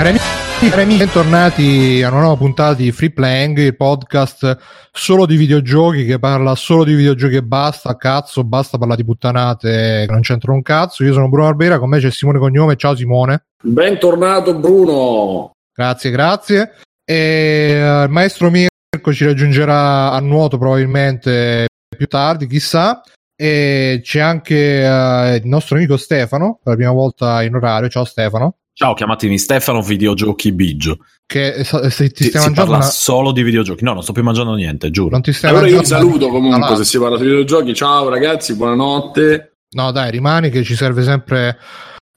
Cari amici, bentornati a una nuova puntata di Free Playing, il podcast solo di videogiochi che parla solo di videogiochi e basta, cazzo, basta parlare di puttanate che non c'entra un cazzo. Io sono Bruno Barbera, con me c'è Simone Cognome, ciao Simone. Bentornato Bruno. Grazie, grazie. E uh, il maestro Mirko ci raggiungerà a nuoto probabilmente più tardi, chissà. E c'è anche uh, il nostro amico Stefano, per la prima volta in orario. Ciao Stefano. Ciao, chiamatemi Stefano Videogiochi Biggio. Che se, se ti Si, stai si mangiando parla una... solo di videogiochi. No, non sto più mangiando niente, giuro. Non ti stai Allora io vi mangiando saluto comunque Allora, se si parla di videogiochi. Ciao ragazzi, buonanotte. No, dai, rimani che ci serve sempre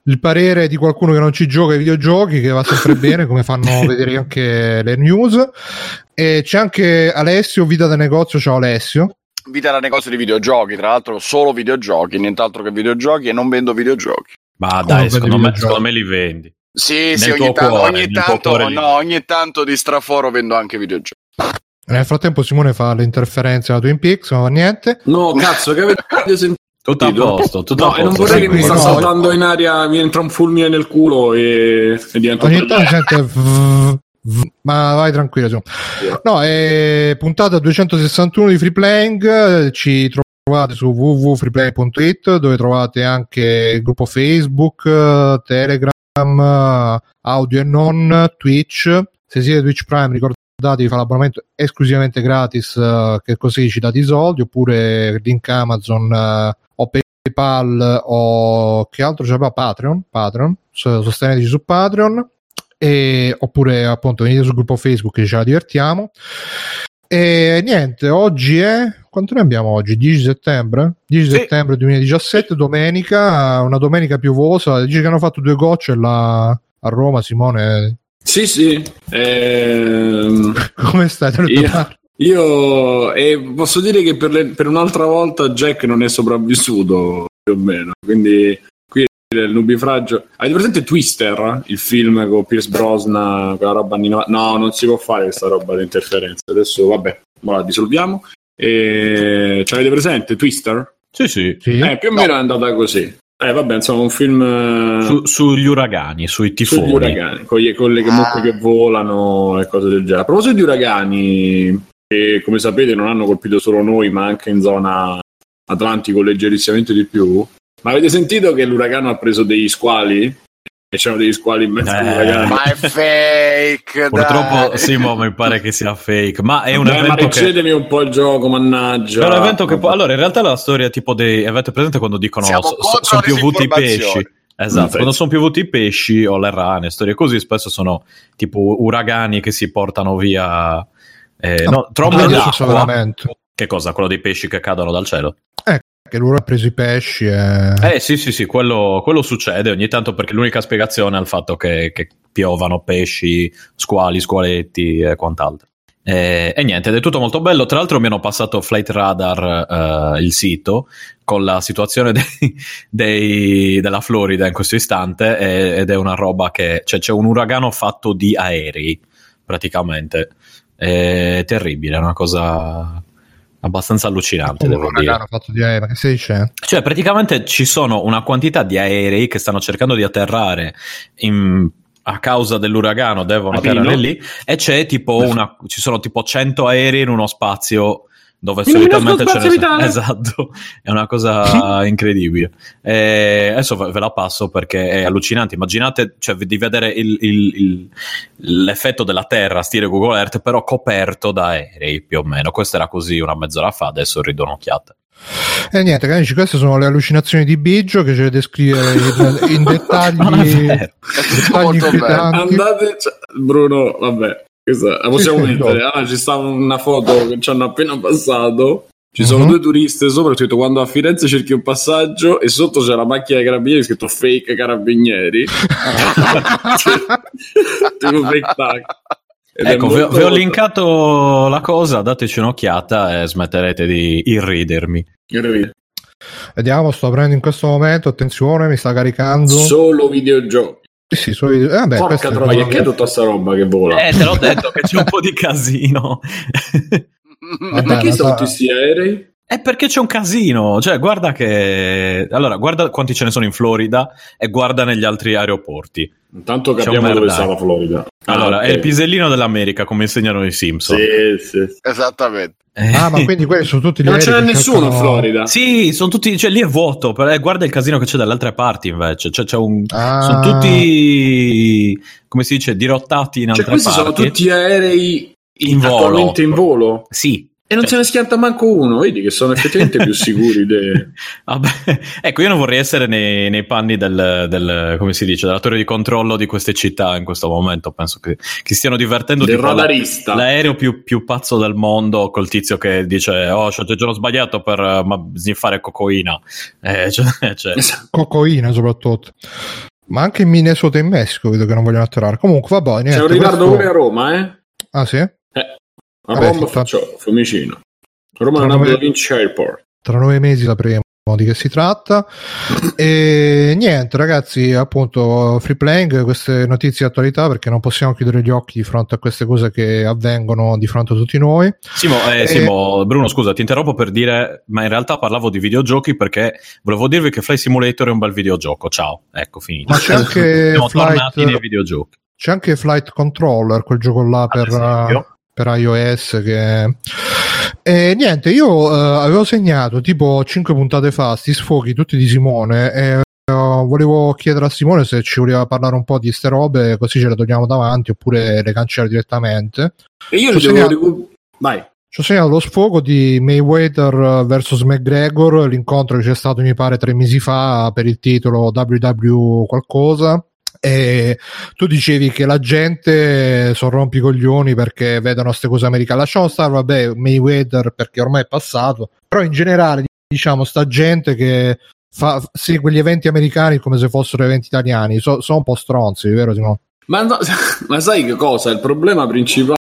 il parere di qualcuno che non ci gioca ai videogiochi, che va sempre bene, come fanno vedere anche le news. E c'è anche Alessio, vita da negozio. Ciao Alessio. Vita da negozio di videogiochi, tra l'altro solo videogiochi, nient'altro che videogiochi e non vendo videogiochi. Ma dai, secondo me, secondo me li vendi. Sì, sì, ogni cuore, ogni, tanto, no, ogni tanto di straforo vendo anche videogiochi. Nel frattempo Simone fa le interferenze alla Twin Peaks, non fa niente. No, cazzo, che avete sentito? Tutto a posto, tutto No, a e non posto. vorrei che mi sta No. saltando in aria, mi entra un fulmine nel culo e, e diventa Ogni tanto v- Ma vai tranquillo. Simone. No, è puntata 261 di Free Playing. eh, Ci trovate su www.freeplay.it dove trovate anche il gruppo Facebook, Telegram, audio e non, Twitch. Se siete Twitch Prime ricordatevi di fare l'abbonamento esclusivamente gratis eh, che così ci date i soldi oppure link Amazon eh, o PayPal o che altro c'è? Patreon, Patreon, so- sosteneteci su Patreon. E, oppure appunto venite sul gruppo Facebook che ce la divertiamo e niente oggi è quanto ne abbiamo oggi? 10 settembre? 10 Sì. settembre 2017 domenica una domenica piovosa dice che hanno fatto due gocce là a Roma Simone Sì, sì. Ehm, come stai? Io- io e posso dire che per, le- per un'altra volta Jack non è sopravvissuto più o meno. Quindi il nubifragio. Avete presente Twister? Il film con Pierce Brosnan, quella roba anni 90? No, non si può fare questa roba di interferenza. Adesso vabbè, ora la dissolviamo. E... Ci avete presente Twister? Sì, sì. sì? Eh, più o meno è andata così. Eh, vabbè, insomma, un film eh, Su- sugli uragani, sui sugli tifoni. uragani, con, gli- con le mucche che volano e cose del genere. A proposito di uragani, che come sapete non hanno colpito solo noi, ma anche in zona Atlantico leggerissimamente di più. Ma avete sentito che l'uragano ha preso degli squali? E c'erano degli squali in mezzo Eh, all'uragano. Ma è fake, Purtroppo, dai. Simo, mi pare che sia fake. Ma è un Beh, ma evento che. leggedemi un po' il gioco, mannaggia. È un evento che può- allora, in realtà la storia tipo dei. Avete presente quando dicono Siamo so- sono piovuti i pesci? Esatto, quando sono piovuti i pesci o le rane, storie così, spesso sono tipo uragani che si portano via. Eh, no, trombe Ah, d'acqua. adesso veramente. Che cosa? Quello dei pesci che cadono dal cielo? Che loro ha preso i pesci e... Eh sì, sì, sì, quello, quello succede ogni tanto perché l'unica spiegazione è il fatto che, che piovano pesci, squali, squaletti e quant'altro. Eh, e niente, ed è tutto molto bello. Tra l'altro mi hanno passato Flight Radar, eh, il sito, con la situazione dei- dei- della Florida in questo istante e- ed è una roba che... Cioè c'è un uragano fatto di aerei, praticamente. È terribile, è una cosa abbastanza allucinante, devo dire. fatto di aereo, che stai dicendo? Cioè, praticamente ci sono una quantità di aerei che stanno cercando di atterrare in- a causa dell'uragano, devono atterrare lì. E c'è tipo una. Ci sono tipo 100 aerei in uno spazio dove In solitamente ce spazio ne sono. Esatto, è una cosa incredibile. E adesso ve la passo perché è allucinante. Immaginate cioè, di vedere il- il- il- l'effetto della Terra, stile Google Earth, però coperto da aerei più o meno. Questo era così una mezz'ora fa, adesso rido un'occhiata. E niente, cari amici, queste sono le allucinazioni di Biggio che ce le descrive in, in dettagli, dettagli. Andate, cioè, Bruno, vabbè, questa la possiamo mettere. Allora, ci sta una foto che ci hanno appena passato. Ci sono Mhm. due turiste sopra, ho scritto quando a Firenze cerchi un passaggio e sotto c'è la macchina dei carabinieri scritto fake carabinieri. tipo fake tag. Ed Ecco, vi ho, molto- vi ho linkato la cosa, dateci un'occhiata e smetterete di irridermi. Vediamo, sto aprendo in questo momento, attenzione, mi sta caricando. Solo videogiochi. Sì, sì, solo video- eh, vabbè, Porca troia, che è tutta sta roba che vola? Eh, te l'ho detto che c'è un po' di casino. Vabbè, lo sono tutti questi aerei? È perché c'è un casino, cioè guarda che... Allora, guarda quanti ce ne sono in Florida e guarda negli altri aeroporti. Intanto capiamo dove sta la Florida. Allora, Ah, è il pisellino dell'America, come insegnano i Simpson. Sì, sì. Esattamente. Eh, Ah, ma quindi quelli sono tutti gli Non ce n'è nessuno in Florida. Sì, sono tutti, cioè lì è vuoto, però, eh, guarda il casino che c'è dalle altre parti invece, cioè c'è un... Ah. Sono tutti, come si dice, dirottati in Cioè, altre questi parti. sono tutti aerei In volo. in volo. Sì. E non Cioè- se ne schianta manco uno, vedi che sono effettivamente più sicuri. de- Vabbè, ecco, io non vorrei essere nei, nei panni del, del- come si dice, della torre di controllo di queste città in questo momento. Penso che, che stiano divertendo del la- radarista. l'aereo più, più pazzo del mondo col tizio che dice: Oh, c'ho il giorno sbagliato per eh, ma, sniffare cocaina. Eh, cioè, cioè, cocoina soprattutto. Ma anche in Minnesota e in Messico vedo che non vogliono atterrare. Comunque va bene. C'è un ritardo questo- pure a Roma, eh? Ah sì? A Vabbè, tanto- faccio Fiumicino. Roma Tra non nove- Lynch Airport. Tra nove mesi sapremo di che si tratta. E niente, ragazzi, appunto, free playing, queste notizie di attualità perché non possiamo chiudere gli occhi di fronte a queste cose che avvengono di fronte a tutti noi. Simo, eh, Eh, Simo, Bruno, scusa, ti interrompo per dire, ma in realtà parlavo di videogiochi perché volevo dirvi che Fly Simulator è un bel videogioco. Ciao, ecco, finito. Ma c'è anche Siamo Flight- tornati nei videogiochi. C'è anche Flight Controller, quel gioco là per, esempio. Per iOS che... E niente, io eh, avevo segnato tipo 5 puntate fa sti sfoghi tutti di Simone e eh, volevo chiedere a Simone se ci voleva parlare un po' di ste robe così ce le togliamo davanti oppure le cancello direttamente. E io Ci devo segnato- recu- Vai. Ci ho segnato lo sfogo di Mayweather vs McGregor, l'incontro che c'è stato mi pare tre mesi fa per il titolo WW qualcosa. E tu dicevi che la gente sono rompicoglioni perché vedono queste cose americane. Lasciamo stare, vabbè, Mayweather perché ormai è passato, però in generale, diciamo, sta gente che fa, segue gli eventi americani come se fossero eventi italiani, so- sono un po' stronzi, vero Simone? Ma, no- ma sai che cosa? Il problema principale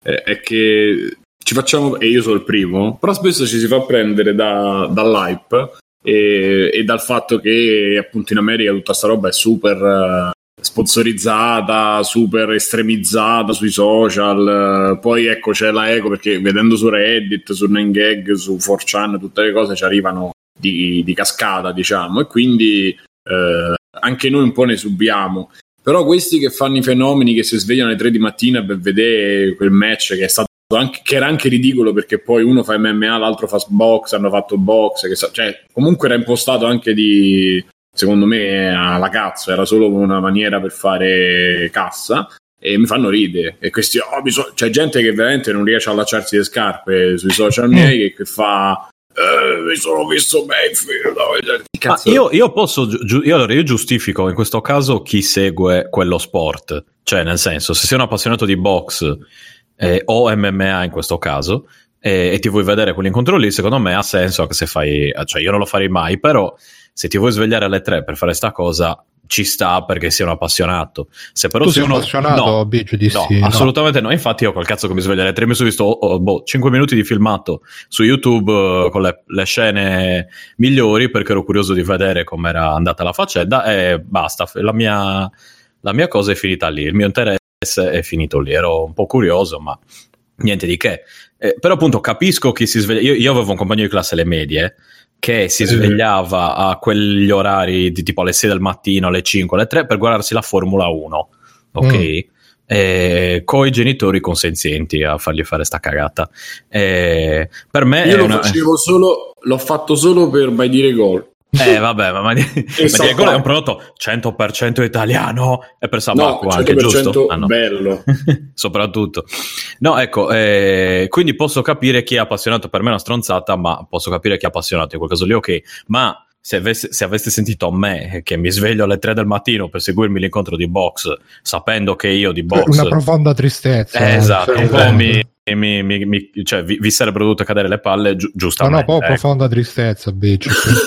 è, è che ci facciamo, e io sono il primo, però spesso ci si fa prendere da- dall'hype e, e dal fatto che appunto in America tutta sta roba è super eh, sponsorizzata, super estremizzata sui social. eh, Poi ecco c'è la eco perché vedendo su Reddit, su 9gag, su 4chan, tutte le cose ci arrivano di, di cascata, diciamo, e quindi eh, anche noi un po' ne subiamo. Però questi che fanno i fenomeni che si svegliano alle 3 di mattina per vedere quel match che è stato anche, che era anche ridicolo perché poi uno fa MMA, l'altro fa box, hanno fatto box, che sa- cioè comunque era impostato anche di secondo me alla cazzo, era solo una maniera per fare cassa e mi fanno ridere. E questi oh, bisog- c'è gente che veramente non riesce a allacciarsi le scarpe sui social miei che, che fa eh, mi sono visto Mayfield cazzo- io, io posso, giu- io, allora, io giustifico in questo caso chi segue quello sport, cioè nel senso, se sei un appassionato di box eh, o MMA in questo caso eh, e ti vuoi vedere quell'incontro lì, secondo me ha senso anche se fai, cioè io non lo farei mai, però se ti vuoi svegliare alle tre per fare sta cosa ci sta perché sei un appassionato. Se però tu sei sei uno appassionato, no, Biggio, di No, sì, assolutamente no. Infatti, io col cazzo che mi sveglio alle 3 mi sono visto oh, boh, 5 minuti di filmato su YouTube eh, con le, le scene migliori perché ero curioso di vedere com'era andata la faccenda e basta. La mia, la mia cosa è finita lì. Il mio interesse è finito lì. Ero un po' curioso, ma niente di che. Eh, però, appunto, capisco chi si sveglia. Io, io avevo un compagno di classe alle medie che si Sì. svegliava a quegli orari di tipo alle 6 del mattino, alle 5, alle 3 per guardarsi la Formula 1. Ok? Mm. Eh, coi genitori consenzienti a fargli fare sta cagata. Eh, per me io lo una... facevo solo l'ho fatto solo per mai dire gol Eh, vabbè, ma, ma, Diego è un prodotto 100% italiano e per no Sabacco anche, 100% giusto? Ah, no. bello Soprattutto. No, ecco, eh, quindi posso capire chi è appassionato, per me è una stronzata, ma posso capire chi è appassionato in quel caso lì, ok. Ma se avesse, se aveste sentito me che mi sveglio alle 3 del mattino per seguirmi l'incontro di box, sapendo che io di box... una profonda tristezza. Eh, esatto, Cioè, un po' eh, mi, mi- mi- mi- cioè, vi, vi sarebbero dovute cadere le palle, No, giustamente. no, proprio ecco. profonda tristezza,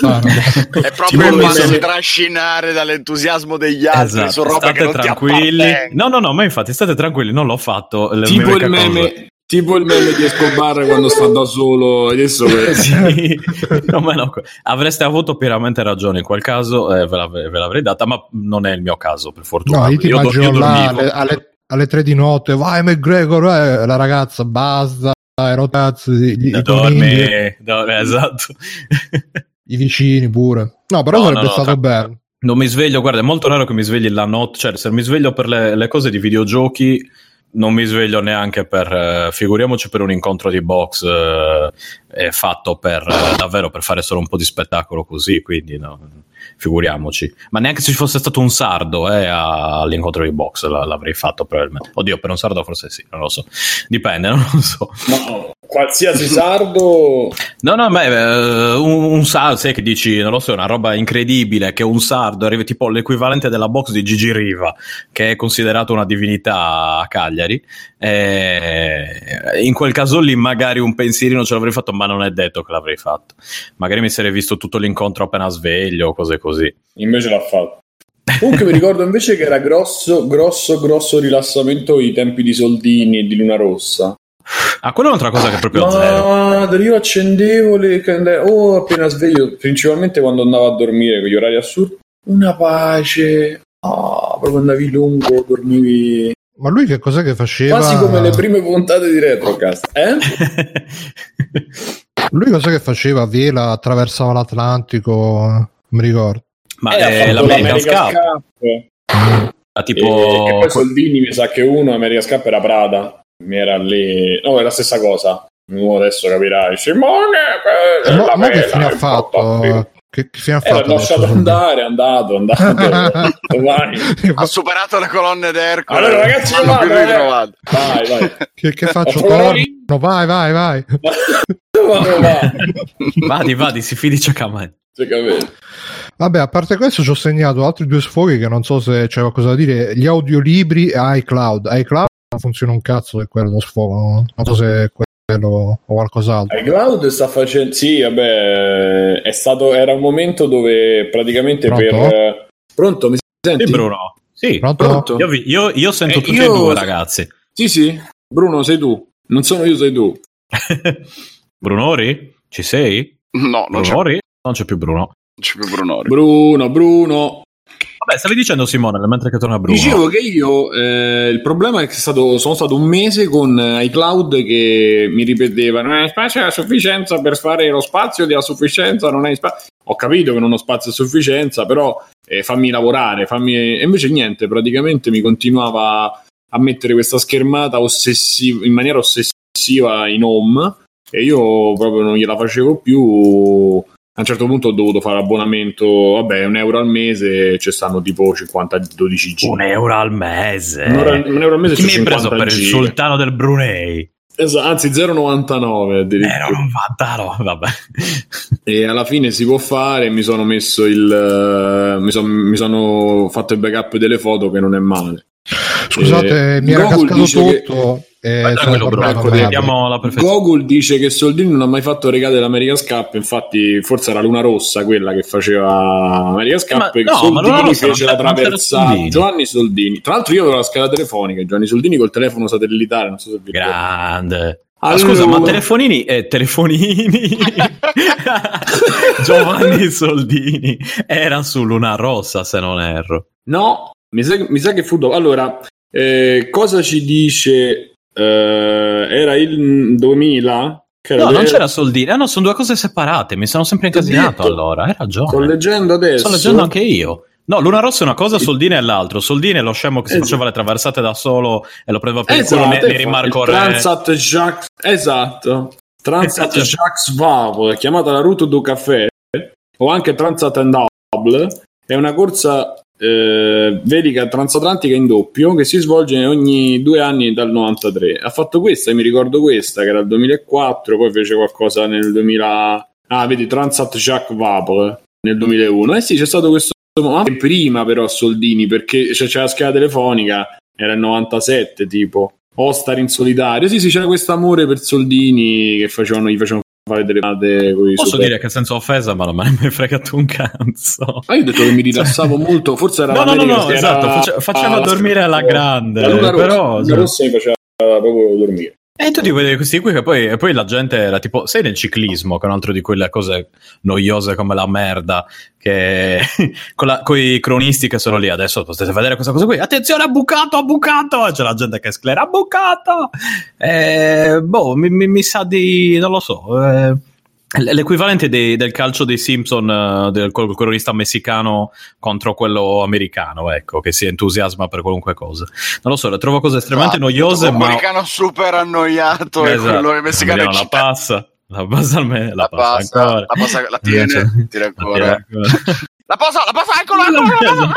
no. È proprio Tipo il farsi meme- trascinare dall'entusiasmo degli altri Esatto, su roba che state tranquilli. No, no, no, ma infatti state tranquilli, non l'ho fatto. Tipo il, cosa- meme, tipo il meme di Escobar quando sta da solo adesso che- Sì, no, ma no, avreste avuto pienamente ragione in quel caso, eh, ve, l'av- ve l'avrei data, ma non è il mio caso, per fortuna. No, io ti do- immagino là dormivo. alle, alle, alle tre di notte, vai McGregor, eh, la ragazza, basta, i rotazzi, gli, Dormi, dormi, esatto. i vicini pure. No, però No, sarebbe no, no, stato tra- bello. Non mi sveglio, guarda, è molto raro che mi svegli la notte, cioè se mi sveglio per le, le cose di videogiochi, non mi sveglio neanche per, eh, figuriamoci per un incontro di box eh, fatto per eh, davvero per fare solo un po' di spettacolo così, quindi no, figuriamoci. Ma neanche se ci fosse stato un sardo eh, all'incontro di box l'avrei fatto probabilmente. Oddio, per un sardo forse sì, non lo so. Dipende, non lo so. No, qualsiasi sardo. No, no, ma eh, un, un sardo, sai che dici, non lo so, è una roba incredibile che un sardo arriva tipo l'equivalente della box di Gigi Riva, che è considerato una divinità a Cagliari. Eh, in quel caso lì magari un pensierino ce l'avrei fatto, ma non è detto che l'avrei fatto. Magari mi sarei visto tutto l'incontro appena sveglio o cose così. Invece l'ha fatto. Comunque mi ricordo invece che era grosso, grosso, grosso rilassamento i tempi di Soldini e di Luna Rossa. Ah, quello è un'altra cosa che è proprio zero. Madre, io accendevo le candele, oh, appena sveglio, principalmente quando andavo a dormire con gli orari assurdi. Una pace, oh, proprio andavi lungo, dormivi Ma lui che cos'è che faceva? quasi come le prime puntate di Retrocast, eh? Lui cos'è che faceva? A Vela attraversava l'Atlantico, mi ricordo. ma Eh, è l'American Cup. Cup. Ah, E, tipo... e poi Soldini mi sa che uno, America Scap era Prada, mi era lì, no, è la stessa cosa. Nu adesso capirai, Simone, eh, Ma, la ma che fine ha è fatto? Che, che fine ha. Eh, fatto? lasciato adesso? andare, è andato, è andato. Vai. Ha superato le colonne d'Ercole. Allora, ragazzi, non vado, eh. Vai, vai. che, che faccio? Corno? vai, vai, vai. Vadi, vadi, si fidi Ciacamai. Cioè, capito? Vabbè, a parte questo, ci ho segnato altri due sfoghi che non so se c'è qualcosa da dire. Gli audiolibri e iCloud. iCloud non funziona un cazzo, è quello lo sfogo. Non so se è quello o qualcos'altro. iCloud sta facendo. Sì, vabbè, è stato. Era un momento dove praticamente Pronto? per. Pronto? Mi senti? Sì, Bruno. Sì, Pronto? Pronto? io, vi- io- io sento Eh, tutti io- e due, ragazzi. Sì, sì. Bruno, sei tu. Non sono io, sei tu. Brunori? Ci sei? No, non c'è, Brunori? Non c'è più Bruno. non c'è più Brunori. Bruno, Bruno. Vabbè, stavi dicendo Simone, mentre che torna Bruno. Dicevo che io eh, il problema è che stato, sono stato un mese con iCloud che mi ripeteva non hai spazio a sufficienza per fare lo spazio di a sufficienza, non hai spazio. Ho capito che non ho spazio a sufficienza, però eh, fammi lavorare, fammi... e invece niente, praticamente mi continuava a mettere questa schermata ossessiva, in maniera ossessiva in home e io proprio non gliela facevo più. A un certo punto ho dovuto fare abbonamento, vabbè, un euro al mese, ci stanno tipo 50, 12 giga. Un euro al mese. Un euro, un euro al mese Chi mi hai preso 50 per il giga. sultano del Brunei? Esatto, anzi 0,99 addirittura. Era un vantano, vabbè. E alla fine si può fare, mi sono messo il... eh, mi, son- mi sono fatto il backup delle foto che non è male. Scusate, Eh, mi era Google cascato dice che- tutto. e tranquillo, Bruno, tornato ecco, dice che Soldini non ha mai fatto regate dell'America Scap, infatti forse era Luna Rossa quella che faceva America Scap, Ma- che no, ma Soldini fece non la traversata. Soldini. Giovanni Soldini. Tra l'altro io avevo la scala telefonica, Giovanni Soldini col telefono satellitare, non so se vi. Grande. Ah, Allora- Scusa, ma telefonini e telefonini Giovanni Soldini era su Luna Rossa, se non erro. No, mi sa, mi sa che fu dopo. Allora, eh, cosa ci dice? eh, era il 2000? Che era No, non le- c'era Soldini. Ah, no, sono due cose separate. Mi sono sempre incasinato detto. allora. Hai ragione. Sto leggendo adesso. Sto leggendo anche io. No, Luna Rossa è una cosa, Soldini è l'altro. Soldini è lo scemo che si Esatto. faceva le traversate da solo e lo prendeva per il Esatto, culo nei, nei infatti, rimarco il re. Transat Jacques, esatto. Transat Esatto. Jacques Vapo, chiamata la Route du Café, o anche Transat and Double, è una corsa eh, velica transatlantica in doppio che si svolge ogni due anni dal 93. Ha fatto questa, mi ricordo questa, che era il 2004, poi fece qualcosa nel 2000... Ah, vedi, Transat Jacques Vapo nel 2001. Eh sì, c'è stato questo... Anche prima però Soldini, perché c'è, c'è la scheda telefonica, era il 97 tipo. Ostar in solitario. Sì, sì, c'era questo amore per Soldini che facevano, gli facevano fare delle date con i Posso super- dire che senza offesa, ma non me ne è mai fregato un cazzo. Ah, io ho detto che mi rilassavo molto, forse era No, no, no, no, era- esatto, face- faceva ah, dormire alla grande, La luna rossa, però- la luna rossa mi faceva proprio dormire. E tu ti vedi questi qui che poi, e poi la gente era tipo, sei nel ciclismo, che è un altro di quelle cose noiose come la merda, che con, la, con i cronisti che sono lì, adesso potete vedere questa cosa qui, attenzione ha bucato, ha bucato, e c'è la gente che sclera, ha bucato! E, boh, mi, mi, mi, sa di, non lo so, eh, L'equivalente dei, del calcio dei Simpson, uh, del cronista messicano contro quello americano, ecco, che si entusiasma per qualunque cosa. Non lo so, le trovo cose estremamente esatto, noiose. ma... L'americano super annoiato esatto. e quello messicano la passa, la passa almeno, la, la passa, passa. La passa, la tiene, tira ancora. La, tira ancora. la passa, la passa, eccola, eccola.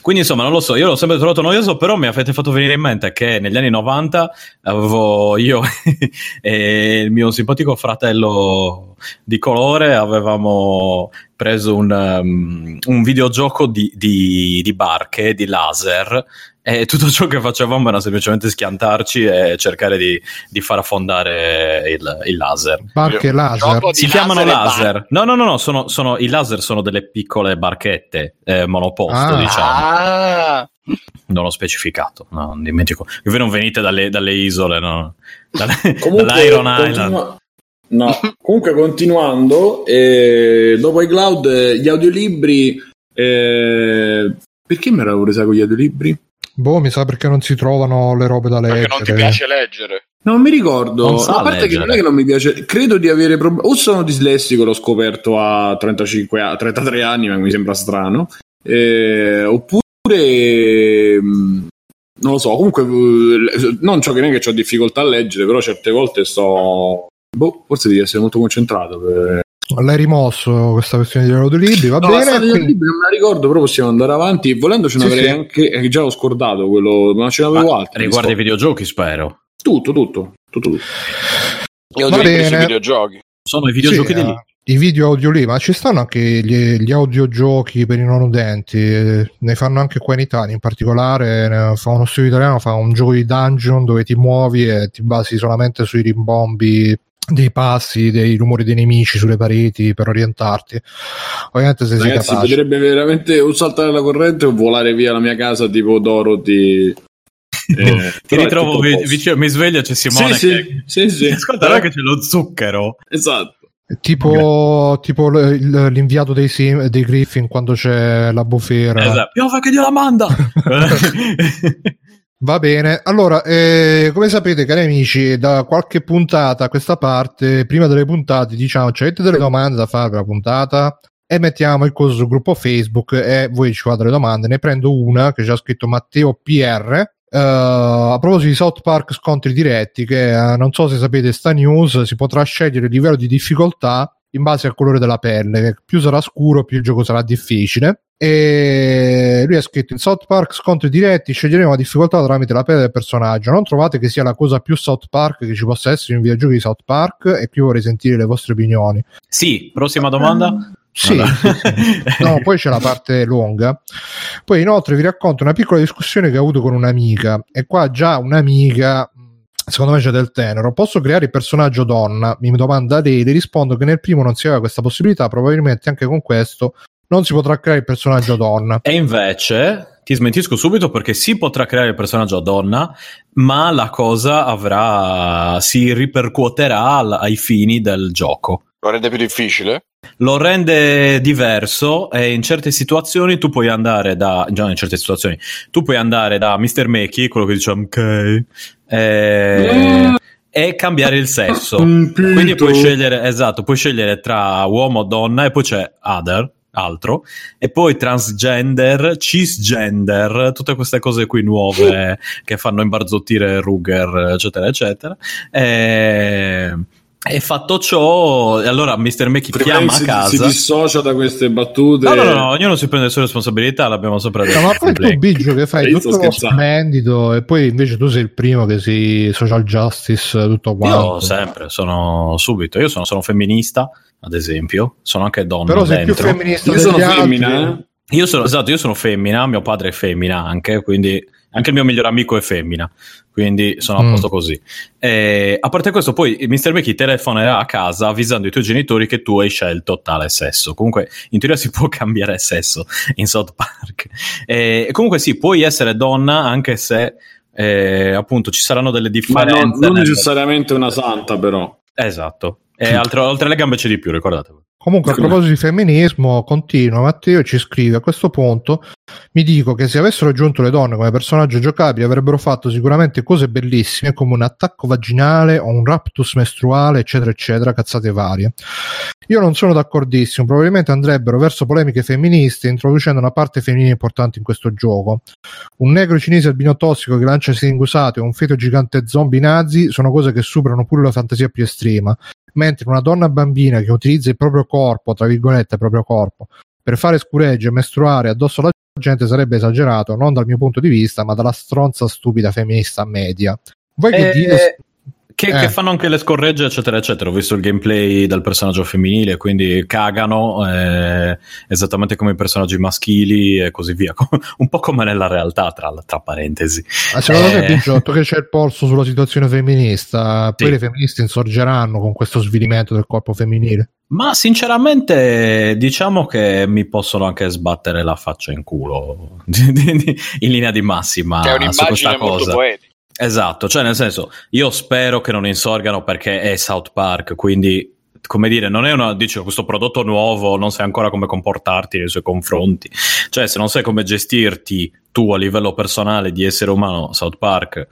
Quindi insomma, non lo so, io l'ho sempre trovato noioso, però mi avete fatto venire in mente che negli anni 90 avevo io e il mio simpatico fratello di colore avevamo preso un, um, un videogioco di, di, di barche, di laser, e tutto ciò che facevamo era semplicemente schiantarci e cercare di, di far affondare il, il laser. Barche laser? Si chiamano laser. Bar- no, no, no, no sono, sono, i laser sono delle piccole barchette eh, monoposto, ah. diciamo. Ah. Non ho specificato, no, non dimentico. Voi non venite dalle, dalle isole, no? Dalle, dall'Iron continua- Island. No, comunque continuando, eh, dopo i cloud, eh, gli audiolibri. Eh, perché mi ero presa con gli audiolibri? Boh, mi sa perché non si trovano le robe da leggere. Perché non ti piace leggere. Non mi ricordo, non a parte leggere. che non è che non mi piace, credo di avere problemi. O sono dislessico, l'ho scoperto a 35 a 33 anni, ma mi sembra strano. Eh, oppure mm, non lo so, comunque eh, non so che neanche ho difficoltà a leggere, però certe volte sto boh, forse devi essere molto concentrato per L'hai rimosso questa questione di audiolibri, va no, bene. Quindi... Libri, non me la ricordo, però possiamo andare avanti. Volendo ce ne sì, avrei sì. anche, eh, già l'ho scordato quello, ma ce n'avevo altri. Riguarda i videogiochi, spero. Tutto, tutto, tutto, tutto. Io va bene. videogiochi. Sono i videogiochi sì, di lì. I video audio lì, ma ci stanno anche gli, gli audiogiochi per i non udenti, ne fanno anche qua in Italia, in particolare fa uno studio italiano, fa un gioco di dungeon dove ti muovi e ti basi solamente sui rimbombi dei passi, dei rumori dei nemici sulle pareti per orientarti. Ovviamente se Ragazzi, sei capace. potrebbe veramente o saltare la corrente o volare via la mia casa tipo Dorothy. Eh, ti ritrovo vicino, mi sveglio c'è Simone sì, che sì, sì, sì. ascolta però... che c'è lo zucchero esatto Tipo, tipo l'inviato dei, Sim, dei Griffin quando c'è la bufera. Esatto. Piova che Dio la manda! Va bene, allora, eh, come sapete cari amici, da qualche puntata a questa parte, prima delle puntate, diciamo, avete delle domande da fare per la puntata? E mettiamo il coso sul gruppo Facebook e voi ci fate le domande. Ne prendo una che c'è scritto Matteo PR. Uh, a proposito di South Park scontri diretti, che uh, non so se sapete sta news, si potrà scegliere il livello di difficoltà in base al colore della pelle. Più sarà scuro, più il gioco sarà difficile. E lui ha scritto in South Park scontri diretti sceglieremo la difficoltà tramite la pelle del personaggio. Non trovate che sia la cosa più South Park che ci possa essere in un videogioco di South Park? E qui vorrei sentire le vostre opinioni. Sì, prossima domanda? Sì, no, poi c'è la parte lunga. Poi inoltre vi racconto una piccola discussione che ho avuto con un'amica. E qua già un'amica secondo me c'è del tenero. Posso creare il personaggio donna? Mi domanda le rispondo che nel primo non si aveva questa possibilità, probabilmente anche con questo non si potrà creare il personaggio donna. E invece ti smentisco subito perché si potrà creare il personaggio donna, ma la cosa avrà si ripercuoterà ai fini del gioco. Lo rende più difficile? Lo rende diverso e in certe situazioni tu puoi andare da già in certe situazioni tu puoi andare da Mr. Makey, quello che dice ok e, e cambiare il sesso. Quindi puoi scegliere esatto, puoi scegliere tra uomo o donna e poi c'è other altro, e poi transgender, cisgender, tutte queste cose qui nuove che fanno imbarzottire Ruger, eccetera, eccetera. E... E fatto ciò, allora Mr. Mackey chiama si, a casa. Si dissocia da queste battute. No, no, no, no ognuno si prende le sue responsabilità, l'abbiamo sempre detto. No, ma poi tu, Biggio, che fai tutto lo splendido e poi invece tu sei il primo che si social justice tutto quanto. Io sempre, sono subito, io sono, sono femminista, ad esempio, sono anche donna Però sei dentro. più femminista Io sono femmina, eh? Io sono, esatto, io sono femmina, mio padre è femmina anche, quindi anche il mio migliore amico è femmina, quindi sono a posto mm. così. E, a parte questo, poi Mr. Mickey telefonerà a casa avvisando i tuoi genitori che tu hai scelto tale sesso. Comunque, in teoria si può cambiare sesso in South Park. E, comunque sì, puoi essere donna anche se e appunto ci saranno delle differenze. Ma non, non necessariamente una santa, però. Esatto. E altre, oltre alle gambe c'è di più, ricordatevi. Comunque, a proposito di femminismo, continua Matteo e ci scrive: A questo punto mi dico che se avessero aggiunto le donne come personaggio giocabile avrebbero fatto sicuramente cose bellissime come un attacco vaginale o un raptus mestruale, eccetera, eccetera, cazzate varie. Io non sono d'accordissimo, probabilmente andrebbero verso polemiche femministe introducendo una parte femminile importante in questo gioco. Un negro cinese albino tossico che lancia siringhe usate o un feto gigante zombie nazi sono cose che superano pure la fantasia più estrema mentre una donna bambina che utilizza il proprio corpo, tra virgolette, il proprio corpo, per fare scuregge e mestruare addosso alla gente sarebbe esagerato, non dal mio punto di vista, ma dalla stronza stupida femminista media. Voi che Eh, dite? Che, Eh. che fanno anche le scorregge, eccetera, eccetera. Ho visto il gameplay del personaggio femminile, quindi cagano eh, esattamente come i personaggi maschili e così via. Un po' come nella realtà, tra, tra parentesi. Ma secondo eh. te, Picciotto, che c'è il polso sulla situazione femminista, poi Sì. le femministe insorgeranno con questo svilimento del corpo femminile? Ma sinceramente, diciamo che mi possono anche sbattere la faccia in culo in linea di massima Che è su questa un'immagine molto cosa. poetica. Esatto, cioè nel senso, io spero che non insorgano perché è South Park, quindi come dire, non è una dice questo prodotto nuovo, non sai ancora come comportarti nei suoi confronti. Cioè, se non sai come gestirti tu a livello personale di essere umano South Park,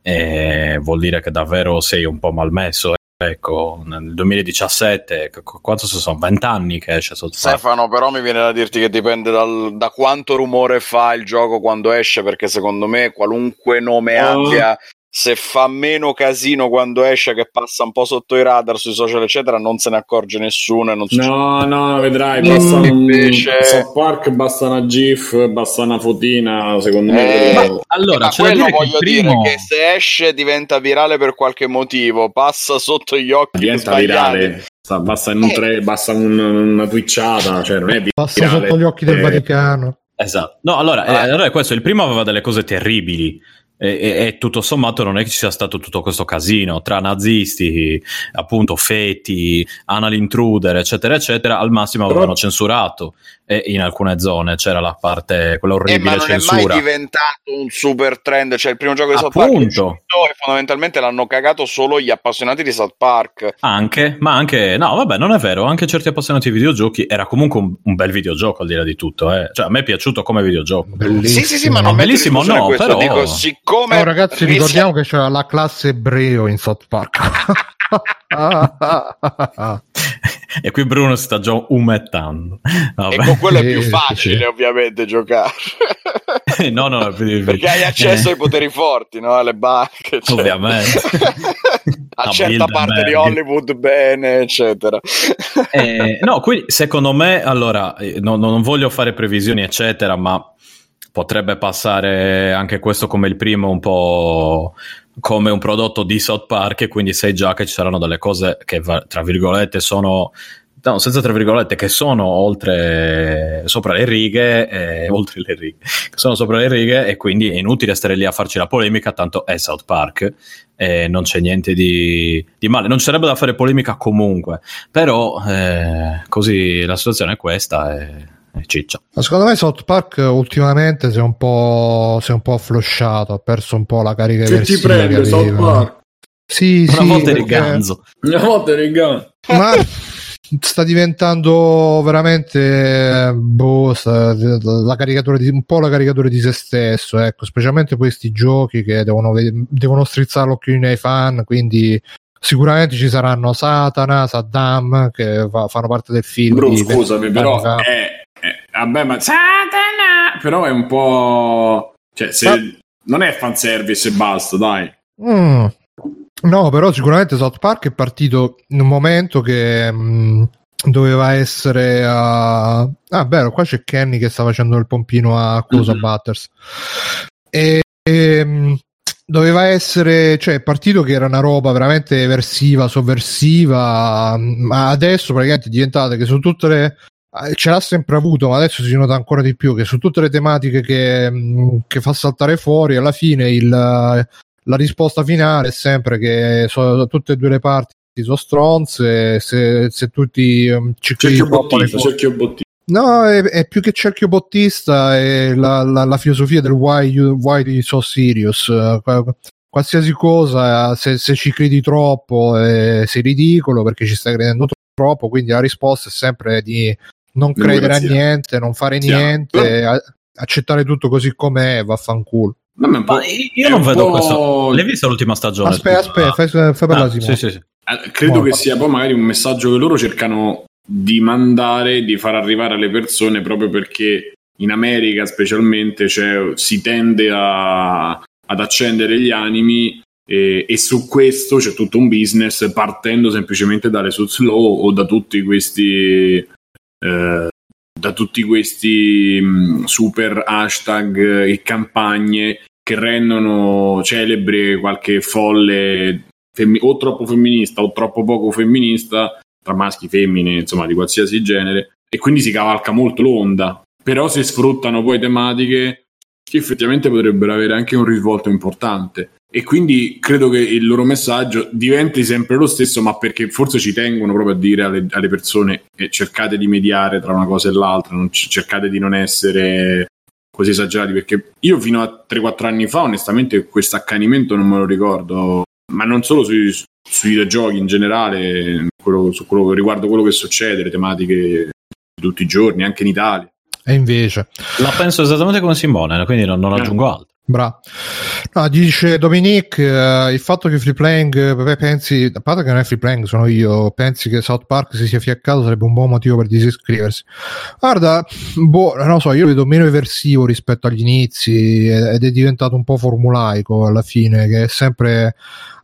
eh, vuol dire che davvero sei un po' malmesso. Ecco, nel 2017, qu- quanto sono? 20 anni che esce Park. Stefano, però mi viene da dirti che dipende dal- da quanto rumore fa il gioco quando esce, perché secondo me qualunque nome Oh. abbia, se fa meno casino quando esce, che passa un po' sotto i radar sui social, eccetera, non se ne accorge nessuno e non succede. No, no, vedrai, basta Mm, un invece- South Park, basta una GIF, basta una fotina, secondo me. Eh, quello- Allora, Ma quello dire che voglio primo... dire che se esce diventa virale per qualche motivo, passa sotto gli occhi diventa sbagliati. virale. Basta, un Eh. tre- basta un- una twitchata, cioè non è Passa virale. sotto gli occhi del Eh, Vaticano. Esatto. No, allora, Ah. eh, allora è questo. Il primo aveva delle cose terribili. E, e- e tutto sommato non è che ci sia stato tutto questo casino tra nazisti, appunto feti, anal intruder, eccetera, eccetera. Al massimo Però- avevano censurato e in alcune zone c'era la parte, quella Eh, ma orribile non è mai censura. diventato un super trend. Cioè, il primo gioco di South Park è Appunto. e fondamentalmente l'hanno cagato solo gli appassionati di South Park. Anche, ma anche, no, vabbè, non è vero. Anche certi appassionati di videogiochi era comunque un, un bel videogioco al di là di tutto. Eh. Cioè, a me è piaciuto come videogioco. Bellissimo. Sì, sì, sì, ma non No, bellissimo, no, questo. però- Dico, siccome Oh, ragazzi, ris- ricordiamo che c'era la classe ebreo in South Park. e qui Bruno si sta già umettando. Vabbè. E con quello è più facile, sì. ovviamente, giocare. no, no, più- Perché hai accesso eh, ai poteri forti, no? Alle banche. cioè. Ovviamente. A A certa parte di. Hollywood bene, eccetera. Eh, no, quindi secondo me, allora, eh, no- no- non voglio fare previsioni, eccetera, ma potrebbe passare anche questo come il primo, un po' come un prodotto di South Park, e quindi sai già che ci saranno delle cose che, tra virgolette, sono. No, senza tra virgolette, che sono oltre sopra le righe, eh, oltre le righe, sono sopra le righe, e quindi è inutile stare lì a farci la polemica, tanto è South Park, e non c'è niente di, di male. Non ci sarebbe da fare polemica comunque, però eh, così la situazione è questa e, e ciccia. Ma secondo me South Park ultimamente si è un po', si è un po' afflosciato, ha perso un po' la carica Che ti prende che South. Park? Sì, Una sì, volta eri perché- ganzo. Una volta regà. Ma sta diventando veramente eh, boh, sta- la caricatura di, un po' la caricatura di se stesso, ecco, specialmente questi giochi che devono, devono strizzare l'occhio ai fan, quindi sicuramente ci saranno Satana, Saddam che fa- fanno parte del film. Bro, scusami, 20 però è, è- vabbè, ma Satana! Però è un po' cioè, se Ma- non è fanservice e basta, dai. Mm. No, però sicuramente South Park è partito in un momento che mh, doveva essere a... Ah, vero, qua c'è Kenny che sta facendo il pompino a Cosa Mhm. Butters. E, e, mh, doveva essere, cioè, è partito che era una roba veramente eversiva, sovversiva, ma adesso praticamente è diventata che su tutte le... eh, Ce l'ha sempre avuto, ma adesso si nota ancora di più che su tutte le tematiche che, mh, che fa saltare fuori, alla fine il, la risposta finale è sempre che so- tutte e due le parti sono stronze se, se tutti um, ci Cerchio bottino, cerchio bottino. No, è, è, più che cerchio bottista, è la, la, la filosofia del why, you, why you so serious. Qualsiasi cosa, se, se ci credi troppo, eh, sei ridicolo perché ci stai credendo troppo. Quindi la risposta è sempre di non credere a niente, non fare niente, a, accettare tutto così com'è, vaffanculo. Ma io non vedo questo. L'hai vista l'ultima stagione? Aspetta, aspetta, fai, fai parlare ah, sì, sì, sì. Eh, credo Buono. che sia poi magari un messaggio che loro cercano di mandare, di far arrivare alle persone proprio perché in America specialmente cioè, si tende a, ad accendere gli animi e, e, su questo c'è tutto un business partendo semplicemente dalle Law o da tutti questi eh, da tutti questi mh, super hashtag e campagne che rendono celebre qualche folle femmi- o troppo femminista o troppo poco femminista tra maschi, femmine, insomma di qualsiasi genere e quindi si cavalca molto l'onda. Però si sfruttano poi tematiche che effettivamente potrebbero avere anche un risvolto importante. E quindi credo che il loro messaggio diventi sempre lo stesso ma perché forse ci tengono proprio a dire alle, alle persone eh, cercate di mediare tra una cosa e l'altra non c- cercate di non essere così esagerati perché io fino a 3-4 anni fa onestamente questo accanimento non me lo ricordo ma non solo sui, sui videogiochi in generale quello, su quello, riguardo quello che succede le tematiche di tutti i giorni anche in Italia. E invece? La penso esattamente come Simone quindi non, non aggiungo altro Bra. No, dice Dominique, uh, il fatto che free playing, eh, pensi, a parte che non è free playing, sono io, pensi che South Park si sia fiaccato sarebbe un buon motivo per disiscriversi. Guarda, boh, non so, io lo vedo meno eversivo rispetto agli inizi ed è diventato un po' formulaico alla fine, che è sempre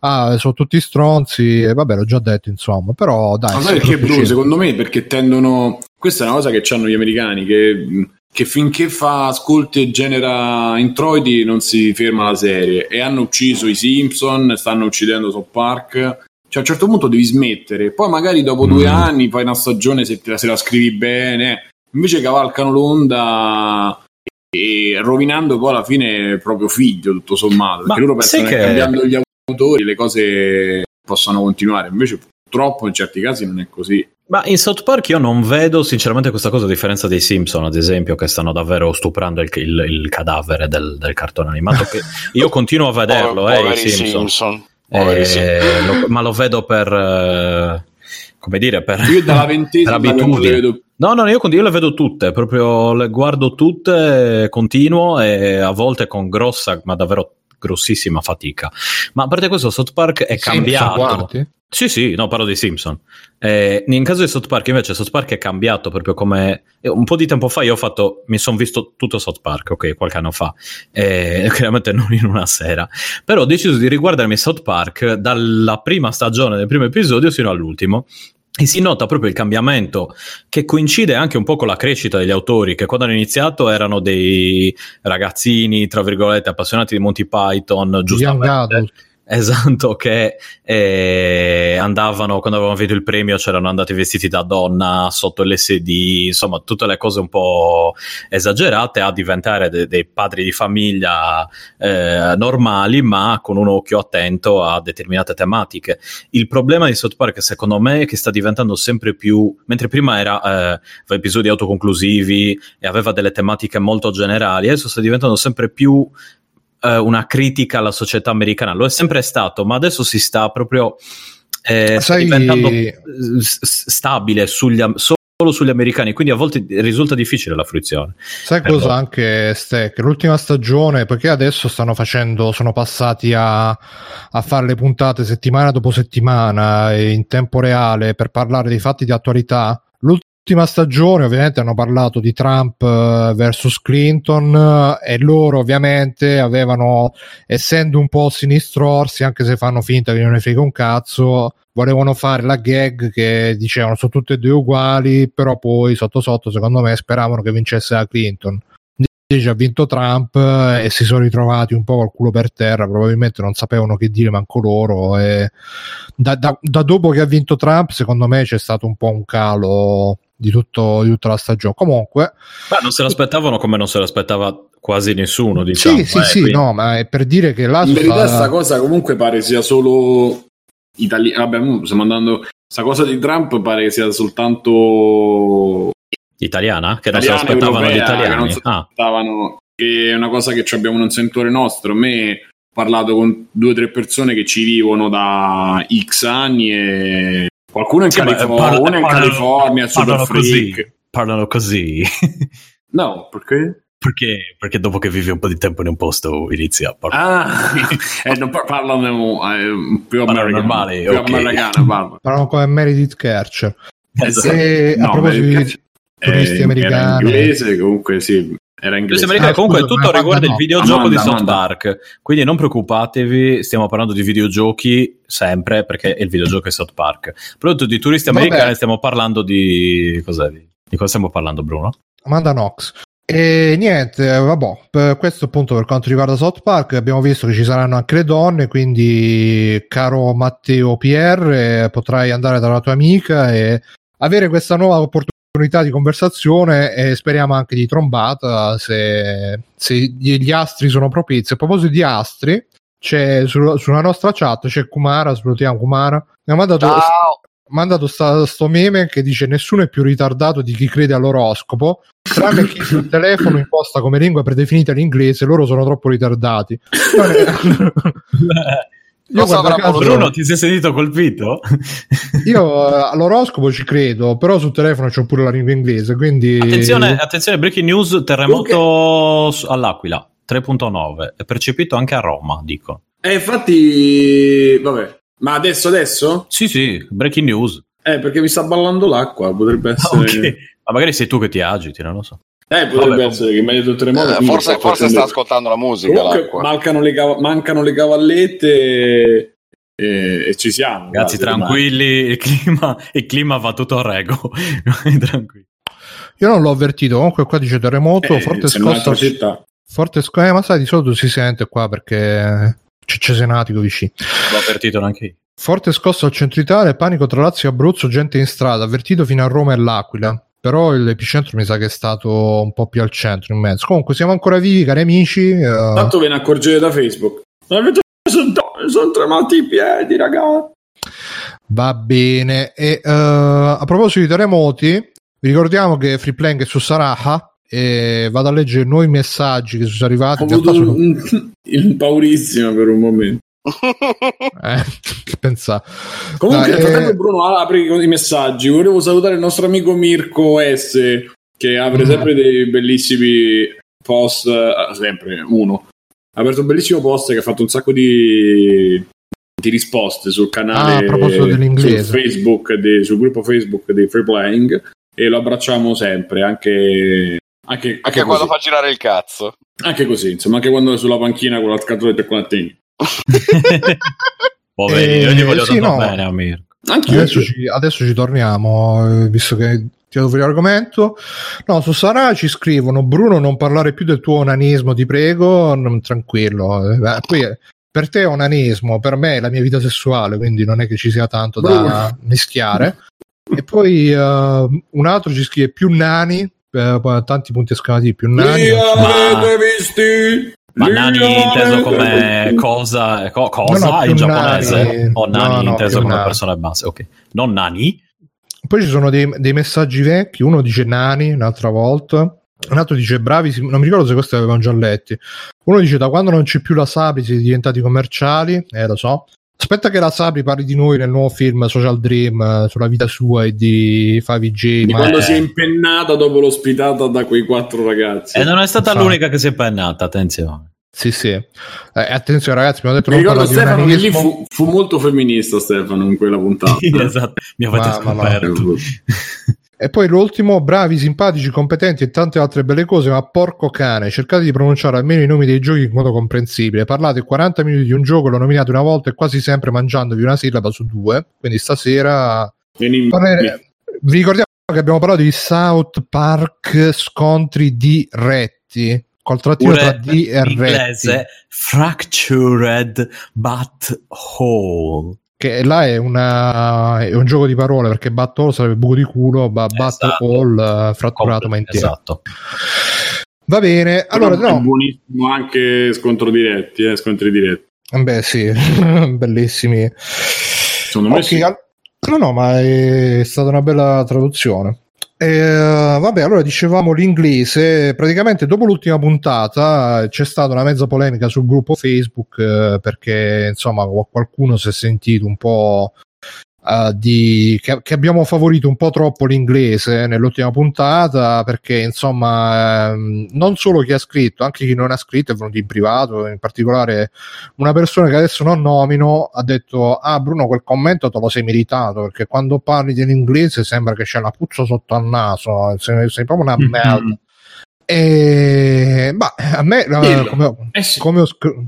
ah, sono tutti stronzi, e vabbè, l'ho già detto, insomma, però dai. Ma sai perché, Bruno? Secondo me perché tendono. Questa è una cosa che hanno gli americani che che finché fa ascolti e genera introiti non si ferma la serie. E hanno ucciso i Simpson, stanno uccidendo South Park. Cioè a un certo punto devi smettere. Poi magari dopo mm. due anni fai una stagione se, te la, se la scrivi bene. Invece cavalcano l'onda e rovinando poi alla fine proprio figlio tutto sommato. Perché Ma loro pensano che cambiando gli autori le cose possano continuare. Invece purtroppo in certi casi non è così ma in South Park io non vedo sinceramente questa cosa a differenza dei Simpson, ad esempio, che stanno davvero stuprando il, il, il cadavere del, del, cartone animato. Che io continuo a vederlo, oh, eh, i Simpson. Simpson. Eh, lo, ma lo vedo per. Eh, come dire, per, io dalla per abitudine. No, no, io, io, le vedo tutte, proprio le guardo tutte, continuo e a volte con grossa, ma davvero grossissima fatica. Ma a parte questo, South Park è Simpson cambiato. Guardi? Sì, sì, no, parlo di Simpson. Eh, in caso di South Park, invece, South Park è cambiato proprio come. Eh, un po' di tempo fa io ho fatto. Mi sono visto tutto South Park, ok, qualche anno fa. Eh, chiaramente non in una sera. Però ho deciso di riguardarmi South Park dalla prima stagione del primo episodio fino all'ultimo. E si nota proprio il cambiamento che coincide anche un po' con la crescita degli autori, che quando hanno iniziato erano dei ragazzini, tra virgolette, appassionati di Monty Python, giustamente. Esatto, che eh, andavano quando avevano vinto il premio, c'erano andati vestiti da donna sotto l'SD, insomma, tutte le cose un po' esagerate a diventare de- dei padri di famiglia eh, normali, ma con un occhio attento a determinate tematiche. Il problema di South Park, secondo me, è che sta diventando sempre più, mentre prima era eh, episodi autoconclusivi e aveva delle tematiche molto generali, adesso sta diventando sempre più eh, una critica alla società americana, lo è sempre stato, ma adesso si sta proprio eh, Sai... diventando stabile sugli, solo sugli americani, quindi a volte risulta difficile la fruizione. Sai cosa loro. anche Stack? L'ultima stagione, perché adesso stanno facendo, sono passati a, a fare le puntate settimana dopo settimana in tempo reale per parlare dei fatti di attualità ultima stagione ovviamente hanno parlato di Trump uh, versus Clinton uh, e loro ovviamente avevano, essendo un po' sinistrorsi, anche se fanno finta che non ne frega un cazzo, volevano fare la gag che dicevano sono tutte e due uguali, però poi sotto sotto secondo me speravano che vincesse la Clinton. Invece ha vinto Trump uh, e si sono ritrovati un po' col culo per terra, probabilmente non sapevano che dire manco loro. Da, da, da dopo che ha vinto Trump, secondo me c'è stato un po' un calo di, tutto, di tutta la stagione. Comunque, ma non se l'aspettavamo come non se l'aspettava quasi nessuno. Diciamo. Sì, sì, eh, sì, quindi... no, ma è per dire che là. In verità, questa cosa comunque pare sia solo italiano. Vabbè, stiamo andando. Questa cosa di Trump pare che sia soltanto Italiana? Che non Italiana, si aspettavano gli europea, che italiani. non si Ah, aspettavano, che è una cosa che ci abbiamo nel sentore nostro. A me ho parlato con due o tre persone che ci vivono da X anni e qualcuno in Sì, ma California, parla- uno in parlano- California, super parlano così. freak. Parlano così. No, perché? perché? Perché dopo che vivi un po' di tempo in un posto inizi a parlare. Ah, eh, non par- parlano eh, più americano, normale, più ok. americano, parla. Parlano come Meredith Kercher. Esatto. E a No, proposito ma di turisti Eh, americani. Inglese, comunque sì, era inglese. Questa americana Ah, comunque scusa, tutto riguarda no. il videogioco Amanda, di South Amanda. Park. Quindi non preoccupatevi, stiamo parlando di videogiochi sempre perché il videogioco è South Park. Prodotto di turisti Vabbè. americani, stiamo parlando di. Cos'è? Di cosa stiamo parlando, Bruno? Amanda Knox. E niente, vabbè, per questo appunto per quanto riguarda South Park abbiamo visto che ci saranno anche le donne, quindi caro Matteo PR eh, potrai andare dalla tua amica e avere questa nuova opportunità di conversazione e speriamo anche di trombata se, se gli astri sono propizi. A proposito di astri, c'è su- sulla nostra chat c'è Kumara, salutiamo Kumara, mi ha mandato Ciao. mandato sta, sto meme che dice nessuno è più ritardato di chi crede all'oroscopo tranne chi sul telefono imposta come lingua predefinita l'inglese loro sono troppo ritardati io, avrà caso, Bruno, ti sei sentito colpito? io eh, all'oroscopo ci credo però sul telefono c'ho pure la lingua inglese quindi attenzione, attenzione, breaking news: terremoto su- all'Aquila 3.9. È percepito anche a Roma, dico. Eh, infatti, vabbè. Ma adesso, adesso? Sì, sì, breaking news. Eh, perché mi sta ballando l'acqua, potrebbe essere... Ok. Ma magari sei tu che ti agiti, non lo so. Eh, potrebbe Vabbè, essere che detto il terremoto. Eh, forse, sta forse sta ascoltando la musica. Comunque, mancano le, cava- mancano le cavallette e, e- ci siamo. Ragazzi, tranquilli, il clima, il clima va tutto a rego. tranquilli. io non l'ho avvertito comunque qua dice terremoto Eh, forte scossa città. forte scossa eh, ma sai di solito si sente qua perché c'è Cesenatico vicino L'ho avvertito neanche io. Forte scossa al centro Italia, panico tra Lazio e Abruzzo, gente in strada, avvertito fino a Roma e l'Aquila. Però l'epicentro mi sa che è stato un po' più al centro, in mezzo. Comunque siamo ancora vivi, cari amici. eh, Tanto ve ne accorgete da Facebook. Sono, sono tremati i piedi, ragazzi. va bene. E eh, a proposito di terremoti, vi ricordiamo che Free Playing è su Saraha e vado a leggere nuovi messaggi che sono arrivati. Ho avuto sono- un, un paurissimo per un momento. Eh, che pensare. Comunque, Dai, eh, Bruno apri con i messaggi. Volevo salutare il nostro amico Mirko S, che apre Mm. sempre dei bellissimi post. eh, sempre uno. Ha aperto un bellissimo post che ha fatto un sacco di, di risposte sul canale Ah, a proposito dell'inglese. su Facebook, de- sul gruppo Facebook dei Free Playing. E lo abbracciamo sempre, anche. Anche, Anche anche quando fa girare il cazzo. Anche così, insomma, anche quando è sulla panchina con la scatoletta e con la tegna. Poveri, io gli Eh, voglio sì, tanto no. bene a Mirko. Adesso ci, adesso ci torniamo, eh, visto che tirato fuori l'argomento. No, su Sara ci scrivono: Bruno, non parlare più del tuo onanismo, ti prego. Non- tranquillo. Eh, beh, poi eh, per te è onanismo, per me è la mia vita sessuale, quindi non è che ci sia tanto da mischiare. e poi eh, un altro ci scrive più nani, eh, tanti punti esclamativi, più nani. Li Ma- avete visti? Ma Li nani inteso come visti? cosa, co- cosa No, no, in giapponese? nani. O nani No, inteso come nani. persone basse, ok. Non nani? Poi ci sono dei, dei messaggi vecchi, uno dice nani un'altra volta, un altro dice bravi, non mi ricordo se questi avevamo già letti. Uno dice da quando non c'è più la Sabri siete diventati commerciali, eh lo so. Aspetta che la Sabri parli di noi nel nuovo film Social Dream eh, sulla vita sua e di 5G. Di ma- quando si è impennata dopo l'ospitata da quei quattro ragazzi. E non è stata Infatti. l'unica che si è pennata, attenzione. Sì, sì. Eh, attenzione ragazzi, mi hanno detto Mi non ricordo Stefano che lì fu, fu molto femminista Stefano in quella puntata. Esatto, mi avete Ma- ma no. E poi l'ultimo, bravi, simpatici, competenti e tante altre belle cose, ma porco cane, cercate di pronunciare almeno i nomi dei giochi in modo comprensibile. Parlate 40 minuti di un gioco, lo nominate una volta e quasi sempre mangiandovi una sillaba su due. Quindi stasera Vieni- parlere- vi ricordiamo che abbiamo parlato di South Park scontri diretti col trattino tra Pure D e retti, inglese fractured but whole. Che là è, una, è un gioco di parole perché battle sarebbe buco di culo, ma battle Esatto. all eh, fratturato ma intero. Esatto. Va bene, allora Però è no, buonissimo anche scontro diretti, eh, scontri diretti. Beh, sì, bellissimi. Secondo me Ok, sì. al- No, no, ma è stata una bella traduzione. Eh, vabbè, allora dicevamo l'inglese. Praticamente dopo l'ultima puntata c'è stata una mezza polemica sul gruppo Facebook eh, perché insomma qualcuno si è sentito un po' uh, di, che, che, abbiamo favorito un po' troppo l'inglese nell'ultima puntata perché insomma ehm, non solo chi ha scritto, anche chi non ha scritto è venuto in privato, in particolare una persona che adesso non nomino ha detto ah Bruno quel commento te lo sei meritato perché quando parli dell'inglese sembra che c'è una puzza sotto al naso, sei, sei proprio una merda. E, bah, a me, come, eh sì. come, ho,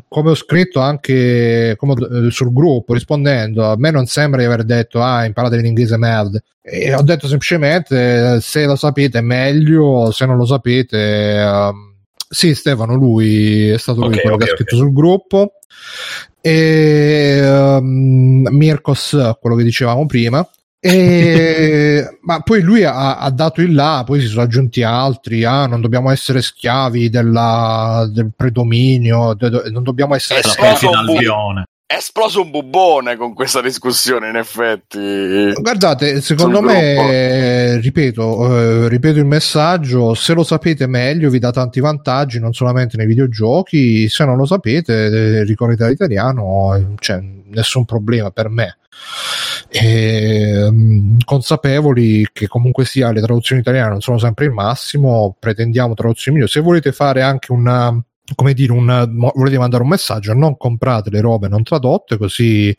come, ho, scritto anche come, eh, sul gruppo rispondendo, a me non sembra di aver detto ah, imparate l'inglese merda. E ho detto semplicemente se lo sapete meglio, se non lo sapete. Um, sì, Stefano, lui è stato okay, lui quello okay, che ha scritto okay. sul gruppo. E um, Mirkos, quello che dicevamo prima. E, ma poi lui ha, ha, dato il là, poi si sono aggiunti altri, ah, non dobbiamo essere schiavi della, del predominio, de, non dobbiamo essere schiavi. bu- È esploso un bubone con questa discussione, in effetti. Guardate, secondo me, ripeto, eh, ripeto il messaggio, se lo sapete meglio vi dà tanti vantaggi, non solamente nei videogiochi, se non lo sapete, eh, ricorrete all'italiano, cioè, nessun problema per me e, um, consapevoli che comunque sia le traduzioni italiane non sono sempre il massimo, pretendiamo traduzioni migliori. Se volete fare anche una come dire, una, volete mandare un messaggio, non comprate le robe non tradotte, così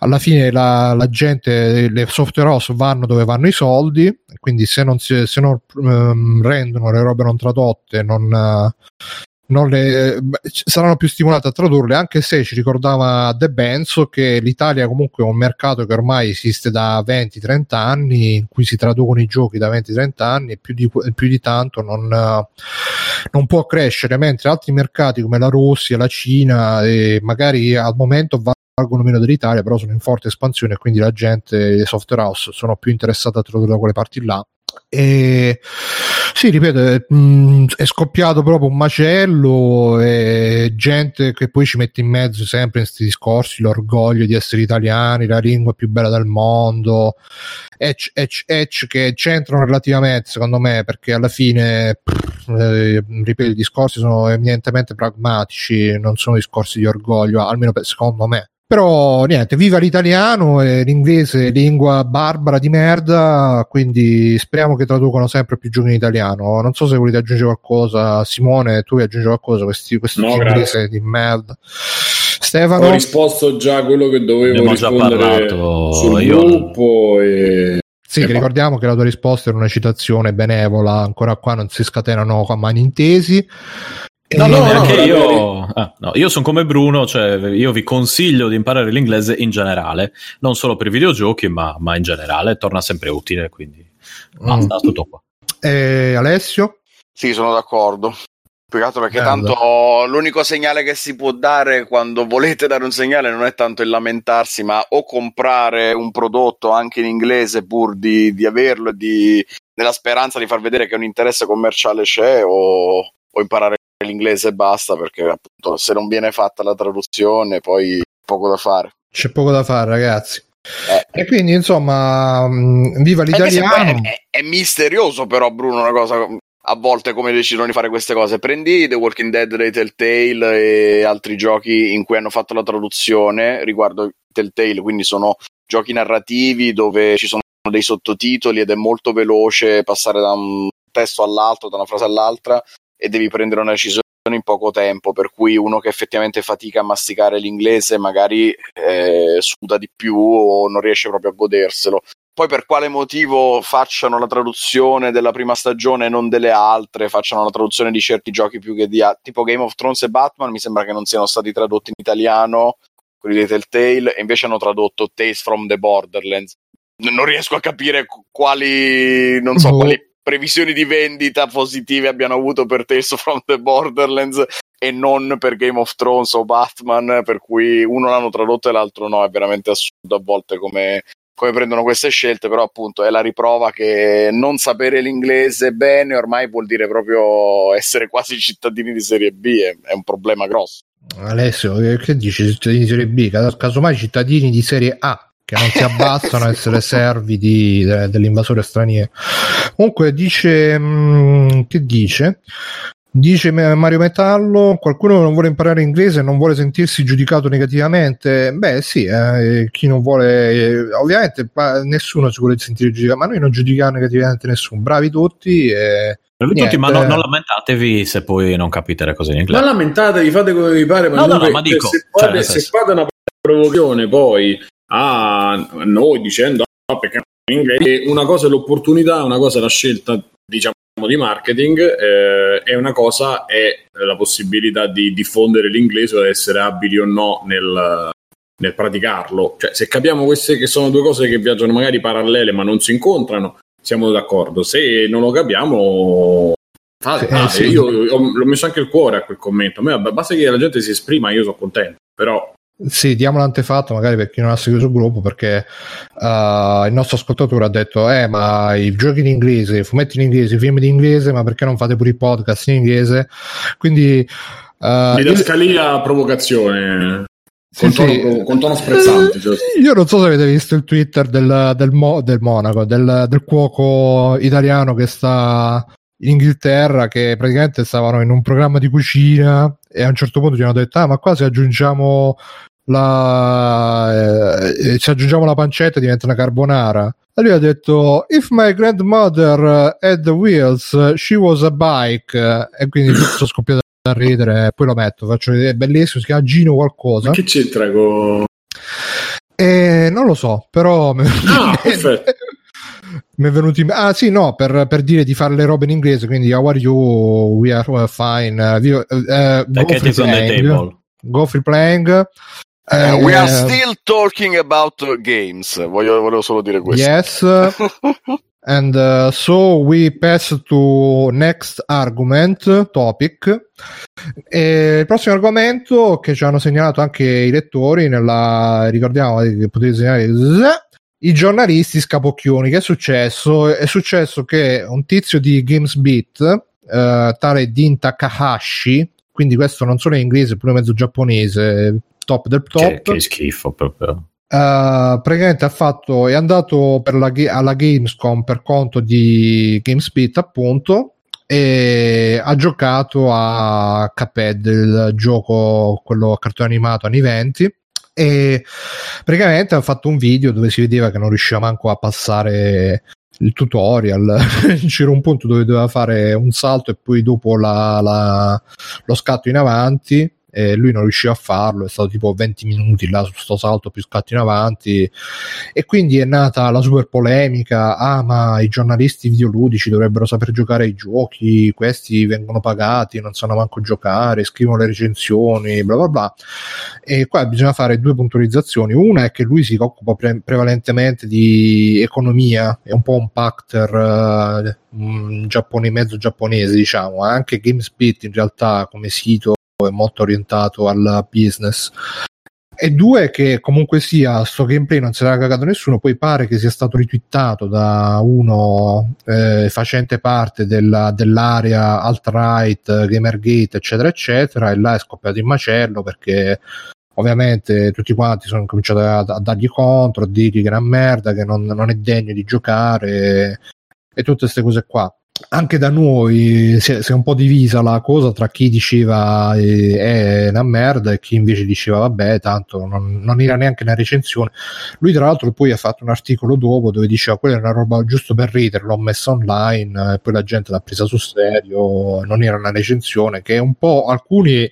alla fine la, la gente, le software house vanno dove vanno i soldi, quindi se non, si, se non um, rendono le robe non tradotte, non le, saranno più stimolate a tradurle, anche se ci ricordava De Benzo che l'Italia comunque è un mercato che ormai esiste da 20-30 anni, in cui si traducono i giochi da 20-30 anni e più di, più di tanto non, non, può crescere, mentre altri mercati come la Russia, la Cina, e magari al momento valgono meno dell'Italia, però sono in forte espansione quindi la gente, le software house, sono più interessate a tradurre da quelle parti là. E sì, ripeto, mm, è, scoppiato proprio un macello e gente che poi ci mette in mezzo sempre in questi discorsi l'orgoglio di essere italiani, la lingua più bella del mondo, etch, etch, etch che c'entrano relativamente secondo me perché alla fine, eh, ripeto, i discorsi sono eminentemente pragmatici, non sono discorsi di orgoglio, almeno per, secondo me. Però niente, viva l'italiano e l'inglese lingua barbara di merda, quindi speriamo che traducano sempre più giochi in italiano. Non so se volete aggiungere qualcosa, Simone, tu vuoi aggiungere qualcosa, questi, questi no, inglese di merda. Stefano? Ho risposto già a quello che dovevo rispondere sul io... gruppo e... Sì, che ricordiamo che la tua risposta era una citazione benevola, ancora qua non si scatenano a mani intesi. No, no, no, no io, ah, no, io sono come Bruno, cioè io vi consiglio di imparare l'inglese in generale, non solo per i videogiochi, ma, ma in generale, torna sempre utile, quindi basta, mm. tutto qua. E Alessio? Sì, sono d'accordo. Altro perché Bello. tanto l'unico segnale che si può dare quando volete dare un segnale non è tanto il lamentarsi, ma o comprare un prodotto anche in inglese pur di, di averlo e di, nella speranza di far vedere che un interesse commerciale c'è o, o imparare l'inglese e basta perché appunto se non viene fatta la traduzione poi poco da fare. C'è poco da fare ragazzi. Eh. E quindi insomma, mm, viva l'italiano. È, è, è, misterioso però Bruno una cosa, a volte come decidono di fare queste cose. Prendi The Walking Dead dei Telltale e altri giochi in cui hanno fatto la traduzione riguardo Telltale, quindi sono giochi narrativi dove ci sono dei sottotitoli ed è molto veloce passare da un testo all'altro, da una frase all'altra e devi prendere una decisione in poco tempo, per cui uno che effettivamente fatica a masticare l'inglese magari eh, suda di più o non riesce proprio a goderselo. Poi per quale motivo facciano la traduzione della prima stagione e non delle altre, facciano la traduzione di certi giochi più che di altri, tipo Game of Thrones e Batman, mi sembra che non siano stati tradotti in italiano, quelli di Telltale, e invece hanno tradotto Tales from the Borderlands. Non riesco a capire quali, non so, quali previsioni di vendita positive abbiano avuto per Tales from the Borderlands e non per Game of Thrones o Batman, per cui uno l'hanno tradotto e l'altro no, è veramente assurdo a volte come, come prendono queste scelte, però appunto è la riprova che non sapere l'inglese bene ormai vuol dire proprio essere quasi cittadini di serie B, è, un problema grosso. Alessio, che dici cittadini di serie B? Casomai cittadini di serie A che non si abbassano a essere servi di, de, dell'invasore straniero. Comunque dice, mh, mm, che dice? Dice Mario Metallo, qualcuno non vuole imparare inglese e non vuole sentirsi giudicato negativamente? Beh sì, eh, chi non vuole, eh, ovviamente nessuno si vuole sentire giudicato, ma noi non giudichiamo negativamente nessuno, bravi tutti. E, tutti ma no, non lamentatevi se poi non capite le cose in inglese. Non lamentatevi, fate come vi pare, ma, no, no, no, ma dico, se, fate, cioè, se fate una provocazione poi a noi dicendo ah, perché in inglese, una cosa è l'opportunità, una cosa è la scelta diciamo di marketing eh, e una cosa è la possibilità di diffondere l'inglese o essere abili o no nel, nel praticarlo. Cioè, se capiamo queste che sono due cose che viaggiano magari parallele ma non si incontrano, siamo d'accordo. Se non lo capiamo, fate, eh, sì. io, io, l'ho messo anche il cuore a quel commento. A me basta che la gente si esprima, io sono contento. Però sì, diamo l'antefatto magari per chi non ha seguito il gruppo perché uh, il nostro ascoltatore ha detto eh ma i giochi in inglese, i fumetti in inglese, i film in inglese ma perché non fate pure i podcast in inglese quindi uh, didascalia io... provocazione con, sì, tono, sì. con tono sprezzante cioè. io non so se avete visto il twitter del, del, Mo, del Monaco del, del cuoco italiano che sta in Inghilterra che praticamente stavano in un programma di cucina e a un certo punto ci hanno detto ah ma qua se aggiungiamo la, eh, se aggiungiamo la pancetta diventa una carbonara. E lui ha detto if my grandmother had the wheels she was a bike. E quindi sono scoppiato a ridere poi lo metto faccio vedere è bellissimo si chiama Gino qualcosa. Ma che c'entra con eh, non lo so però ah, perfetto mi è venuto in ah sì no per, per, dire di fare le robe in inglese quindi how are you we are uh, fine uh, uh, uh go, free playing, go free playing Uh, we are still talking about games. Voglio, volevo solo dire questo. Yes. and uh, so we pass to next argument topic. E il prossimo argomento che ci hanno segnalato anche i lettori nella ricordiamo che potete segnalare i giornalisti scapocchioni. Che è successo? È successo che un tizio di GamesBeat, uh, tale Din Takahashi, quindi questo non solo è inglese, pure mezzo giapponese, top del top. Che, che schifo proprio. Uh, praticamente ha fatto, è andato per la, alla Gamescom per conto di GameSpeed appunto e ha giocato a Cuphead il gioco quello a cartone animato anni 20 e praticamente ha fatto un video dove si vedeva che non riusciva manco a passare il tutorial. C'era un punto dove doveva fare un salto e poi dopo la, la, lo scatto in avanti e lui non riusciva a farlo, è stato tipo 20 minuti là su sto salto più scatto in avanti. E quindi è nata la super polemica, ah ma i giornalisti videoludici dovrebbero saper giocare ai giochi, questi vengono pagati, non sanno manco giocare, scrivono le recensioni, bla bla bla. E qua bisogna fare due puntualizzazioni, una è che lui si occupa pre- prevalentemente di economia, è un po' un pacter uh, giappone, mezzo giapponese diciamo, anche GameSpit in realtà come sito è molto orientato al business. E due che comunque sia sto gameplay non se l'ha cagato nessuno poi pare che sia stato ritwittato da uno eh, facente parte della, dell'area alt-right gamergate eccetera eccetera e là è scoppiato in macello perché ovviamente tutti quanti sono cominciati a, a dargli contro a dirgli che è una merda che non, non è degno di giocare e, e tutte queste cose qua anche da noi si è, si è, un po' divisa la cosa tra chi diceva eh, è una merda e chi invece diceva vabbè tanto non, non, era neanche una recensione lui tra l'altro poi ha fatto un articolo dopo dove diceva quella è una roba giusto per ridere l'ho messa online e poi la gente l'ha presa sul serio non era una recensione che un po' alcuni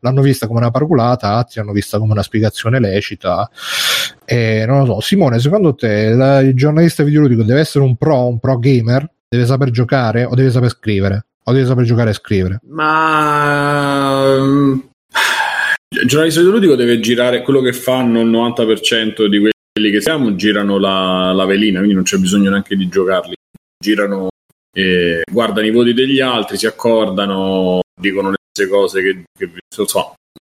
l'hanno vista come una paraculata altri l'hanno vista come una spiegazione lecita. E non lo so. Simone secondo te il giornalista videoludico deve essere un pro un pro gamer Deve saper giocare o deve saper scrivere? O deve saper giocare e scrivere? Ma il giornalista videoludico deve girare quello che fanno il 90% di quelli che siamo, girano la, la velina, quindi non c'è bisogno neanche di giocarli. Girano, e guardano i voti degli altri, si accordano, dicono le stesse cose che, che so,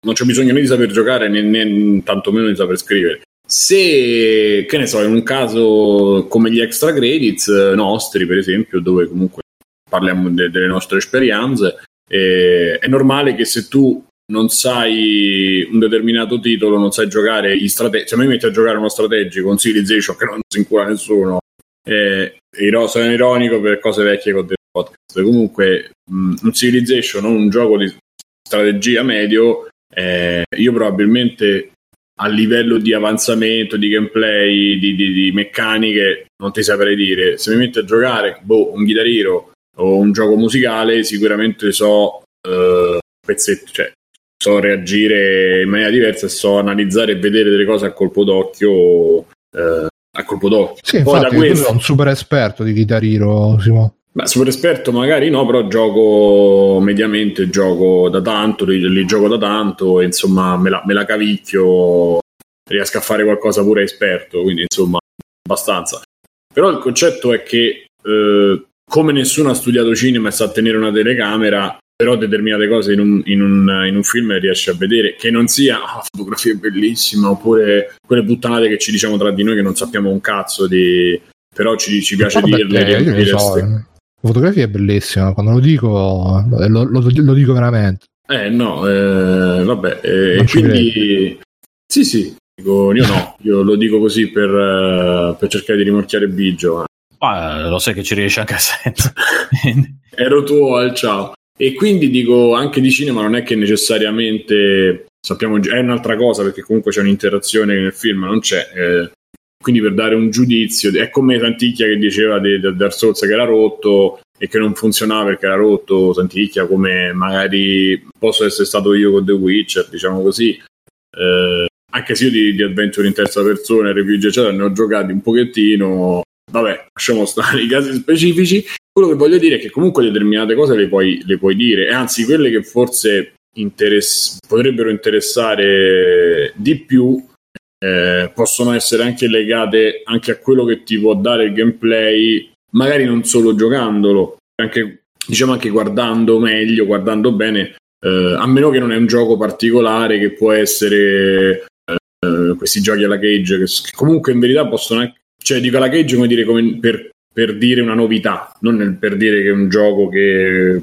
non c'è bisogno né di saper giocare né, né tantomeno di saper scrivere. Se, che ne so, in un caso come gli extra credits eh, nostri, per esempio, dove comunque parliamo de- delle nostre esperienze, eh, è normale che se tu non sai un determinato titolo, non sai giocare gli strategici. Se mi metti a giocare uno strategico con Civilization che non si incura nessuno, eh, sono ironico per cose vecchie con del podcast. Comunque, mh, un Civilization o un gioco di strategia medio, eh, io probabilmente a livello di avanzamento, di gameplay, di, di, di, meccaniche, non ti saprei dire. Se mi metti a giocare boh, un chitarrino o un gioco musicale, sicuramente so uh, pezzetti, cioè so reagire in maniera diversa so analizzare e vedere delle cose a colpo d'occhio. Uh, a colpo d'occhio. Sì, Poi infatti, da questo... sei un super esperto di chitarrino, Simo. Beh, super esperto magari no, però gioco mediamente, gioco da tanto, li, li gioco da tanto e insomma me la, me la, cavicchio, riesco a fare qualcosa pure esperto, quindi insomma abbastanza. Però il concetto è che eh, come nessuno ha studiato cinema e sa tenere una telecamera, però determinate cose in un, in un, in un film riesce a vedere, che non sia ah, fotografia bellissima oppure quelle puttanate che ci diciamo tra di noi che non sappiamo un cazzo di... però ci, ci piace dirle. Io so. La fotografia è bellissima, quando lo dico lo, lo, lo dico veramente. Eh no, eh, vabbè, eh, quindi sì sì, dico, io no, io lo dico così per, uh, per cercare di rimorchiare Biggio. Ah, lo sai che ci riesce anche a senso. Ero tuo al ciao. E quindi dico, anche di cinema non è che necessariamente sappiamo, è un'altra cosa perché comunque c'è un'interazione che nel film non c'è. Eh, quindi per dare un giudizio è come Santicchia che diceva di, di Dark Souls che era rotto e che non funzionava perché era rotto Santicchia come magari posso essere stato io con The Witcher diciamo così. Eh, anche se io di, di, adventure in terza persona review eccetera ne ho giocati un pochettino vabbè lasciamo stare i casi specifici. Quello che voglio dire è che comunque determinate cose le puoi, le puoi dire e anzi quelle che forse interess- potrebbero interessare di più eh, possono essere anche legate anche a quello che ti può dare il gameplay, magari non solo giocandolo, anche, diciamo anche guardando meglio, guardando bene, eh, a meno che non è un gioco particolare che può essere eh, questi giochi alla cage, che, che, comunque in verità possono anche, cioè dico alla cage come dire come per, per dire una novità, non per dire che è un gioco che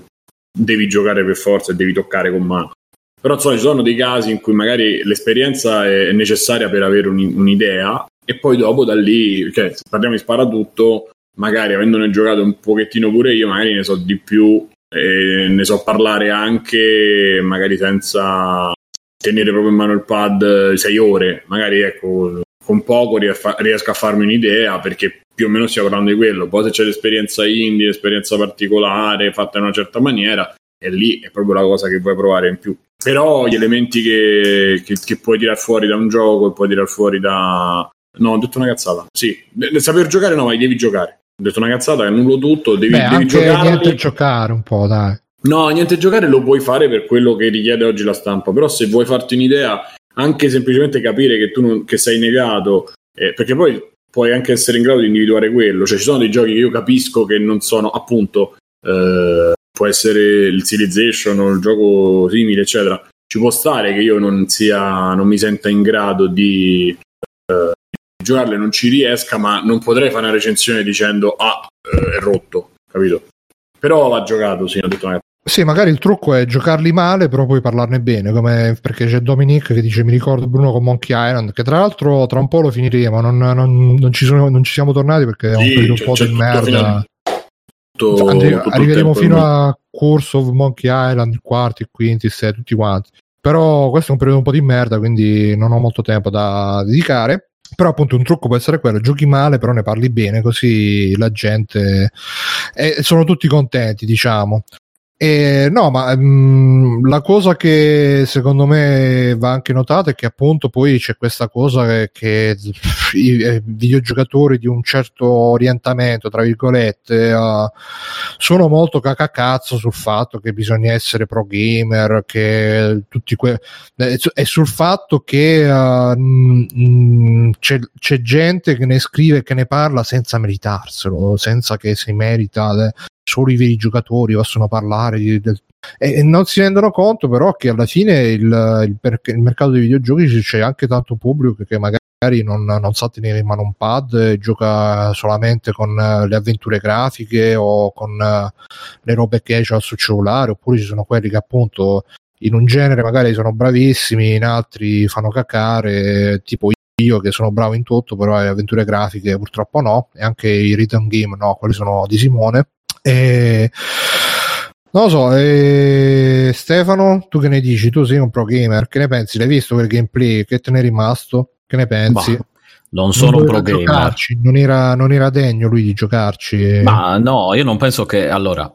devi giocare per forza e devi toccare con mano. Però insomma, ci sono dei casi in cui magari l'esperienza è necessaria per avere un, un'idea e poi dopo da lì, cioè, se parliamo di sparatutto, magari avendone giocato un pochettino pure io, magari ne so di più e ne so parlare anche magari senza tenere proprio in mano il pad sei ore, magari ecco con poco riesco a farmi un'idea perché più o meno stiamo parlando di quello. Poi se c'è l'esperienza indie, l'esperienza particolare fatta in una certa maniera, e lì è proprio la cosa che vuoi provare in più. Però gli elementi che, che, che puoi tirare fuori da un gioco e puoi tirare fuori da... No, ho detto una cazzata. Sì, saper giocare no, ma devi giocare. Ho detto una cazzata, è nullo tutto, devi, Beh, devi giocare. niente giocare un po', dai. No, niente giocare lo puoi fare per quello che richiede oggi la stampa, però se vuoi farti un'idea, anche semplicemente capire che tu non, che sei negato, eh, perché poi puoi anche essere in grado di individuare quello, cioè ci sono dei giochi che io capisco che non sono appunto eh, può essere il Civilization o il gioco simile, eccetera. Ci può stare che io non sia, non mi senta in grado di, eh, di giocarle, non ci riesca, ma non potrei fare una recensione dicendo ah, eh, è rotto, capito? Però va giocato, sì, ho detto una sì, magari il trucco è giocarli male, però poi parlarne bene, come perché c'è Dominic che dice mi ricordo Bruno con Monkey Island, che tra l'altro tra un po' lo finiremo, non, non, non, ci, sono, non ci, siamo tornati perché sì, è un po' di merda tutto, Andri- tutto arriveremo fino a Course of Monkey Island, il quarto, il quinto, il sei, tutti quanti. Però questo è un periodo un po' di merda, quindi non ho molto tempo da dedicare. Però appunto un trucco può essere quello, giochi male però ne parli bene, così la gente... E sono tutti contenti, diciamo. Eh, no, ma mh, mm, la cosa che secondo me va anche notata è che appunto poi c'è questa cosa che, che i eh, videogiocatori di un certo orientamento, tra virgolette, uh, sono molto cacacazzo sul fatto che bisogna essere pro gamer, che tutti que- eh, e sul fatto che uh, mh, c'è, c'è, gente che ne scrive e che ne parla senza meritarselo, senza che si merita solo i veri giocatori possono parlare di, del, e, non si rendono conto però che alla fine il, il, il, mercato dei videogiochi c'è anche tanto pubblico che magari non, non sa tenere in mano un pad e gioca solamente con le avventure grafiche o con le robe che c'ha sul cellulare oppure ci sono quelli che appunto in un genere magari sono bravissimi, in altri fanno cacare, tipo io che sono bravo in tutto, però le avventure grafiche purtroppo no, e anche i rhythm game no, quelli sono di Simone. E... Non lo so, e... Stefano, tu che ne dici? Tu sei un pro gamer, che ne pensi? L'hai visto quel gameplay? Che te ne è rimasto? Che ne pensi? Bah, non sono non un pro gamer. Non, era, non era degno lui di giocarci. Ma no, io non penso che... Allora,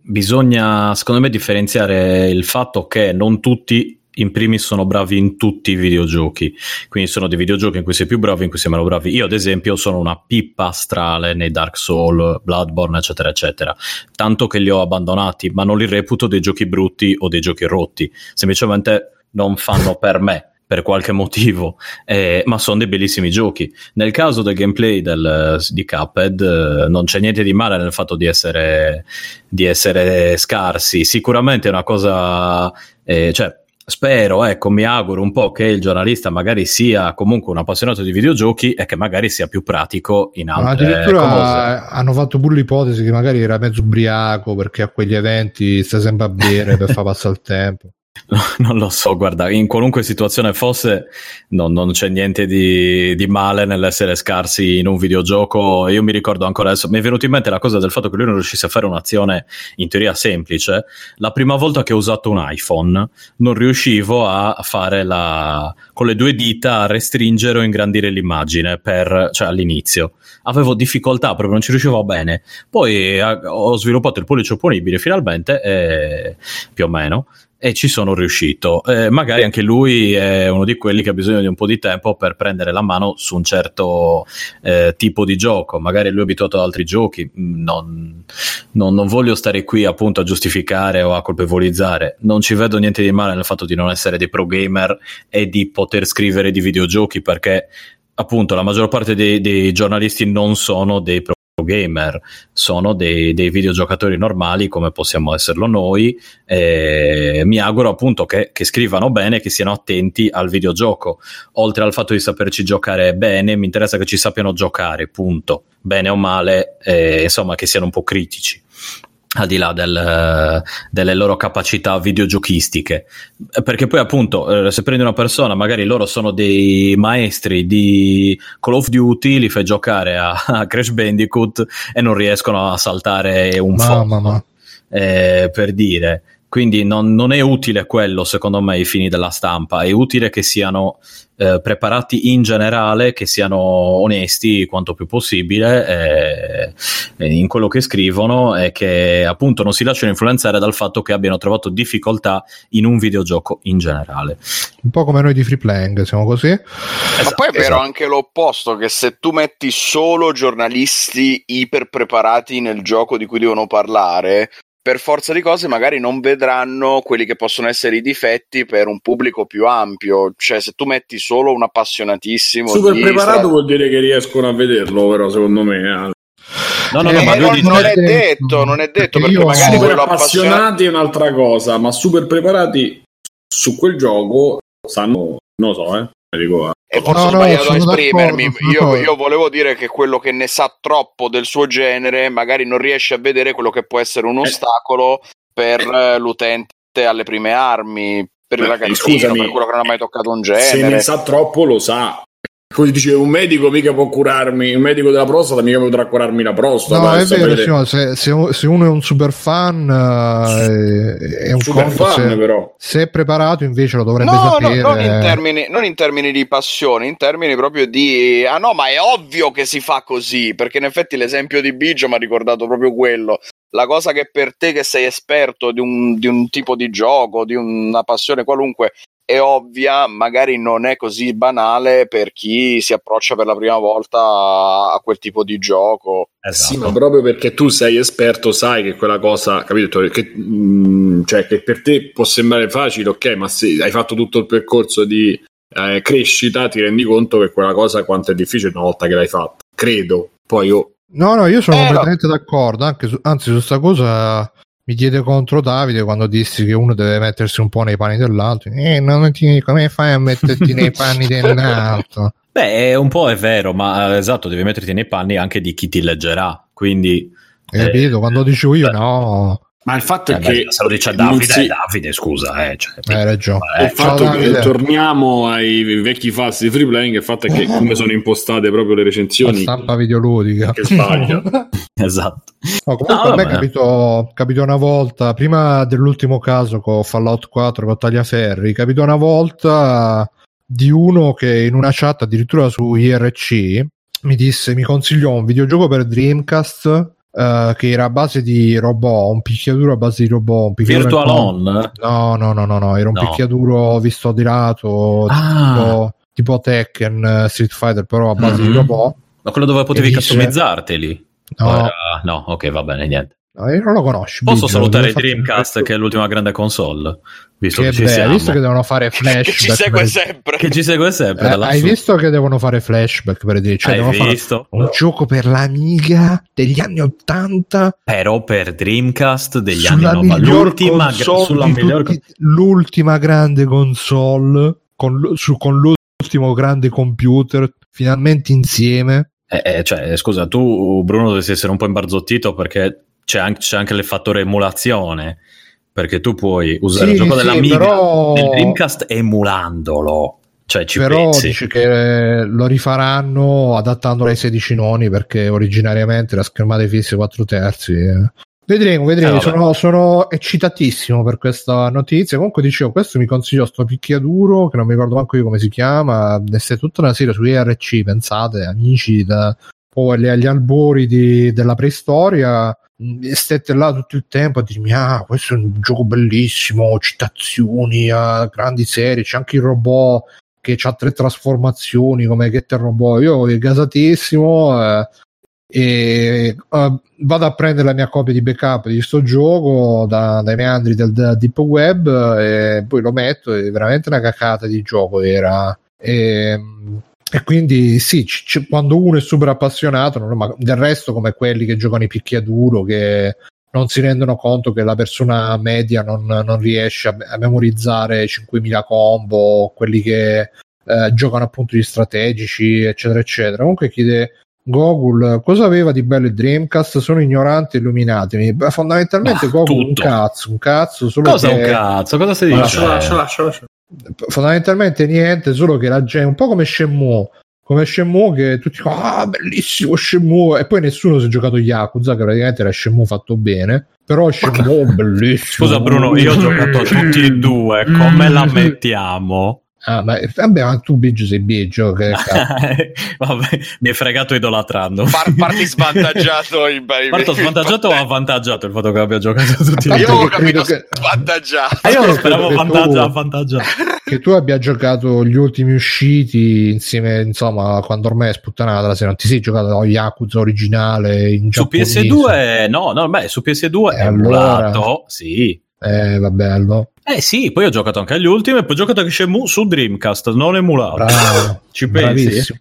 bisogna secondo me differenziare il fatto che non tutti in primis sono bravi in tutti i videogiochi, quindi sono dei videogiochi in cui sei più bravo, in cui sei meno bravi. Io, ad esempio, sono una pippa astrale nei Dark Souls, Bloodborne, eccetera, eccetera. Tanto che li ho abbandonati, ma non li reputo dei giochi brutti o dei giochi rotti, semplicemente non fanno per me. Per qualche motivo, eh, ma sono dei bellissimi giochi. Nel caso del gameplay del, di Cuphead, eh, non c'è niente di male nel fatto di essere, di essere scarsi. Sicuramente è una cosa, eh, cioè, spero, ecco, mi auguro un po' che il giornalista magari sia comunque un appassionato di videogiochi e che magari sia più pratico in altre Ma addirittura cose. hanno fatto pure l'ipotesi che magari era mezzo ubriaco perché a quegli eventi sta sempre a bere per far passare il tempo. non lo so, guarda, in qualunque situazione fosse non, non c'è niente di, di, male nell'essere scarsi in un videogioco. Io mi ricordo ancora adesso, mi è venuto in mente la cosa del fatto che lui non riuscisse a fare un'azione in teoria semplice. La prima volta che ho usato un iPhone non riuscivo a fare la, con le due dita a restringere o ingrandire l'immagine per, cioè all'inizio. Avevo difficoltà, proprio non ci riuscivo bene. Poi eh, ho sviluppato il pollice opponibile finalmente, e, più o meno e ci sono riuscito. Eh, magari anche lui è uno di quelli che ha bisogno di un po' di tempo per prendere la mano su un certo eh, tipo di gioco. Magari lui è abituato ad altri giochi. Mm, non, non, non, voglio stare qui appunto a giustificare o a colpevolizzare. Non ci vedo niente di male nel fatto di non essere dei pro gamer e di poter scrivere di videogiochi perché appunto la maggior parte dei, dei giornalisti non sono dei pro gamer, sono dei, dei, videogiocatori normali come possiamo esserlo noi. Eh, mi auguro appunto che, che, scrivano bene, che siano attenti al videogioco. Oltre al fatto di saperci giocare bene, mi interessa che ci sappiano giocare, punto. Bene o male, eh, insomma, che siano un po' critici al di là del, delle loro capacità videogiochistiche. Perché poi, appunto, eh, se prendi una persona, magari loro sono dei maestri di Call of Duty, li fai giocare a, a Crash Bandicoot e non riescono a saltare un fuoco. Eh, per dire. Quindi non, non, è utile quello, secondo me, ai fini della stampa. È utile che siano eh, preparati in generale, che siano onesti quanto più possibile eh, in quello che scrivono e che appunto non si lasciano influenzare dal fatto che abbiano trovato difficoltà in un videogioco in generale. Un po' come noi di Free Playing, siamo così. Esatto, Ma poi è vero esatto. anche l'opposto, che se tu metti solo giornalisti iper preparati nel gioco di cui devono parlare, per forza di cose magari non vedranno quelli che possono essere i difetti per un pubblico più ampio. Cioè, se tu metti solo un appassionatissimo. Super preparato stra... vuol dire che riescono a vederlo, però, secondo me. Eh. No, no, no, eh, ma non, non è detto, non è detto perché io magari quello appassionati è un'altra cosa, ma super preparati su quel gioco sanno, non lo so, eh. Dico, e forse no, ho sbagliato no, a esprimermi. Io, io, volevo dire che quello che ne sa troppo del suo genere magari non riesce a vedere quello che può essere un eh. ostacolo per eh. l'utente alle prime armi, per il ragazzino, scusami, per quello che non ha mai toccato un genere. Se ne sa troppo lo sa, come dice un medico mica può curarmi un medico della prostata mica potrà curarmi la prostata no è vero cioè, se, se, uno è un super fan uh, è un super conto fan, se, però. se è preparato invece lo dovrebbe no, sapere no, non, in termini, non in termini di passione in termini proprio di ah no ma è ovvio che si fa così perché in effetti l'esempio di Biggio mi ha ricordato proprio quello la cosa che per te che sei esperto di un, di un tipo di gioco, di una passione qualunque, è ovvia, magari non è così banale per chi si approccia per la prima volta a quel tipo di gioco. Esatto. Sì, ma proprio perché tu sei esperto, sai che quella cosa, capito? Che, mh, mm, cioè, che per te può sembrare facile, ok, ma se hai fatto tutto il percorso di eh, crescita, ti rendi conto che quella cosa quanto è difficile una volta che l'hai fatta. Credo. Poi io. No, no, io sono eh, completamente no. d'accordo. Anche su, anzi, su questa cosa mi diede contro Davide quando dissi che uno deve mettersi un po' nei panni dell'altro. Eh, non ti, come fai a metterti nei panni dell'altro? Beh, un po' è vero, ma esatto, devi metterti nei panni anche di chi ti leggerà. Quindi. Capito? Eh, quando dicevo io, no. Ma il fatto Eh, è beh, che se lo dice non Davide, si- è Davide, scusa. Eh, cioè, Hai ragione. eh, il fatto ciao, che Davide. torniamo ai vecchi fasti di free playing, il fatto è che come sono impostate proprio le La recensioni stampa videoludica. che sbaglia. esatto. No, comunque No, a me capitò, capitò una volta, prima dell'ultimo caso con Fallout 4 con Tagliaferri, capitò una volta di uno che in una chat addirittura su IRC mi disse, mi consigliò un videogioco per Dreamcast eh, che era a base di robot, un picchiaduro a base di robot, un Virtual On? No, no, no, no, no, era un No. picchiaduro visto di lato, Ah. tipo, tipo Tekken, eh, Street Fighter, però a base di Mhm. robot. Ma quello dove potevi customizzarteli? No, era- no, ok, va bene, niente. No, io non lo conosci. Posso Biggio, salutare Dreamcast, che è l'ultima grande console? Visto che, Che ci bello, siamo. hai visto che devono fare flashback che ci segue per- sempre. Che ci segue sempre. Eh, hai visto che devono fare flashback per dire cioè Hai devono fare visto? un gioco per l'Amiga degli anni 80 Però per Dreamcast degli anni 90. miglior L'ultima, di miglior tutti- l'ultima grande console con, l- su- con l'ultimo grande computer finalmente insieme Eh, eh, cioè, scusa, tu, Bruno, dovresti essere un po' imbarzottito perché c'è anche, c'è anche il fattore emulazione. Perché tu puoi usare Sì, il gioco sì, dell'Amiga però- del Dreamcast emulandolo. Cioè, ci però pensi. dice che lo rifaranno adattandolo ai 16 noni perché originariamente la schermata fisse 4 terzi eh. vedremo vedremo Eh, sono, sono eccitatissimo per questa notizia comunque dicevo questo mi consigliò sto picchiaduro che non mi ricordo manco io come si chiama se tutta una serie su IRC pensate amici da poi agli, agli albori di- della preistoria stette là tutto il tempo a dirmi ah questo è un gioco bellissimo citazioni a grandi serie c'è anche il robot che ha tre trasformazioni come Getter Robot. Io gasatissimo eh, e eh, vado a prendere la mia copia di backup di sto gioco da- dai meandri del, del deep web eh, e poi lo metto. È veramente una cacata di gioco. Era. E, e quindi sì, c- c- quando uno è super appassionato, non- ma del resto, come quelli che giocano i picchiaduro, che non si rendono conto che la persona media non, non riesce a, a memorizzare 5.000 combo, quelli che eh, giocano appunto gli strategici, eccetera, eccetera. Comunque chiede Gogol cosa aveva di bello il Dreamcast? Sono ignoranti, illuminatemi. Beh, fondamentalmente Ah, Gogol un tutto. cazzo, un cazzo, solo Cosa che un cazzo? Cosa si Lascia, dice? lascia, lascia, lascia. Fondamentalmente niente, solo che la gente, un po' come Shenmue, come Shenmue che tutti dicono ah bellissimo Shenmue e poi nessuno si è giocato Yakuza che praticamente era Shenmue fatto bene però Shenmue bellissimo Scusa Bruno, io ho giocato a tutti e due, come la mettiamo? Ah ma vabbè ma tu Biggio sei Biggio che. Vabbè, mi hai fregato idolatrando. Par- parti svantaggiato in Parto svantaggiato o avvantaggiato il fatto che abbia giocato tutti e Io avevo capito che- svantaggiato. Ah, io lo speravo che vantaggio, tu- avvantaggiato. che tu abbia giocato gli ultimi usciti insieme insomma quando ormai è sputtanata la serie non ti sei giocato lo Yakuza originale in Su giapponese PS2, no, no, beh, su PS2 E è allora? emulato, sì. Eh va bello Eh sì, poi ho giocato anche agli ultimi e poi ho giocato anche Shenmue su Dreamcast, non emulato. bravo. Ci pensi? bravissimo.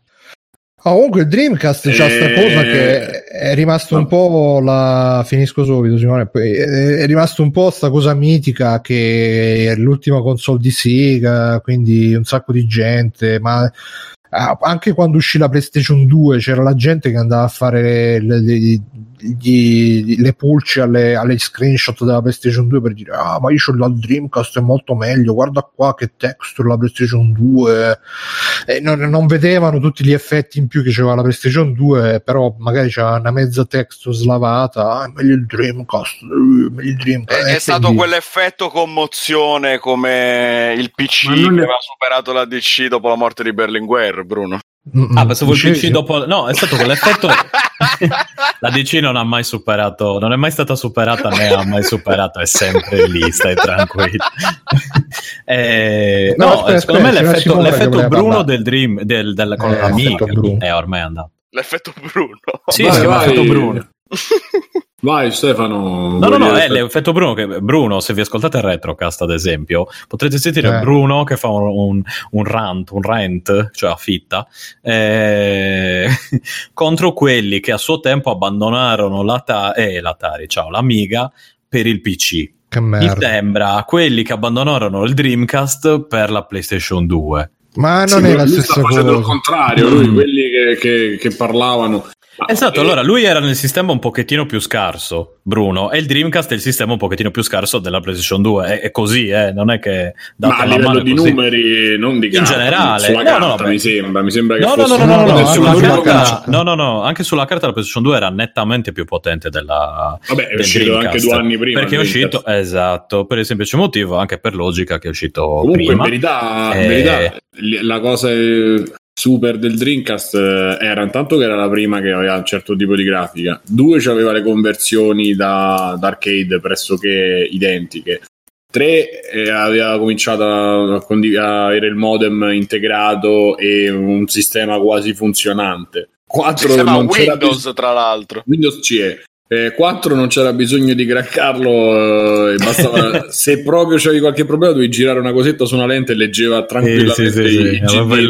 Ah, comunque il Dreamcast c'ha sta Eh, cosa che è rimasto un po' la finisco subito Simone poi è è rimasto un po' sta cosa mitica che è l'ultima console di Sega quindi un sacco di gente ma ah, anche quando uscì la PlayStation 2 c'era la gente che andava a fare le, le- gli- le pulci alle, alle screenshot della PlayStation 2 per dire ah ma io ho la Dreamcast è molto meglio guarda qua che texture la PlayStation 2 e non, non vedevano tutti gli effetti in più che c'era la PlayStation 2 però magari c'era una mezza texture slavata ah, è meglio il Dreamcast eh, meglio il Dreamcast È, è stato quindi- quell'effetto commozione come il PC che aveva superato la DC dopo la morte di Berlinguer, Bruno. Mm, Ah, pensavo il dicevi? PC dopo... No, è stato quell'effetto... La DC non ha mai superato, non è mai stata superata né ha mai superato, è sempre lì, stai tranquillo. Eh, No, no, aspetta, secondo me aspetta, c'era l'effetto, l'effetto Bruno del Dream, del, del, con Eh, l'effetto Bruno. è ormai andato. L'effetto Bruno. Sì, Vai, chiama vai. effetto Bruno. Vai Stefano. No, no, no, è dire- l'effetto Bruno. Che, Bruno, se vi ascoltate il Retrocast, ad esempio, potrete sentire Eh. Bruno che fa un, un, un rant, un rant, cioè affitta, eh, contro quelli che a suo tempo abbandonarono l'Ata- eh, l'Atari, ciao, l'Amiga per il PC. che Mi merda sembra quelli che abbandonarono il Dreamcast per la PlayStation 2. ma Sì, non è la stessa sta facendo il cosa contrario, lui, Mm. quelli che, che- che parlavano. Esatto, eh, allora lui era nel sistema un pochettino più scarso, Bruno, e il Dreamcast è il sistema un pochettino più scarso della PlayStation 2, è, è così, eh, non è che... Ma a livello di così. numeri, non di In generale, sulla no, carta, no, mi sembra, mi sembra che no, fosse no, no, no, no, sulla carta, no, no, no, anche sulla carta la PlayStation 2 era nettamente più potente della Vabbè, è uscito Dreamcast, anche due anni prima. Perché è uscito, esatto, per il semplice motivo, anche per logica, che è uscito Comunque, prima. in verità, in verità la cosa super del Dreamcast eh, era intanto che era la prima che aveva un certo tipo di grafica, due aveva le conversioni da, da arcade pressoché identiche. 3 eh, aveva cominciato a, a, a, avere il modem integrato e un sistema quasi funzionante. 4 non Windows, c'era tra l'altro. Windows CE. Eh, 4 non c'era bisogno di craccarlo, eh, bastava, se proprio c'avevi qualche problema dovevi girare una cosetta su una lente e leggeva tranquillamente sì, sì, sì, i CD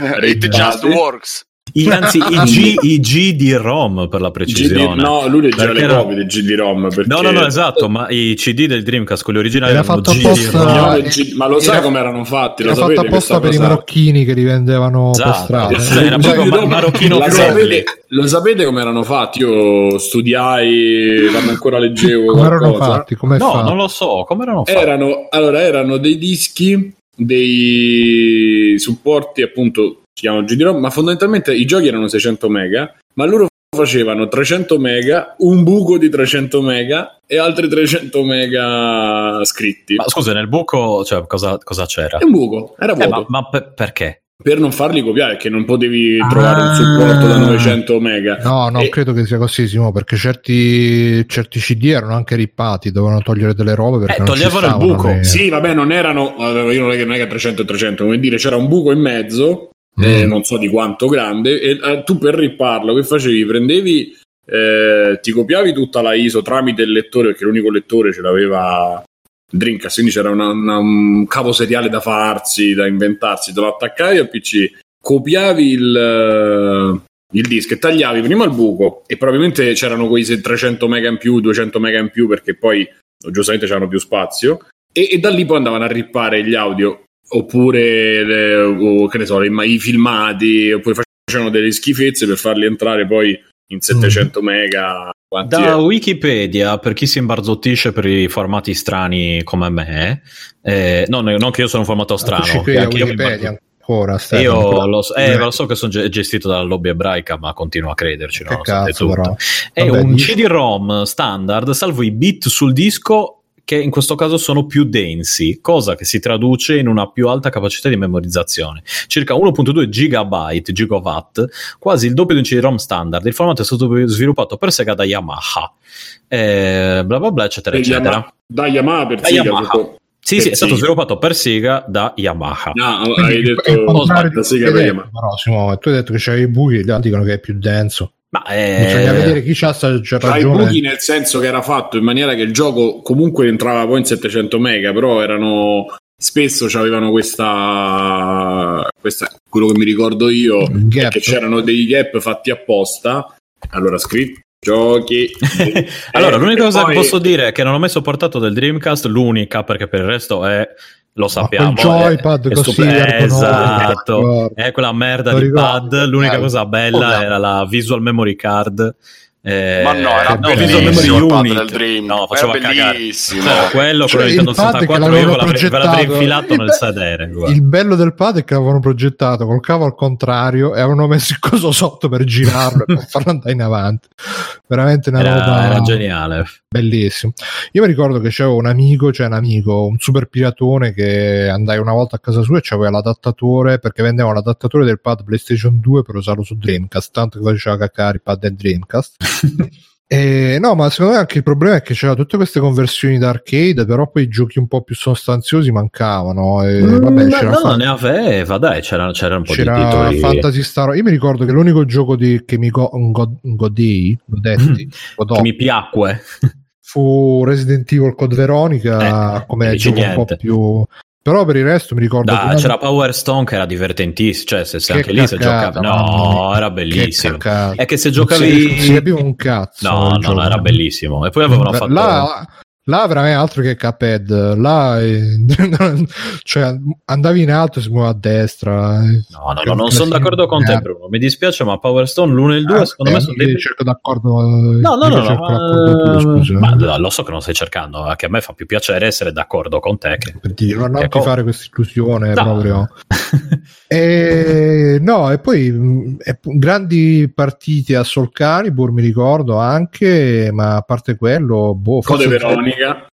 It just works. I, anzi, i, G, i GD-ROM per la precisione. GD, no, lui leggeva le copie del GD-ROM. Perché... No, no, no, esatto, ma i CD del Dreamcast, quelli originali, era fatto apposta... ma lo sai come erano fatti? Era fatto apposta per i marocchini che li vendevano esatto. per strada. Cioè, era proprio ma- marocchino sapete, Lo sapete come erano fatti? Io studiai quando ancora leggevo. come erano fatti? Com'è no, fatto? non lo so. Come erano fatti? Erano, allora, erano dei dischi dei supporti appunto si chiamano GD-ROM, ma fondamentalmente i giochi erano 600 mega, ma loro facevano 300 mega, un buco di 300 mega e altri 300 mega scritti. Ma scusa, nel buco cioè, cosa, cosa c'era? È un buco, era vuoto. Eh, ma, ma per, perché? Per non farli copiare, che non potevi ah, trovare un supporto da 900 mega. No, non e... credo che sia così, Simo, perché certi, certi CD erano anche rippati, dovevano togliere delle robe perché eh, toglievano il buco. E... Sì, vabbè, non erano, io non è che 300 e 300, come dire, c'era un buco in mezzo eh, mm. non so di quanto grande, e eh, tu per ripparlo che facevi? Prendevi, eh, ti copiavi tutta la ISO tramite il lettore, perché l'unico lettore ce l'aveva Dreamcast, quindi c'era una, una, un cavo seriale da farsi, da inventarsi, te lo attaccavi al PC, copiavi il, eh, il disco e tagliavi prima il buco e probabilmente c'erano quei 300 mega in più, 200 mega in più perché poi giustamente c'erano più spazio e, e da lì poi andavano a rippare gli audio oppure le, o, che ne so, le, i filmati, oppure facevano delle schifezze per farli entrare poi in 700 mm. mega. Da è? Wikipedia, per chi si imbarzottisce per i formati strani come me, eh, no, non che io sono un formato strano, che anche Wikipedia. Stefano, io lo so, eh, lo so che sono gestito dalla lobby ebraica, ma continuo a crederci. Che cazzo. È Vabbè, un CD-ROM standard, salvo i bit sul disco che in questo caso sono più densi, cosa che si traduce in una più alta capacità di memorizzazione, circa 1.2 GB, gigawatt, quasi il doppio di un CD-ROM standard. Il formato è stato sviluppato per Sega da Yamaha, eh, bla bla bla, eccetera, e eccetera. Yama- da Yamaha per da Sega. Yamaha. Sì, sì, è stato sviluppato per Sega da Yamaha. No, hai detto oh, da Sega da Yamaha. Però, tu hai detto che c'hai i buchi, gli altri dicono che è più denso. Ma è... Bisogna vedere chi c'ha sta ragione. i buchi nel senso che era fatto in maniera che il gioco comunque entrava poi in 700 mega, però erano spesso avevano questa, questa quello che mi ricordo io che c'erano dei gap fatti apposta. Allora scritto giochi. allora, eh, l'unica cosa poi... che posso dire è che non ho mai sopportato del Dreamcast, l'unica perché per il resto è lo sappiamo. Ma joypad è, così, è esatto, è quella merda di pad. L'unica cosa bella era la visual memory card eh, ma no, era no, bellissimo il pad del Dream. No, faceva era bellissimo. Cioè, quello, cioè, quello di Nintendo 64 io ve l'avrei infilato nel sedere. Guarda. Il bello del pad è che l'avevano progettato col cavo al contrario e avevano messo il coso sotto per girarlo e per farlo andare in avanti. Veramente una era, roba era geniale. Bellissimo. Io mi ricordo che c'avevo un amico, cioè un amico, un super piratone che andai una volta a casa sua e c'aveva l'adattatore perché vendeva l'adattatore del pad PlayStation 2 per usarlo su Dreamcast, tanto che faceva cacare il pad del Dreamcast. E, no, ma secondo me anche il problema è che c'erano tutte queste conversioni da arcade, però poi i giochi un po' più sostanziosi mancavano. E, mm, vabbè, c'era no, fa- ne aveva, dai, c'era, c'era un po' c'era di titoli. Fantasy Star. Io mi ricordo che l'unico gioco di, che mi go- god- godei, godetti, che mi piacque fu Resident Evil Code Veronica eh, come gioco niente. un po' più però per il resto mi ricordo da, c'era Power Stone che era divertentissimo cioè se, se anche lì si giocava no era bellissimo. È che se giocavi si capiva un cazzo no no, no era bellissimo. E poi avevano fatto là, là veramente altro che Cuphead. Là eh, cioè andavi in alto e si muoveva a destra no no, no non sono d'accordo con te Bruno. Mi dispiace ma Power Stone l'1 e il 2 ah, secondo eh, me sono dei cerco d'accordo no no no, no pure, ma lo so che non stai cercando anche a me fa più piacere essere d'accordo con te che, per dire non ti fare questa illusione no. proprio. E, no e poi mh, grandi partite a Soul Calibur mi ricordo anche ma a parte quello boh, Code Veronica.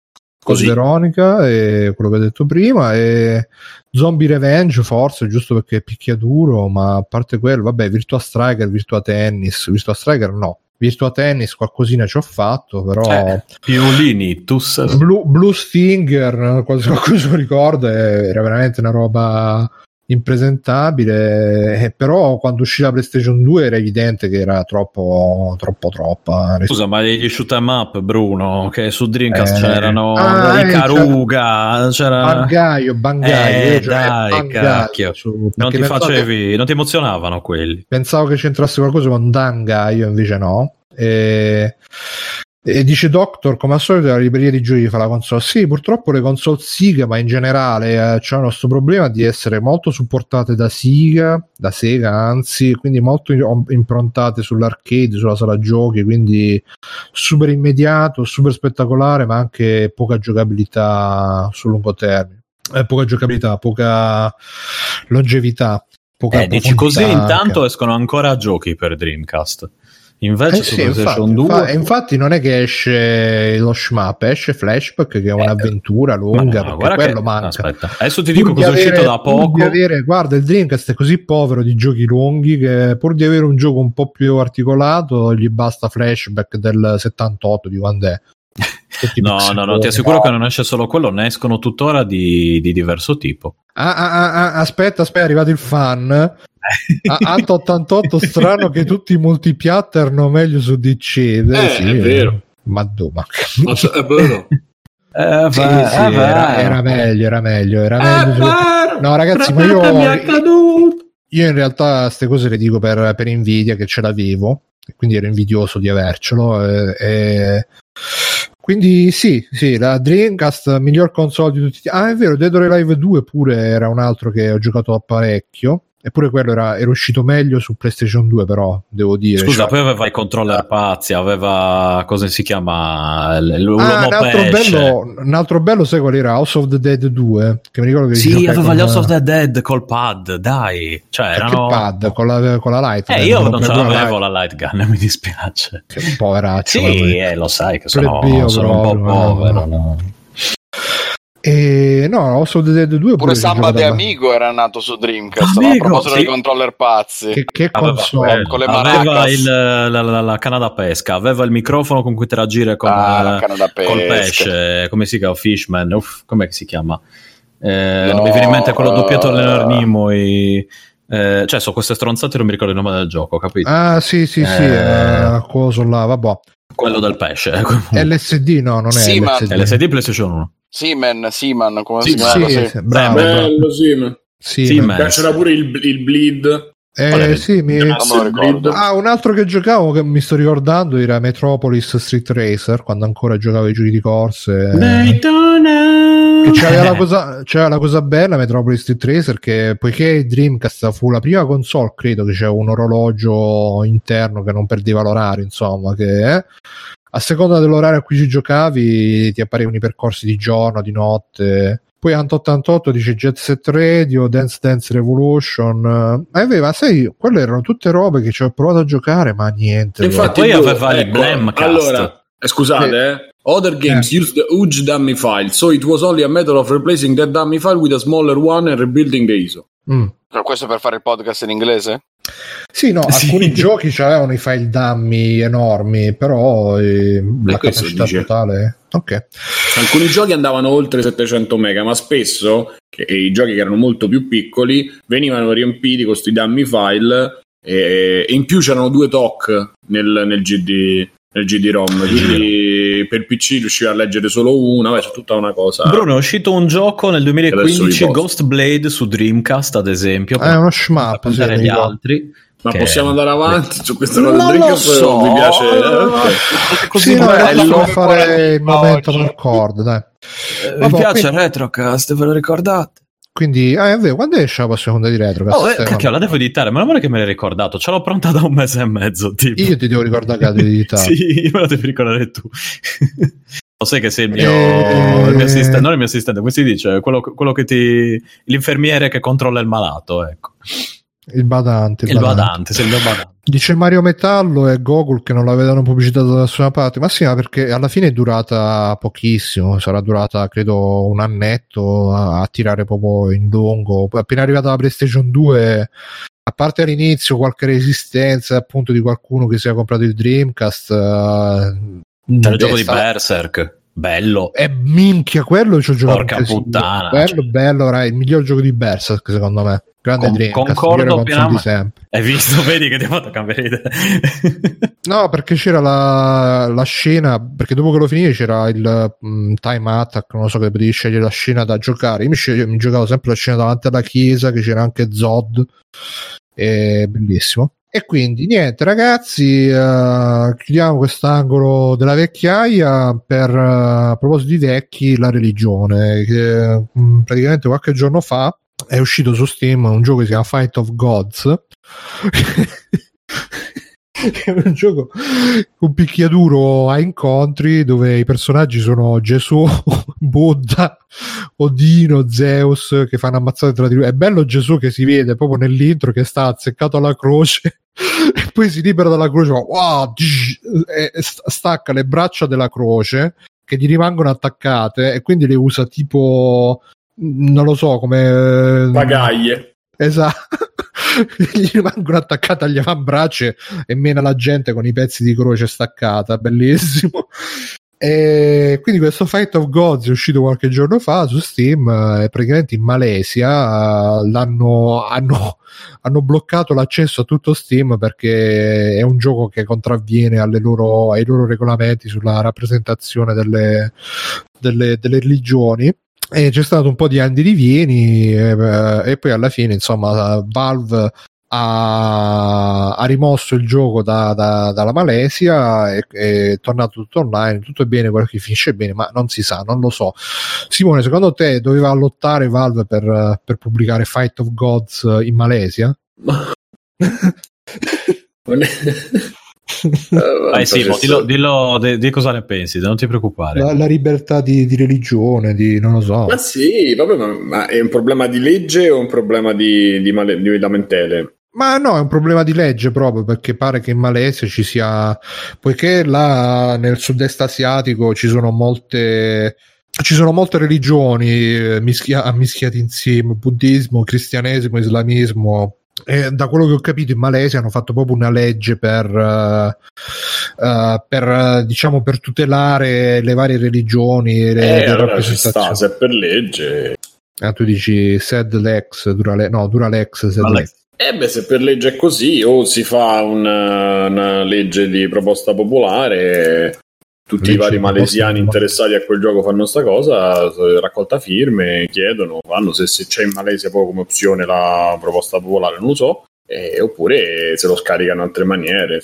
Così. Veronica e quello che ho detto prima e Zombie Revenge forse giusto perché è picchiaduro ma a parte quello vabbè Virtua Striker Virtua Tennis. Virtua Striker no. Virtua Tennis qualcosina ci ho fatto però eh, Piolini tu Blue, Blue Stinger qualcosa ricordo era veramente una roba impresentabile, eh, però quando uscì la PlayStation 2 era evidente che era troppo, troppo troppa. Scusa, ma gli shoot em up, Bruno, che su Dreamcast eh, c'erano ah, i Caruga, c'era... Bangaio, Bangaio, eh, cioè, dai, Bangaio, su, non ti facevi, che... non ti emozionavano quelli. Pensavo che c'entrasse qualcosa con Dangaio, invece no. E e dice Doctor, come al solito, la libreria di giochi fa la console. Sì, purtroppo le console Sega, ma in generale eh, hanno questo problema di essere molto supportate da Sega, da Sega anzi, quindi molto improntate sull'arcade, sulla sala giochi, quindi super immediato, super spettacolare, ma anche poca giocabilità sul lungo termine. Eh, poca giocabilità, poca longevità. Poca eh, dici così, intanto escono ancora giochi per Dreamcast. Invece eh sì, infatti, 2 infatti non è che esce lo shmup, esce Flashback che è un'avventura eh, lunga, ma no, perché quello che... manca. Aspetta, adesso ti dico cosa è uscito da poco. Avere, guarda, il Dreamcast è così povero di giochi lunghi che pur di avere un gioco un po' più articolato gli basta Flashback del 78 di quando è. No, no, no, ti assicuro che non esce solo quello, ne escono tuttora di, di diverso tipo. Ah, ah, ah, aspetta, aspetta, è arrivato il fan. Anto 88 strano che tutti i multipiatta erano meglio su DC eh, eh, sì, è vero. Ma dove ma è vero. Eh, sì, sì, era, era, meglio era meglio era meglio su... no ragazzi ma io io in realtà queste cose le dico per, per invidia che ce l'avevo e quindi ero invidioso di avercelo e, e... Quindi sì, sì, la Dreamcast miglior console di tutti. Ah, è vero, Dead or Alive 2 pure era un altro che ho giocato parecchio. Eppure quello era, era, uscito meglio su PlayStation 2, però devo dire. Scusa, cioè... poi aveva i controller pazzi, aveva cosa si chiama? L'uomo ah, un altro, bello, un altro bello, sai qual era? House of the Dead 2. Che mi ricordo che Sì, aveva con... gli House of the Dead col pad, dai. Cioè, erano... pad con la, con la light. Eh, io non ce l'avevo la light gun, mi dispiace. Che un poveraccio. Sì, eh, lo sai che sono, sono un po' povero. No? E no, the Dead 2 pure Samba de Amigo era nato su Dreamcast Amigo, a proposito sì. dei controller pazzi. Che, che console? con le aveva il, la, la, la, canna da pesca. Aveva il microfono con cui interagire con ah, la, col pesce. Come si chiama? Fishman? Uff, com'è che si chiama? Eh, no, non mi viene in mente quello uh, doppiato Leonard Nimoy. Eh, cioè so queste stronzate non mi ricordo il nome del gioco capito? Ah sì sì eh, sì eh, coso là vabbè. quello del pesce LSD no non è sì, LSD. LSD PlayStation 1 Seaman, Seaman, come sì, si chiama? Sì, sì, bravo, bello Seaman. Seaman. C'era pure il, il bleed. Eh, sì, mi... Ah, un altro che giocavo che mi sto ricordando era Metropolis Street Racer quando ancora giocavo i giochi di corse. Daytona. C'era la, cosa, c'era la cosa bella Metropolis Street Racer che poiché Dreamcast fu la prima console, credo che c'era un orologio interno che non perdeva l'orario, insomma, che eh, a seconda dell'orario a cui ci giocavi ti apparivano i percorsi di giorno, di notte. Poi Ant 88 dice Jet Set Radio, Dance Dance Revolution. Eh, aveva, sai, quelle erano tutte robe che ci ho provato a giocare, ma niente. Infatti, poi aveva ecco, il Blamcast. Allora, eh, scusate, eh. Other games eh. used a huge dummy file, so it was only a matter of replacing that dummy file with a smaller one and rebuilding the ISO. Mm. Questo per fare il podcast in inglese? Sì, no, sì. alcuni giochi avevano i file dummy enormi, però eh, la capacità dice. totale. Ok. Alcuni giochi andavano oltre 700 mega, ma spesso che, i giochi che erano molto più piccoli venivano riempiti con questi dummy file e, e, in più c'erano due TOC nel, nel GD nel GD-ROM, quindi per PC riusciva a leggere solo una, beh, c'è tutta una cosa. Bruno, è uscito un gioco nel 2015, Ghost Blade su Dreamcast, ad esempio. È uno shmup, per gli altri. Ma che- possiamo andare avanti su questa cosa? Non del lo so. Mi piace. No, no, ok. Così Sì, no, bello. fare il momento oggi. Marcord, dai. Eh, Vabbè, Mi piace quindi- Retrocast, ve lo ricordate? Quindi, ah, è vero, quando esce la prossima puntata di Retro? Oh, eh, cacchio, la devo editare, meno male che me l'hai ricordato. Ce l'ho pronta da un mese e mezzo. Tipo. Io ti devo ricordare che la devi editare. Sì, me lo devi ricordare tu. Lo sai che sei il mio, Eh. il mio assistente, non il mio assistente, come si dice? Quello, quello che ti. l'infermiere che controlla il malato, ecco. Il badante. Il badante, sei il mio badante. Dice Mario Metallo e Gogol che non la vedono pubblicitata da nessuna parte. Ma sì, ma perché alla fine è durata pochissimo. Sarà durata credo un annetto a, a tirare proprio in lungo. Appena arrivata la PlayStation 2, a parte all'inizio qualche resistenza appunto di qualcuno che si è comprato il Dreamcast. eh, C'era il gioco di Berserk, bello. E minchia, quello ci ho giocato. Porca puttana, Bello, cioè. bello, era il miglior gioco di Berserk secondo me. Grande Con- Dreamcast, concordo console di pienamente. sempre. Hai visto? Vedi che ti ha fatto cambiare idea. No, perché c'era la, la scena, perché dopo che lo finivi c'era il mm, time attack, non so che potevi scegliere la scena da giocare. Io mi, sceglie- mi giocavo sempre la scena davanti alla chiesa, che c'era anche Zod, è bellissimo. E quindi niente, ragazzi, eh, chiudiamo quest'angolo della vecchiaia per eh, a proposito di vecchi, la religione. Che, mm, praticamente qualche giorno fa è uscito su Steam un gioco che si chiama Fight of Gods. è un gioco un picchiaduro a incontri dove i personaggi sono Gesù, Buddha, Odino, Zeus che fanno ammazzate tra di loro. È bello Gesù che si vede proprio nell'intro che sta azzeccato alla croce e poi si libera dalla croce, wow, e st- stacca le braccia della croce che gli rimangono attaccate e quindi le usa tipo non lo so come Pagaglie. Esatto. Gli rimangono attaccate agli avambracci e mena la gente con i pezzi di croce staccata. Bellissimo. E quindi questo Fight of Gods è uscito qualche giorno fa su Steam eh, e praticamente in Malesia eh, l'hanno hanno, hanno bloccato l'accesso a tutto Steam perché è un gioco che contravviene alle loro, ai loro regolamenti sulla rappresentazione delle, delle, delle religioni e c'è stato un po' di anni di rivieni eh, e poi alla fine insomma Valve ha, ha rimosso il gioco da- da- dalla Malesia e è tornato tutto online tutto è bene quello che finisce bene ma non si sa non lo so Simone secondo te doveva lottare Valve per, per pubblicare Fight of Gods in Malesia? Non è- Vai Simo, dillo, dillo di, di cosa ne pensi, non ti preoccupare. la, la libertà di, di religione di non lo so Ma sì, vabbè, ma, ma è un problema di legge o un problema di, di, male- di lamentele? Ma no, è un problema di legge proprio perché pare che in Malesia ci sia, poiché là nel sud-est asiatico ci sono molte, ci sono molte religioni eh, mischia- mischiate insieme, buddismo, cristianesimo, islamismo. E da quello che ho capito in Malesia hanno fatto proprio una legge per, eh, eh, per eh, diciamo per tutelare le varie religioni e le, Eh, le allora ci sta, se per legge. Ah, tu dici Sed Lex, Durale- no, Duralex, Sed Vale. Lex. Eh beh, se per legge è così, o si fa una, una legge di proposta popolare, tutti i vari malesiani interessati a quel gioco fanno sta cosa, raccolta firme, chiedono, fanno se, se c'è in Malesia poi come opzione la proposta popolare, non lo so, eh, oppure se lo scaricano in altre maniere.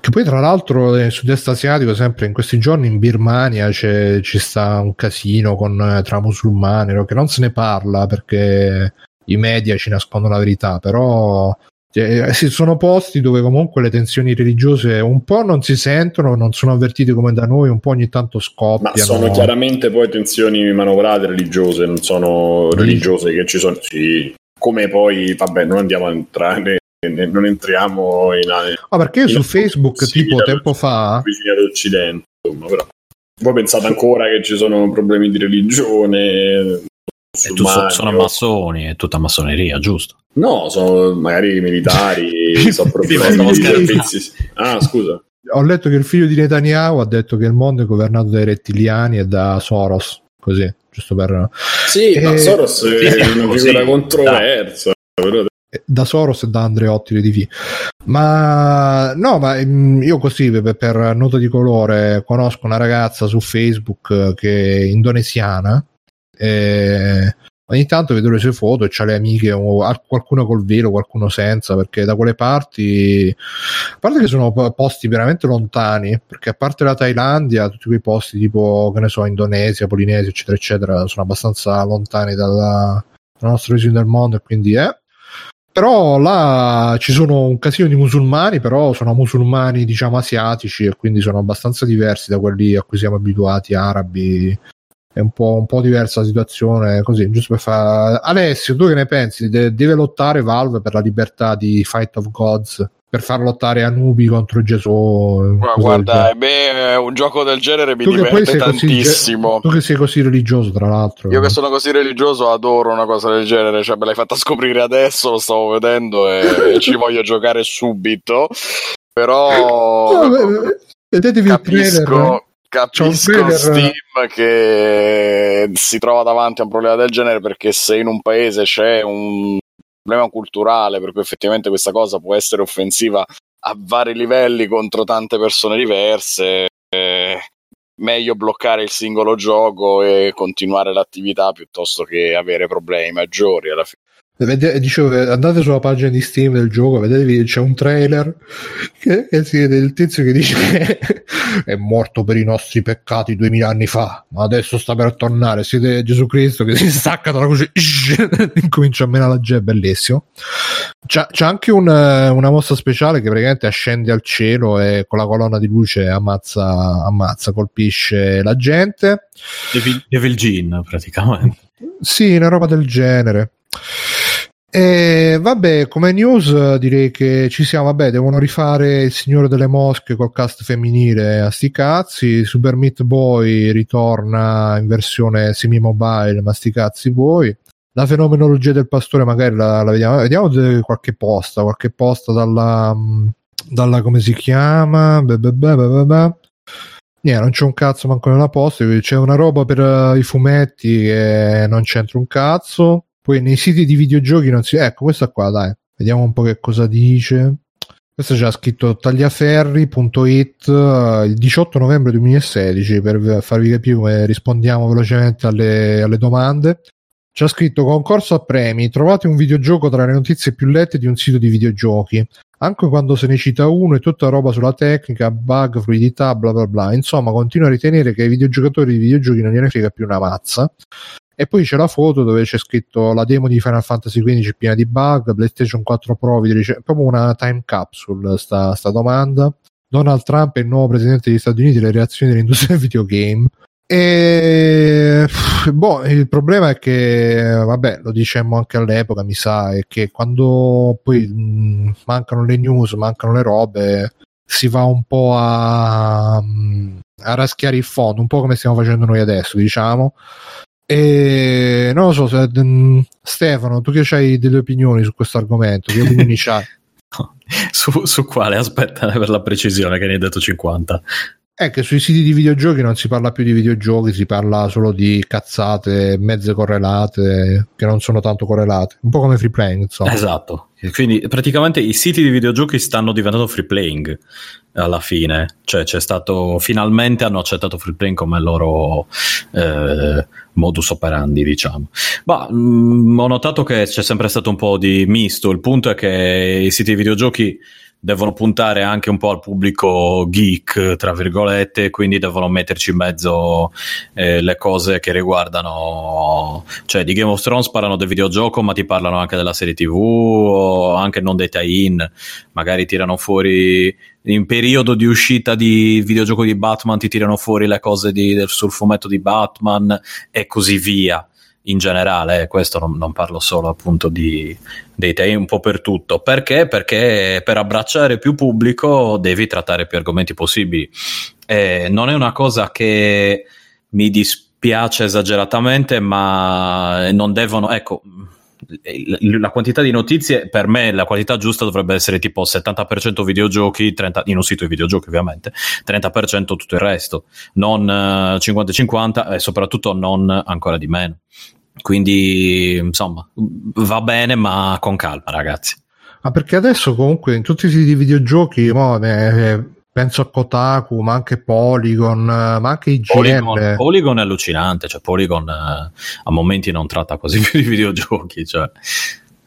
Che poi, tra l'altro, nel sud-est asiatico, sempre in questi giorni in Birmania c'è, ci sta un casino con, eh, tra musulmani, che non se ne parla perché i media ci nascondono la verità, però eh, sì, sono posti dove comunque le tensioni religiose un po' non si sentono, non sono avvertite come da noi, un po' ogni tanto Ma scoppiano. sono chiaramente poi tensioni manovrate religiose, non sono religiose che ci sono, sì, come poi, vabbè, non andiamo a entrare, non entriamo in... Ah, perché io su Facebook, tipo tempo fa, vicini all'Occidente, insomma, però. Voi pensate ancora che ci sono problemi di religione? E tu so- sono massoni, è tutta massoneria, giusto? No, sono magari militari, sono di servizi. Ah, scusa. ho letto che il figlio di Netanyahu ha detto che il mondo è governato dai rettiliani e da Soros, così, giusto per... Sì, Eh, ma Soros è sì, una così, figura controversa. però- da Soros e da Andreotti TV. Ma no, ma mm, io così per, per nota di colore conosco una ragazza su Facebook eh, che è indonesiana. E ogni tanto vedo le sue foto e c'ha le amiche qualcuno col velo, qualcuno senza, perché da quelle parti, a parte che sono posti veramente lontani, perché a parte la Thailandia, tutti quei posti tipo, che ne so, Indonesia, Polinesia, eccetera, eccetera, sono abbastanza lontani dalla, dalla nostra visione del mondo e quindi è. Eh. Però là ci sono un casino di musulmani, però sono musulmani diciamo asiatici e quindi sono abbastanza diversi da quelli a cui siamo abituati, arabi, è un po', un po', diversa la situazione così giusto per fare Alessio tu che ne pensi? De- deve lottare Valve per la libertà di Fight of Gods per far lottare Anubi contro Gesù guarda beh, un gioco del genere mi tu diverte tantissimo così, tu che sei così religioso tra l'altro. Io che sono così religioso adoro una cosa del genere cioè me l'hai fatta scoprire adesso lo stavo vedendo e ci voglio giocare subito. Però no, vedetevi capisco, il trailer capisco Steam che si trova davanti a un problema del genere perché se in un paese c'è un problema culturale per cui effettivamente questa cosa può essere offensiva a vari livelli contro tante persone diverse eh, meglio bloccare il singolo gioco e continuare l'attività piuttosto che avere problemi maggiori alla fine dicevo, andate sulla pagina di Steam del gioco, vedetevi c'è un trailer che, che si vede il tizio che dice che è morto per i nostri peccati duemila anni fa, ma adesso sta per tornare. Siete Gesù Cristo che si stacca dalla croce, incomincia a menare la G, è bellissimo. C'è, c'è anche un, una mossa speciale che praticamente ascende al cielo e con la colonna di luce ammazza, ammazza colpisce la gente. Devil, Devil Gin, praticamente. Sì, una roba del genere. E vabbè, come news direi che ci siamo. Vabbè, devono rifare Il Signore delle Mosche col cast femminile a sti cazzi. Super Meat Boy ritorna in versione semi-mobile, ma sti cazzi voi. La fenomenologia del pastore, magari la, la vediamo. Vediamo qualche posta, qualche posta dalla, dalla come si chiama? Beh, Niente, non c'è un cazzo manco nella posta. C'è una roba per uh, i fumetti che non c'entra un cazzo poi nei siti di videogiochi non si... Ecco, questa qua, dai. Vediamo un po' che cosa dice. Questo c'è scritto tagliaferri.it eh, il 18 novembre 2016 per farvi capire come rispondiamo velocemente alle, alle domande. C'è scritto concorso a premi, trovate un videogioco tra le notizie più lette di un sito di videogiochi. Anche quando se ne cita uno e tutta roba sulla tecnica, bug, fluidità, bla bla bla. Insomma, continuo a ritenere che ai videogiocatori di videogiochi non gliene frega più una mazza. E poi c'è la foto dove c'è scritto la demo di Final Fantasy XV piena di bug, PlayStation 4 Pro, dice, proprio una time capsule sta, sta domanda. Donald Trump è il nuovo presidente degli Stati Uniti, le reazioni dell'industria del videogame. E boh, il problema è che, vabbè, lo dicemmo anche all'epoca, mi sa, è che quando poi mh, mancano le news, mancano le robe, si va un po' a, a raschiare il fondo, un po' come stiamo facendo noi adesso, diciamo. E non lo so, se, mm, Stefano, tu che hai delle opinioni su questo argomento, che opinioni c'hai? su, su quale? Aspetta per la precisione che ne hai detto 50. È che sui siti di videogiochi non si parla più di videogiochi, si parla solo di cazzate mezze correlate che non sono tanto correlate, un po' come free playing, insomma. Esatto. Quindi praticamente i siti di videogiochi stanno diventando free playing alla fine, cioè c'è stato finalmente hanno accettato free playing come loro eh, modus operandi, diciamo. Ma mh, mm, ho notato che c'è sempre stato un po' di misto. Il punto è che i siti di videogiochi devono puntare anche un po' al pubblico geek, tra virgolette, quindi devono metterci in mezzo eh, le cose che riguardano, cioè di Game of Thrones parlano del videogioco, ma ti parlano anche della serie TV o anche non dei tie-in, magari tirano fuori in periodo di uscita di videogioco di Batman ti tirano fuori le cose di, del, sul fumetto di Batman e così via in generale, eh, questo non, non, parlo solo appunto di, dei temi, un po' per tutto. Perché? Perché per abbracciare più pubblico devi trattare più argomenti possibili. Eh, non è una cosa che mi dispiace esageratamente, ma non devono, ecco, la quantità di notizie per me la qualità giusta dovrebbe essere tipo 70% videogiochi 30, in un sito di videogiochi ovviamente 30% tutto il resto non 50-50 eh, e soprattutto non ancora di meno quindi, insomma, va bene, ma con calma, ragazzi. Ma perché adesso comunque in tutti i siti di videogiochi mo, ne, penso a Kotaku, ma anche Polygon, ma anche IGN. Polygon, Polygon è allucinante, cioè Polygon eh, a momenti non tratta quasi più di videogiochi, cioè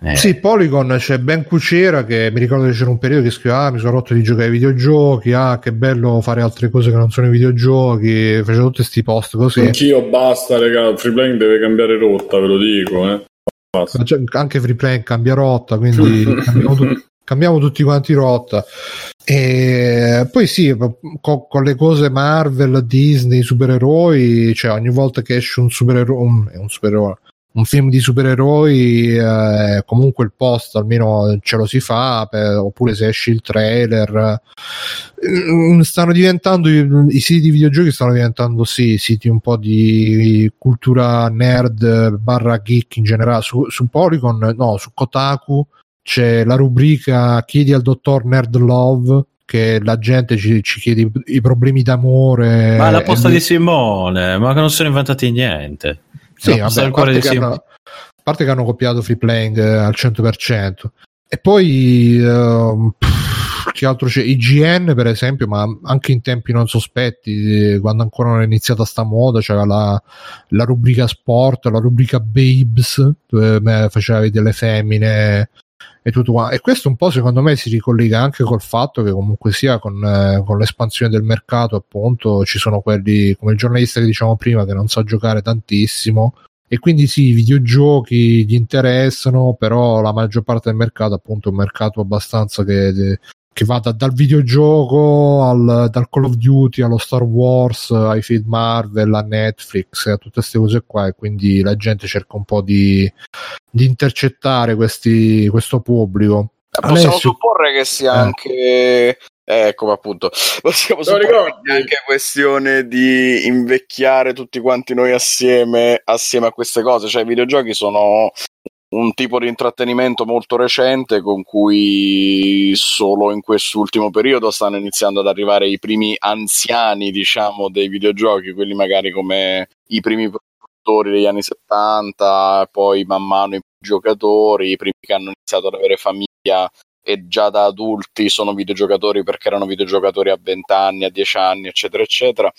eh. Sì, Polygon c'è Ben Cucera che mi ricordo che c'era un periodo che scriveva ah, mi sono rotto di giocare ai videogiochi, ah che bello fare altre cose che non sono i videogiochi, faceva tutti questi post così. Anch'io basta, raga, Freeplaying deve cambiare rotta, ve lo dico, eh. Cioè, anche Freeplaying cambia rotta, quindi cambiamo, tu- cambiamo, tutti quanti rotta. E poi sì, con, con, le cose Marvel, Disney, supereroi, cioè ogni volta che esce un supereroe, un, un supereroe un film di supereroi eh, comunque il post almeno ce lo si fa per, oppure se esce il trailer. Eh, stanno diventando i, siti di videogiochi stanno diventando sì siti un po' di cultura nerd barra geek in generale. Su, su Polygon no su Kotaku c'è la rubrica chiedi al dottor Nerd Love che la gente ci, ci chiede i, i, problemi d'amore ma la posta di Simone ma che non sono inventati niente sì, vabbè, a, parte hanno, a, parte che hanno, copiato free playing eh, al 100%. E poi uh, che altro c'è? IGN per esempio, ma anche in tempi non sospetti, eh, quando ancora non è iniziata sta moda, c'era la, la rubrica sport, la rubrica babes, dove faceva vedere le femmine e tutto qua. E questo un po' secondo me si ricollega anche col fatto che comunque sia con, eh, con, l'espansione del mercato, appunto, ci sono quelli come il giornalista che diciamo prima che non sa giocare tantissimo. E quindi sì, i videogiochi gli interessano, però la maggior parte del mercato, appunto, è un mercato abbastanza che, che va da, dal videogioco al, dal Call of Duty allo Star Wars ai film Marvel a Netflix a tutte queste cose qua e quindi la gente cerca un po' di, di intercettare questi, questo pubblico possiamo Alessio. supporre che sia eh. anche ecco appunto possiamo supporre anche questione di invecchiare tutti quanti noi assieme assieme a queste cose cioè i videogiochi sono un tipo di intrattenimento molto recente con cui solo in quest'ultimo periodo stanno iniziando ad arrivare i primi anziani, diciamo, dei videogiochi, quelli magari come i primi produttori degli anni 70, poi man mano i giocatori, i primi che hanno iniziato ad avere famiglia e già da adulti sono videogiocatori perché erano videogiocatori a 20 anni, a 10 anni, eccetera, eccetera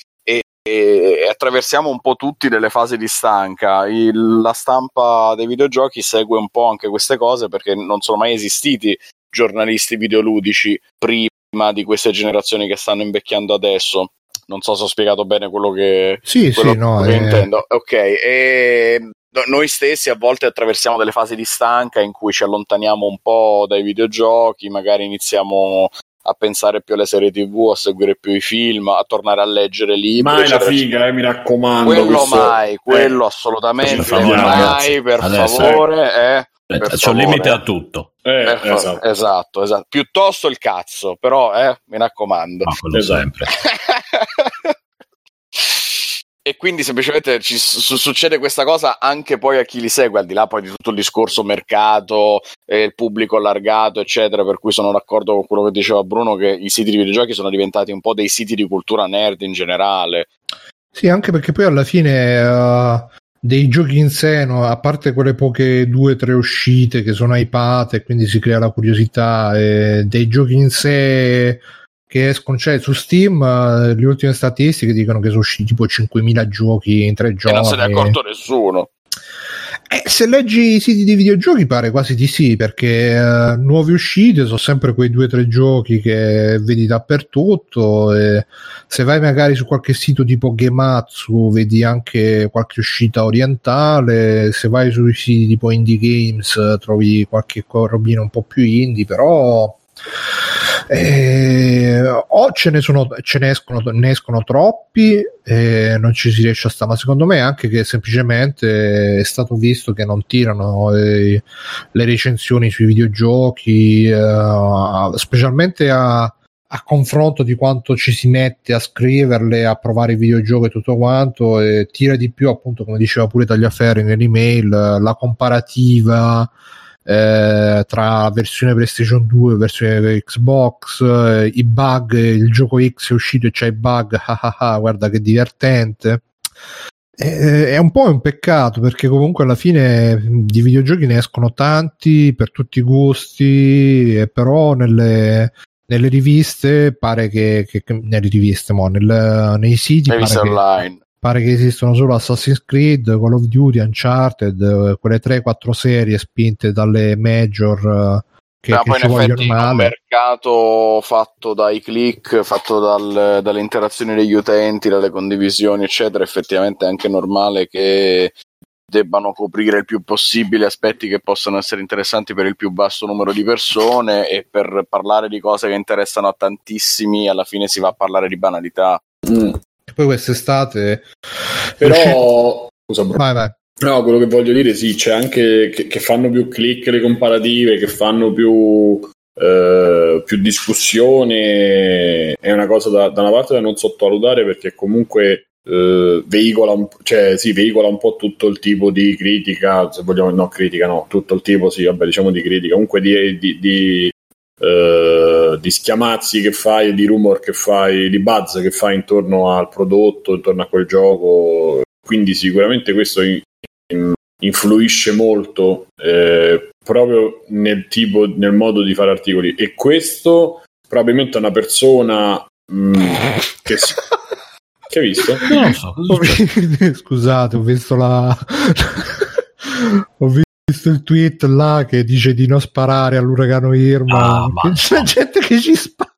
e, attraversiamo un po' tutti delle fasi di stanca. Il, la stampa dei videogiochi segue un po' anche queste cose perché non sono mai esistiti giornalisti videoludici prima di queste generazioni che stanno invecchiando adesso. Non so se ho spiegato bene quello che, sì, quello sì, no, che è... intendo. Ok, e noi stessi a volte attraversiamo delle fasi di stanca in cui ci allontaniamo un po' dai videogiochi, magari iniziamo a pensare più alle serie tv, a seguire più i film, a tornare a leggere libri. Mai la figa, eh, mi raccomando. Quello questo... mai, quello eh. assolutamente mai, ragazzi. per Adesso favore. Eh. Eh, c'è un limite a tutto. Eh, esatto. esatto. esatto, Piuttosto il cazzo, però, eh, mi raccomando. Ma quello esatto. sempre. e quindi semplicemente ci su- succede questa cosa anche poi a chi li segue, al di là poi di tutto il discorso mercato, eh, il pubblico allargato, eccetera, per cui sono d'accordo con quello che diceva Bruno che i siti di videogiochi sono diventati un po' dei siti di cultura nerd in generale. Sì, anche perché poi alla fine uh, dei giochi in sé, no, a parte quelle poche due o tre uscite che sono hypate quindi si crea la curiosità, eh, dei giochi in sé che escono, cioè su Steam uh, le ultime statistiche dicono che sono usciti tipo 5.000 giochi in tre giorni. E non se ne è accorto nessuno. Eh, se leggi i siti di videogiochi pare quasi di sì, perché uh, nuove uscite sono sempre quei due o tre giochi che vedi dappertutto. Se vai magari su qualche sito tipo Gematsu vedi anche qualche uscita orientale, se vai sui siti tipo Indie Games trovi qualche robina un po' più indie, però eh, o ce ne, sono, ce ne, escono, ne escono troppi e non ci si riesce a stare, ma secondo me anche che semplicemente è stato visto che non tirano eh, le recensioni sui videogiochi, eh, specialmente a, a confronto di quanto ci si mette a scriverle, a provare i videogiochi e tutto quanto, e tira di più appunto come diceva pure Tagliaferri nell'email, la comparativa eh, tra versione PlayStation 2 e versione Xbox, eh, i bug, il gioco X è uscito e c'è i bug, ah, ah, ah, guarda che divertente. è un po' un peccato perché comunque alla fine di videogiochi ne escono tanti per tutti i gusti, però nelle, nelle riviste pare che, che, che nelle riviste, mo, nel, nei siti pare che, pare che, esistono solo Assassin's Creed, Call of Duty, Uncharted, quelle 3-4 serie spinte dalle major che, Ma che poi ci in effetti vogliono un male. mercato fatto dai click, fatto dal- dalle interazioni degli utenti, dalle condivisioni, eccetera, effettivamente è anche normale che debbano coprire il più possibile aspetti che possano essere interessanti per il più basso numero di persone e per parlare di cose che interessano a tantissimi alla fine si va a parlare di banalità. Mm. Poi quest'estate Però, scusa, bro. vai vai No, quello che voglio dire, sì, c'è anche che, che fanno più click le comparative, che fanno più, eh, più discussione, è una cosa da, da una parte da non sottovalutare perché comunque eh, veicola, un, cioè, sì, veicola un po' tutto il tipo di critica, se vogliamo, no, critica, no, tutto il tipo, sì, vabbè, diciamo di critica, comunque di, di, di, eh, di schiamazzi che fai, di rumor che fai, di buzz che fai intorno al prodotto, intorno a quel gioco, quindi sicuramente questo in- in- influisce molto eh, proprio nel tipo, nel modo di fare articoli e questo probabilmente è una persona mh, che si... che hai visto? Non lo so. Scusate, ho visto la. ho visto il tweet là che dice di non sparare all'uragano Irma. Ah, c'è gente che ci spara.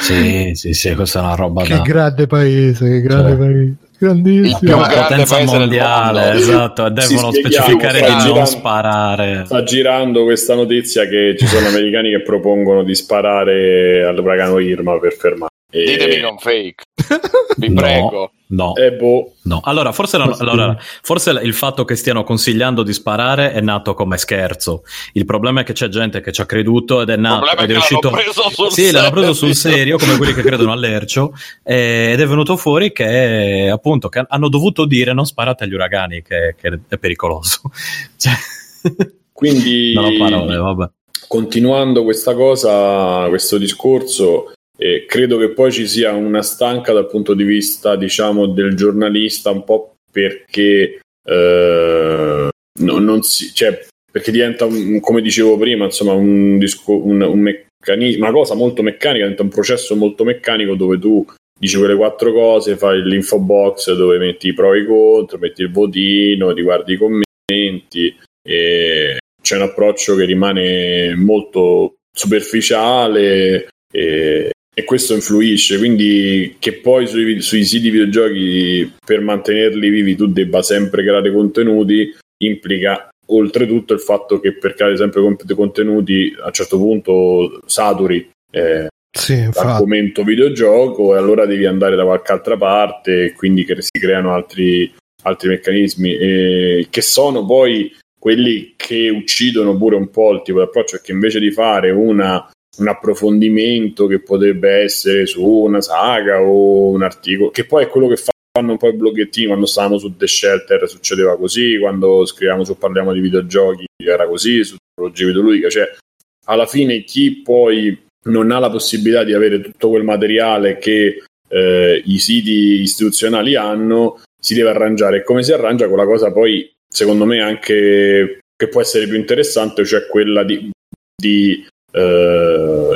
Sì, sì, sì, questa è una roba Che da grande paese, che grande Cioè. paese. Il Grandissimo. più una grande potenza paese del mondiale, mondo. esatto, devono specificare di non girando- sparare. sta girando questa notizia che ci sono americani che propongono di sparare all'uragano Irma per fermare e... Ditemi non fake, vi No. prego. No, Eh, boh, no. Allora forse, la- allora, forse il fatto che stiano consigliando di sparare è nato come scherzo. Il problema è che c'è gente che ci ha creduto ed è nato è ed che è uscito. l'hanno preso sul Sì, l'hanno preso sul serio. serio, come quelli che credono all'ercio, eh, ed è venuto fuori che appunto che hanno dovuto dire non sparate agli uragani, che, che è pericoloso. Cioè, quindi non ho parole, vabbè. continuando questa cosa, questo discorso, eh, credo che poi ci sia una stanca dal punto di vista, diciamo, del giornalista, un po' perché eh, no- non si, cioè, perché diventa, un- come dicevo prima, insomma, un, disco- un, un meccanismo, una cosa molto meccanica, diventa un processo molto meccanico dove tu dici quelle quattro cose, fai l'info box dove metti i pro e i contro, metti il votino, ti guardi i commenti e c'è un approccio che rimane molto superficiale e, e questo influisce quindi che poi sui, sui siti videogiochi per mantenerli vivi tu debba sempre creare contenuti implica oltretutto il fatto che per creare sempre con- contenuti a un certo punto saturi eh, Sì, l'argomento videogioco e allora devi andare da qualche altra parte e quindi che si creano altri, altri meccanismi eh, che sono poi quelli che uccidono pure un po' il tipo di approccio perché invece di fare una, un approfondimento che potrebbe essere su una saga o un articolo che poi è quello che fanno un po' i bloggettini quando stavamo su The Shelter succedeva così quando scriviamo su parliamo di videogiochi era così su tecnologia videoludica cioè alla fine chi poi non ha la possibilità di avere tutto quel materiale che eh, i siti istituzionali hanno, si deve arrangiare. E come si arrangia con la cosa poi, secondo me, anche che può essere più interessante, cioè quella di, di eh,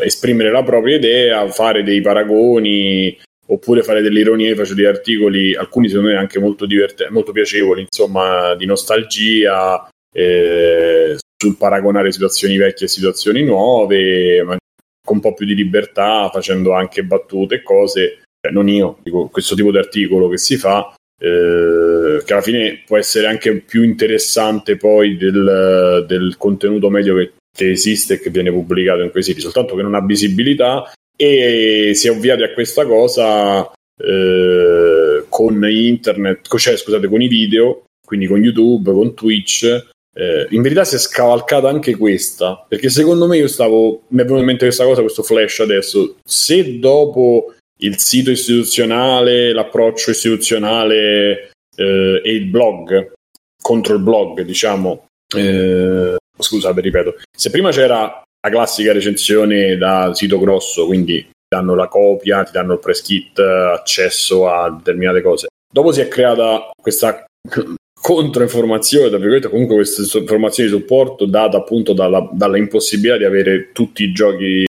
esprimere la propria idea, fare dei paragoni oppure fare delle ironie, faccio degli articoli, alcuni secondo me anche molto divertenti, molto piacevoli, insomma, di nostalgia, eh, sul paragonare situazioni vecchie e situazioni nuove, ma con un po' più di libertà, facendo anche battute e cose, cioè, non io, dico questo tipo di articolo che si fa, eh, che alla fine può essere anche più interessante poi del, del contenuto medio che, che esiste e che viene pubblicato in quei siti, soltanto che non ha visibilità e si è ovviati a questa cosa eh, con internet, cioè scusate, con i video, quindi con YouTube, con Twitch. Eh, in verità si è scavalcata anche questa, perché secondo me io stavo, mi è venuta in mente questa cosa, questo flash adesso, se dopo il sito istituzionale, l'approccio istituzionale eh, e il blog, contro il blog, diciamo, eh, scusate, ripeto, se prima c'era la classica recensione da sito grosso, quindi ti danno la copia, ti danno il press kit, accesso a determinate cose. Dopo si è creata questa controinformazione, tra comunque queste informazioni di supporto data appunto dalla, dalla impossibilità di avere tutti i giochi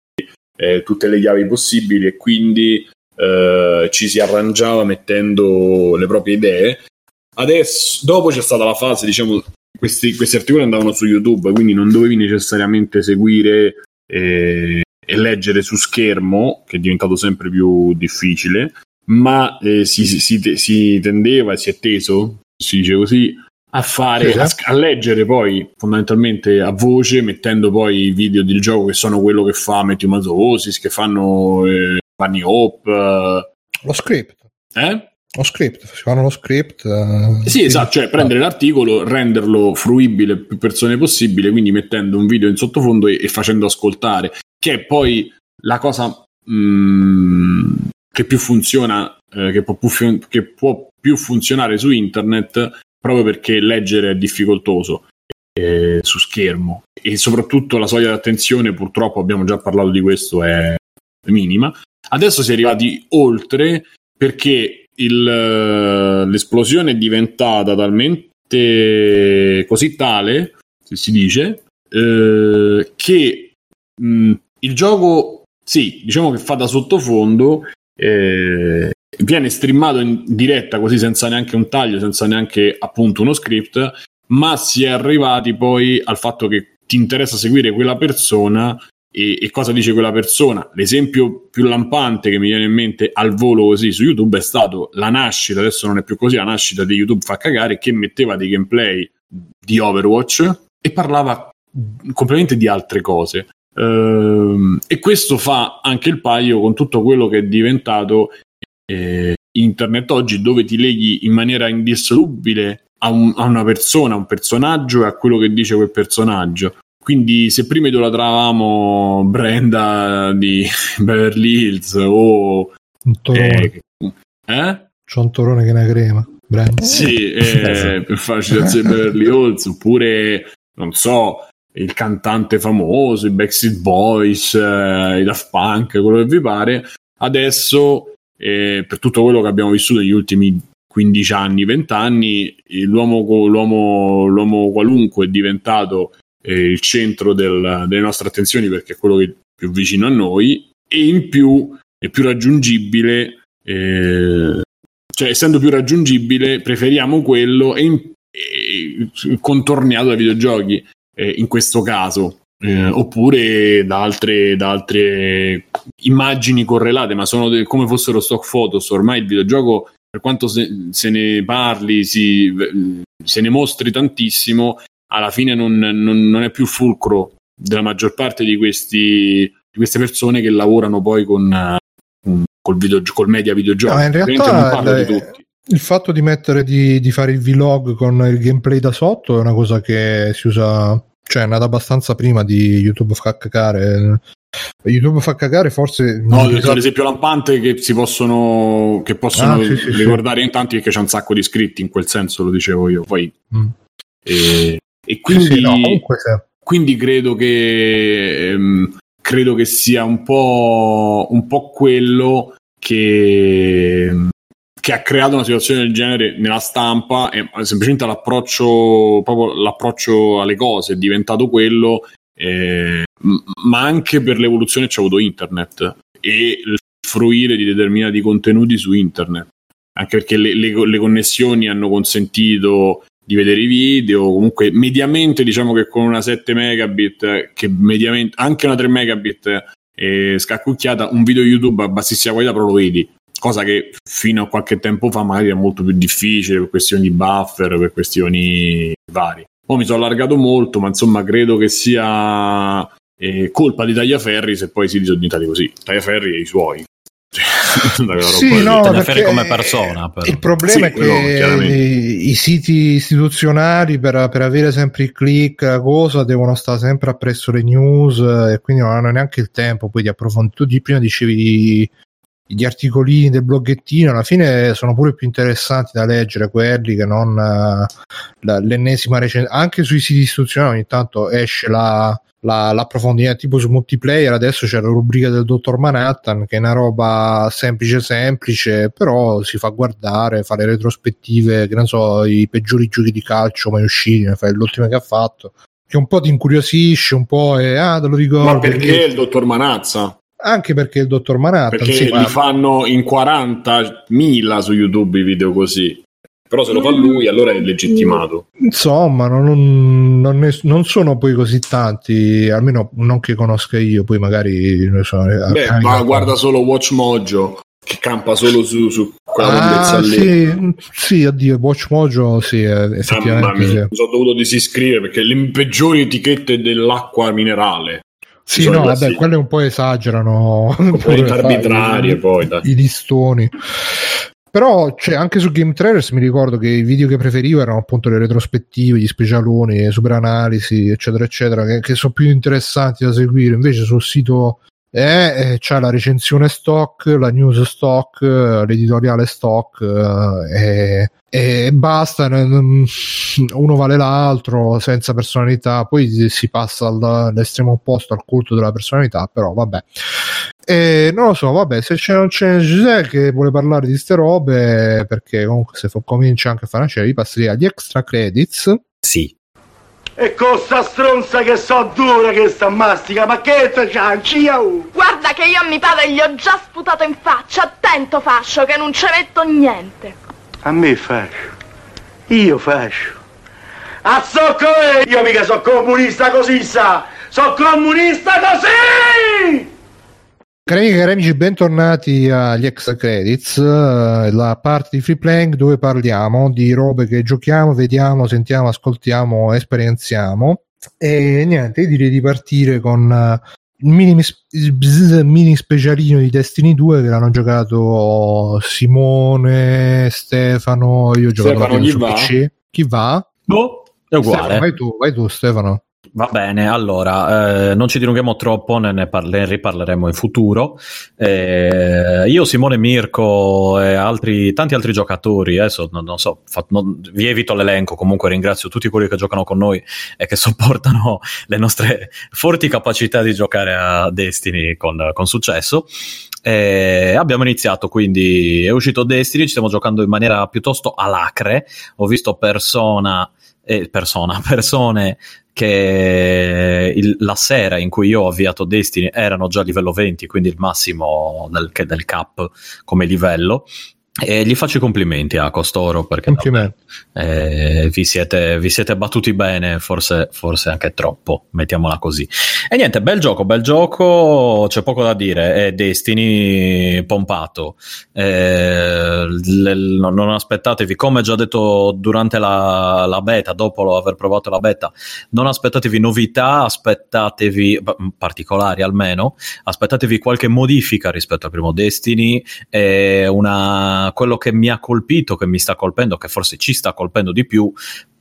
eh, tutte le chiavi possibili e quindi eh, ci si arrangiava mettendo le proprie idee. Adesso, dopo c'è stata la fase, diciamo, questi, questi articoli andavano su YouTube, quindi non dovevi necessariamente seguire eh, e leggere su schermo, che è diventato sempre più difficile, ma eh, si, si, si, tendeva si è teso, si dice così, a fare, a, a, leggere poi fondamentalmente a voce, mettendo poi i video del gioco che sono quello che fa Matthew Mazosis, che fanno eh, Bunny Hope. Lo script. Eh? Lo script, si fanno lo script. Uh, sì, esatto, cioè prendere l'articolo, renderlo fruibile più persone possibile, quindi mettendo un video in sottofondo e, e facendo ascoltare, che è poi la cosa mh, mm, che più funziona, eh, che, può più, che può più funzionare su internet proprio perché leggere è difficoltoso eh, su schermo e soprattutto la soglia d'attenzione purtroppo abbiamo già parlato di questo è minima adesso si è arrivati oltre perché il, l'esplosione è diventata talmente così tale se si dice eh, che mh, il gioco sì diciamo che fa da sottofondo eh, viene streamato in diretta così senza neanche un taglio, senza neanche appunto uno script, ma si è arrivati poi al fatto che ti interessa seguire quella persona e, e, cosa dice quella persona. L'esempio più lampante che mi viene in mente al volo così su YouTube è stato la nascita, adesso non è più così, la nascita di YouTube fa cagare che metteva dei gameplay di Overwatch e parlava completamente di altre cose. Uh, e questo fa anche il paio con tutto quello che è diventato eh, internet oggi dove ti leghi in maniera indissolubile a, un, a, una persona, a un personaggio e a quello che dice quel personaggio. Quindi se prima idolatravamo Brenda di Beverly Hills o... Un torone. Eh? eh? C'è un torone che è una crema. Brenda. Sì, eh, per fare citazione Beverly Hills oppure, non so, il cantante famoso, i Backstreet Boys, eh, i Daft Punk, quello che vi pare. Adesso eh, per tutto quello che abbiamo vissuto negli ultimi 15 anni, 20 anni, l'uomo, l'uomo, l'uomo qualunque è diventato il centro del, delle nostre attenzioni perché è quello che è più vicino a noi e in più è più raggiungibile, eh, cioè essendo più raggiungibile preferiamo quello e, in, e contorneato dai videogiochi eh, in questo caso eh, oppure da altre, da altre, immagini correlate, ma sono de- come fossero stock photos. Ormai il videogioco, per quanto se, se ne parli, si, se ne mostri tantissimo, alla fine non, non, non, è più fulcro della maggior parte di, questi, di queste persone che lavorano poi con, col, video, col media videogioco. No, in realtà le, il fatto di mettere di, di fare il vlog con il gameplay da sotto è una cosa che si usa cioè è nata abbastanza prima di YouTube fa cagare. YouTube fa cagare forse no esatto. l'esempio lampante che si possono che possono ah, sì, sì, ricordare sì. in tanti perché c'è un sacco di iscritti in quel senso lo dicevo io poi mm. e, e, quindi no, comunque, quindi credo che ehm, credo che sia un po' un po' quello che che ha creato una situazione del genere nella stampa e semplicemente l'approccio, proprio l'approccio alle cose è diventato quello, eh, ma anche per l'evoluzione che c'è avuto internet e il fruire di determinati contenuti su internet, anche perché le, le, le connessioni hanno consentito di vedere i video, comunque mediamente diciamo che con una 7 megabit, che mediamente anche una 3 megabit eh, scaccucchiata, un video YouTube a bassissima qualità però lo vedi cosa che fino a qualche tempo fa magari era molto più difficile per questioni di buffer, per questioni varie. Poi mi sono allargato molto, ma insomma credo che sia eh, colpa di Tagliaferri se poi si disordinati così. Tagliaferri e i suoi. sì, no, come persona però. il problema sì, è che i, i siti istituzionali per, per, avere sempre il click la cosa devono stare sempre appresso le news e quindi non hanno neanche il tempo poi di approfondire tu prima dicevi gli articolini del bloggettino alla fine sono pure più interessanti da leggere quelli che non uh, la, l'ennesima recensione anche sui siti istituzionali ogni tanto esce la, la, l'approfondimento tipo su multiplayer adesso c'è la rubrica del dottor Manhattan che è una roba semplice semplice però si fa guardare fa le retrospettive che non so i peggiori giochi di calcio mai usciti ne fai l'ultimo che ha fatto che un po' ti incuriosisce un po' e ah te lo ricordo ma perché il dottor Manazza anche perché il dottor Manhattan Perché sì, li ma- fanno in 40.000 su YouTube i video così. Però se lo fa lui, allora è legittimato. insomma non, non ne- non sono poi così tanti almeno non che conosca io poi magari so, Beh, anche- ma guarda solo Watch Mojo, che campa solo su, su quella ah, sì, sì, oddio, Watch Mojo sì, eh, effettivamente sì. mi sono dovuto disiscrivere perché le peggiori etichette dell'acqua minerale. Sì, no, vabbè, quelle un po' esagerano. Arbitrarie, poi, dai. I listoni. Però cioè, anche su Game Trailers mi ricordo che i video che preferivo erano appunto le retrospettive, gli specialoni, le super analisi, eccetera, eccetera, che, che sono più interessanti da seguire. Invece sul sito eh, c'è la recensione stock, la news stock, l'editoriale stock eh, e, e basta. Uno vale l'altro senza personalità. Poi si- passa al- all'estremo opposto al culto della personalità, però vabbè. E non lo so, vabbè, se c'è, non c'è Giuseppe che vuole parlare di ste robe, perché comunque se fo- comincia anche a fare una serie, passerei agli extra credits. Sì. E con sta stronza che so dura che sta mastica, ma che te c'hanci, oh? Guarda che io a mio padre gli ho già sputato in faccia. Attento, fascio, che non ci metto niente. A me fascio. Io fascio. A zocco! Io mica so comunista così, sa! So comunista così! Cari amiche cari amici, bentornati agli extra credits, eh, la parte di free playing dove parliamo di robe che giochiamo, vediamo, sentiamo, ascoltiamo, esperienziamo. E niente, io direi di partire con eh, il mini, mini specialino di Destiny 2 che l'hanno giocato Simone, Stefano, io ho giocato Stefano, chi su va? PC. Chi va? Boh, è uguale. Stefano, vai tu, vai tu Stefano. Va bene, allora, eh, non ci dilunghiamo troppo, ne, ne parle- ne riparleremo in futuro. Eh, io, Simone Mirko e altri, tanti altri giocatori, adesso non, non so, fa- non- vi evito l'elenco, comunque ringrazio tutti quelli che giocano con noi e che sopportano le nostre forti capacità di giocare a Destiny con, con successo. Eh, abbiamo iniziato, quindi è uscito Destiny, ci stiamo giocando in maniera piuttosto alacre. Ho visto persona, eh, persona, persone che il- la sera in cui io ho avviato Destiny erano già a livello 20, quindi il massimo del, del cap come livello. E gli faccio i complimenti a costoro perché Complimenti. eh, vi, siete, vi siete battuti bene, forse, forse anche troppo, mettiamola così. E niente, bel gioco, bel gioco, c'è poco da dire, è Destiny pompato. Eh, le- non aspettatevi, come già detto durante la, la beta, dopo aver provato la beta, non aspettatevi novità, aspettatevi, particolari almeno, aspettatevi qualche modifica rispetto al primo Destiny, e una, quello che mi ha colpito, che mi sta colpendo, che forse ci sta colpendo di più,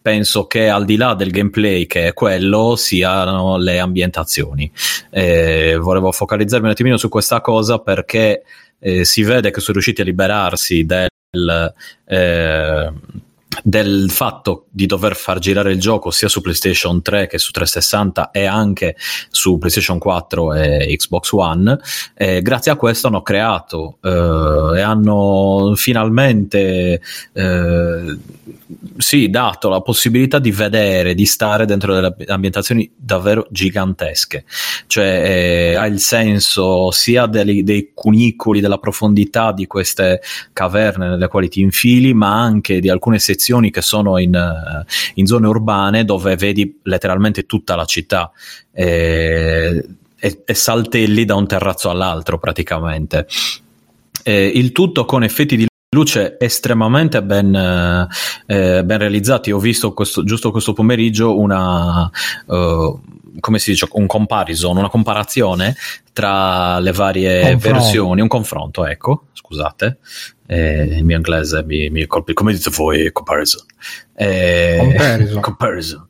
penso che al di là del gameplay che è quello siano le ambientazioni. Eh, volevo focalizzarmi un attimino su questa cosa perché eh, si vede che sono riusciti a liberarsi del, eh, del fatto di dover far girare il gioco sia su PlayStation 3 che su 360 e anche su PlayStation 4 e Xbox One. Eh, grazie a questo hanno creato eh, e hanno finalmente eh, sì, dato la possibilità di vedere, di stare dentro delle ambientazioni davvero gigantesche. Cioè eh, ha il senso sia dei, dei cunicoli, della profondità di queste caverne nelle quali ti infili, ma anche di alcune sezioni che sono in, eh, in zone urbane dove vedi letteralmente tutta la città. eh, e, saltelli da un terrazzo all'altro praticamente. Eh, il tutto con effetti di luce estremamente ben, eh, eh, ben realizzati. Ho visto questo, giusto questo pomeriggio una, uh, come si dice, un comparison, una comparazione tra le varie Confronto. versioni, un confronto, ecco, scusate, eh, il mio inglese mi, mi colpisce, come dite voi, comparison. Eh, Comparison. comparison.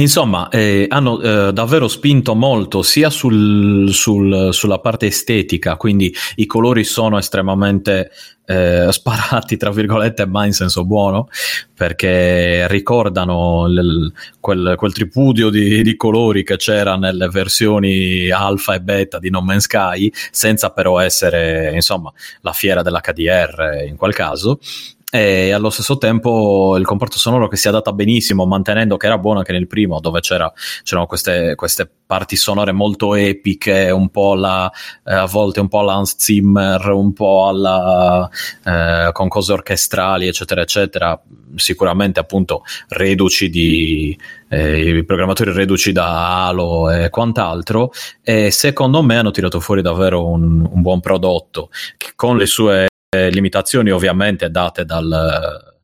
Insomma, eh, hanno eh, davvero spinto molto sia sul- sul- sulla parte estetica, quindi i colori sono estremamente eh, sparati, tra virgolette, ma in senso buono, perché ricordano l- quel, quel tripudio di, di colori che c'era nelle versioni alfa e beta di No Man's Sky, senza però essere, insomma, la fiera dell'HDR in quel caso. E allo stesso tempo il comparto sonoro che si adatta benissimo, mantenendo che era buono anche nel primo, dove c'era, c'erano queste, queste parti sonore molto epiche, un po' la, eh, a volte un po' alla Hans Zimmer, un po' alla, eh, con cose orchestrali, eccetera, eccetera. Sicuramente appunto reduci di eh, i programmatori reduci da Halo e quant'altro. E secondo me hanno tirato fuori davvero un, un buon prodotto con le sue eh, limitazioni ovviamente date dal,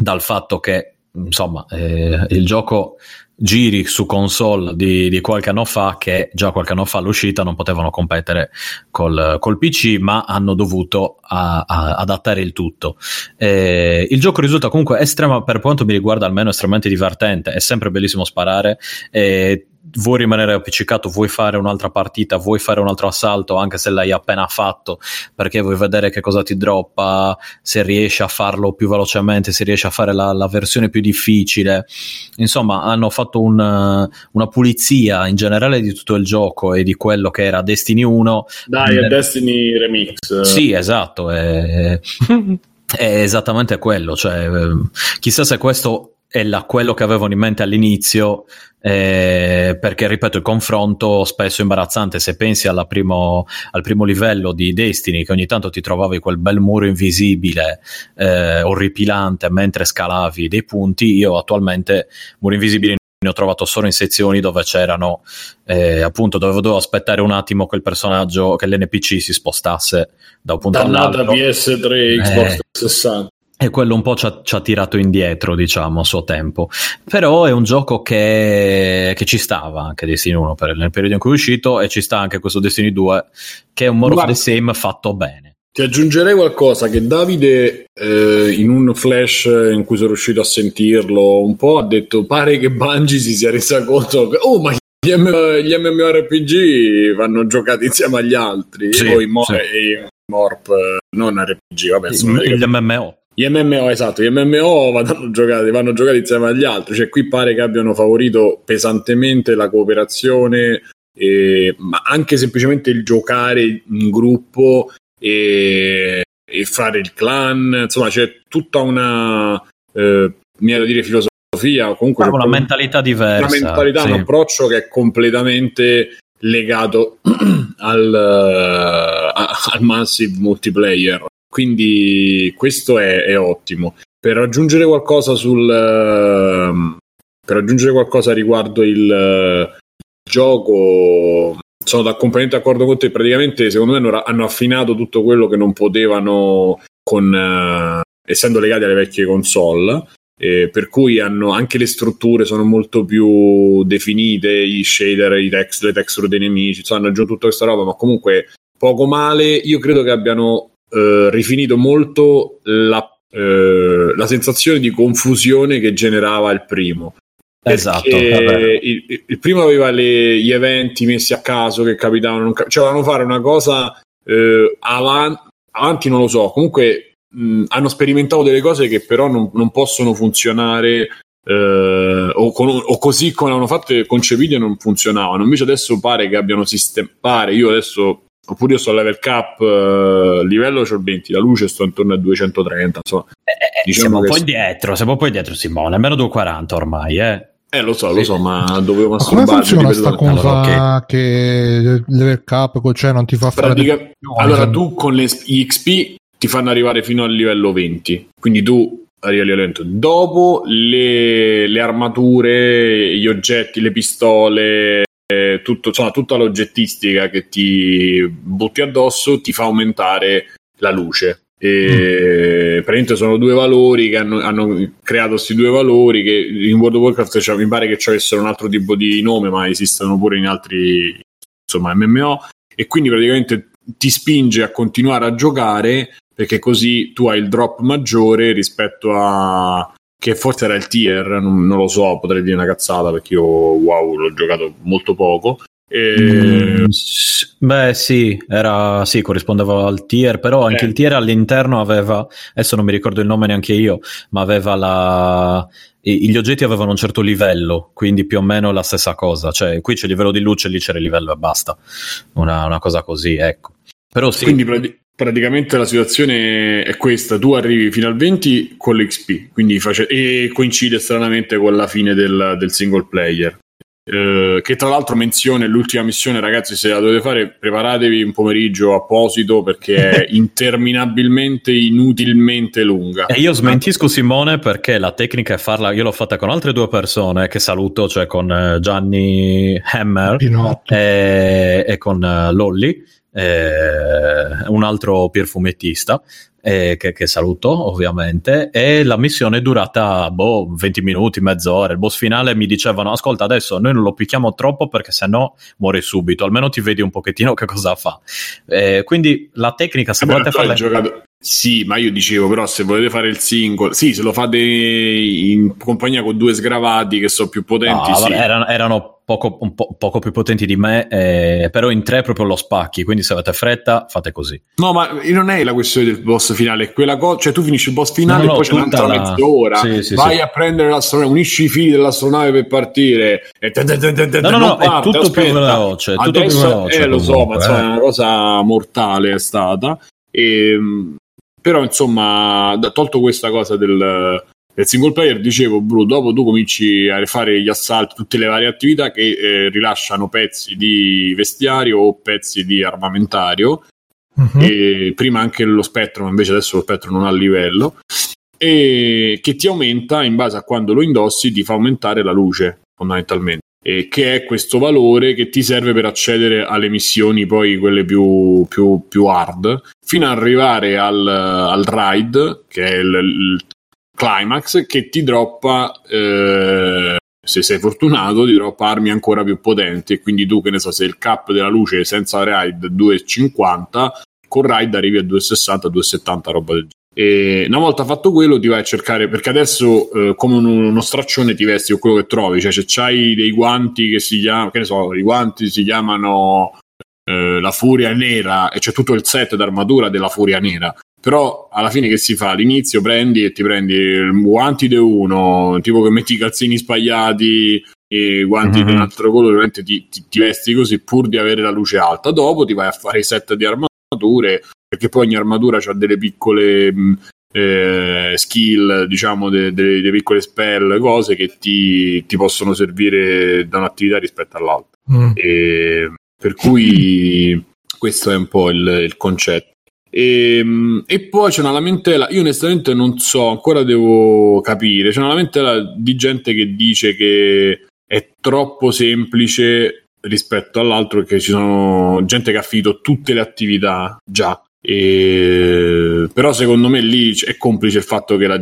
dal fatto che insomma eh, il gioco giri su console di, di, qualche anno fa che già qualche anno fa all'uscita non potevano competere col, col PC ma hanno dovuto a, a, adattare il tutto. Eh, il gioco risulta comunque estrema per quanto mi riguarda almeno estremamente divertente. È sempre bellissimo sparare eh, vuoi rimanere appiccicato, vuoi fare un'altra partita, vuoi fare un altro assalto, anche se l'hai appena fatto, perché vuoi vedere che cosa ti droppa, se riesci a farlo più velocemente, se riesci a fare la, la versione più difficile. Insomma, hanno fatto un, una pulizia in generale di tutto il gioco e di quello che era Destiny 1. Dai, è Destiny Remix. Sì, esatto. È, è esattamente quello. Cioè, chissà se questo è la, quello che avevano in mente all'inizio, eh, perché ripeto, il confronto spesso imbarazzante. Se pensi primo, al primo livello di Destiny, che ogni tanto ti trovavi quel bel muro invisibile, eh, orripilante, mentre scalavi dei punti, io attualmente muri invisibili ne ho trovato solo in sezioni dove c'erano eh, appunto dove dovevo aspettare un attimo che il personaggio che l'NPC si spostasse da un punto Dannata all'altro PS3 Xbox Eh. 60 e quello un po' ci ha, ci ha tirato indietro, diciamo, a suo tempo. Però è un gioco che, che ci stava anche Destiny 1 per, nel periodo in cui è uscito e ci sta anche questo Destiny 2 che è un more of Guarda. the same fatto bene. Ti aggiungerei qualcosa che Davide eh, in un flash in cui sono riuscito a sentirlo un po' ha detto pare che Bungie si sia resa conto che oh ma gli, M- gli MMORPG vanno giocati insieme agli altri Sì, o i, mo- sì. i Morp non RPG vabbè Il, il MMO. Gli MMO esatto gli MMO vanno giocati, vanno giocati insieme agli altri cioè qui pare che abbiano favorito pesantemente la cooperazione eh, ma anche semplicemente il giocare in gruppo e, e fare il clan, insomma c'è tutta una, eh, mi da dire filosofia, o comunque c'è una mentalità diversa. una mentalità, sì. un approccio che è completamente legato al, a- al massive multiplayer. Quindi questo è, è ottimo. Per aggiungere qualcosa sul ehm, per aggiungere qualcosa riguardo il eh, gioco sono da- completamente d'accordo con te praticamente secondo me hanno, affinato tutto quello che non potevano con eh, essendo legati alle vecchie console eh, per cui hanno anche le strutture sono molto più definite, i shader, i text, le texture dei nemici, insomma, hanno aggiunto tutta questa roba, ma comunque poco male. Io credo che abbiano eh, rifinito molto la, eh, la sensazione di confusione che generava il primo. Esatto. Il, il primo aveva le- gli eventi messi a caso che capitavano, cap- cioè volevano fare una cosa eh, avan- avanti, non lo so. Comunque mh, hanno sperimentato delle cose che però non, non possono funzionare eh, o, con- o così come l'hanno fatto e concepite non funzionavano. Invece adesso pare che abbiano sistemato. Io adesso, oppure io sto a level cap, eh, livello c'ho il 20, la luce sto intorno a 230. Insomma, Eh, diciamo siamo un che po' indietro, siamo un po' indietro, Simone. Almeno 240 ormai, eh. eh, lo so, lo so, ma dovevo Ma come masturbarmi funziona sta ripetutamente. cosa Allora, che level cap cioè non ti fa fare Pratica- delle- allora tu con le, gli XP ti fanno arrivare fino al livello 20 quindi tu arrivi al livello 20 dopo le, le armature gli oggetti le pistole eh, tutto, insomma, tutta l'oggettistica che ti butti addosso ti fa aumentare la luce. E praticamente sono due valori che hanno, hanno creato questi due valori che in World of Warcraft cioè, mi pare che ci avessero un altro tipo di nome ma esistono pure in altri insomma MMO e quindi praticamente ti spinge a continuare a giocare perché così tu hai il drop maggiore rispetto a che forse era il tier, non, non lo so, potrei dire una cazzata perché io wow l'ho giocato molto poco. E... Mm, Beh, sì, era, sì, corrispondeva al tier, però anche Eh. il tier all'interno aveva, adesso non mi ricordo il nome neanche io, ma aveva la, gli oggetti avevano un certo livello, quindi più o meno la stessa cosa, cioè qui c'è il livello di luce, lì c'era il livello e basta, una, una cosa così, ecco. Però sì, Quindi prati- praticamente la situazione è questa: tu arrivi fino al 20 con l'XP, quindi face- e coincide stranamente con la fine del, del single player. Eh, che tra l'altro menzione l'ultima missione, ragazzi. Se la dovete fare, preparatevi un pomeriggio apposito perché è interminabilmente, inutilmente lunga. E io smentisco Simone perché la tecnica è farla, io l'ho fatta con altre due persone che saluto, cioè con eh, Gianni Hammer e, e con eh, Lolli, eh, un altro perfumettista. eh, che, che saluto ovviamente e la missione è durata boh, 20 minuti, mezz'ora il boss finale mi dicevano ascolta adesso noi non lo picchiamo troppo perché sennò muore subito almeno ti vedi un pochettino che cosa fa Eh, quindi la tecnica se volete farla giocato- Sì, ma io dicevo, però, se volete fare il single, sì, se lo fate in compagnia con due sgravati che sono più potenti, No, sì. erano, erano poco, un po', poco più potenti di me, eh, però in tre proprio lo spacchi, quindi se avete fretta fate così. No, ma non è la questione del boss finale, è quella cosa, cioè tu finisci il boss finale No, no, e poi c'è un'altra la- mezz'ora, Sì, sì, vai sì. a prendere l'astronave, unisci i fili dell'astronave per partire, e te- te- te- te- te- No, no, no, è parte, tutto più aspetta. veloce, è tutto più Adesso, veloce Eh, lo so, ma insomma, eh. è una cosa mortale è stata. Ehm, però, insomma, tolto questa cosa del, del single player, dicevo, Bru, dopo tu cominci a fare gli assalti, tutte le varie attività che eh, rilasciano pezzi di vestiario o pezzi di armamentario. E prima anche lo spettro, ma invece adesso lo spettro non ha livello. E che ti aumenta in base a quando lo indossi, ti fa aumentare la luce fondamentalmente. E che è questo valore che ti serve per accedere alle missioni, poi quelle più, più, più hard, fino ad arrivare al, al ride, che è il, il climax, che ti droppa. eh, se sei fortunato, ti droppa armi ancora più potenti. E quindi tu, che ne so, se il cap della luce senza ride 2,50, con ride arrivi a 2,60, 2,70, roba del genere. E una volta fatto quello ti vai a cercare perché adesso eh, come un- uno straccione ti vesti con quello che trovi cioè se c'hai dei guanti che si chiamano che ne so i guanti si chiamano eh, la furia nera e c'è tutto il set d'armatura della furia nera. Però alla fine che si fa? All'inizio prendi e ti prendi il guanti di uno tipo che metti i calzini spagliati e i guanti di un Mhm. altro colore ti, ti- ti vesti così pur di avere la luce alta. Dopo ti vai a fare i set di armature perché poi ogni armatura ha delle piccole mh, eh, skill, diciamo, de- de- delle piccole spell, cose che ti, ti possono servire da un'attività rispetto all'altra. Mm. E, per cui questo è un po' il, il concetto. E, e poi c'è una lamentela, io onestamente non so, ancora devo capire, c'è una lamentela di gente che dice che è troppo semplice rispetto all'altro perché ci sono gente che ha finito tutte le attività già e... però secondo me lì è complice il fatto che, la-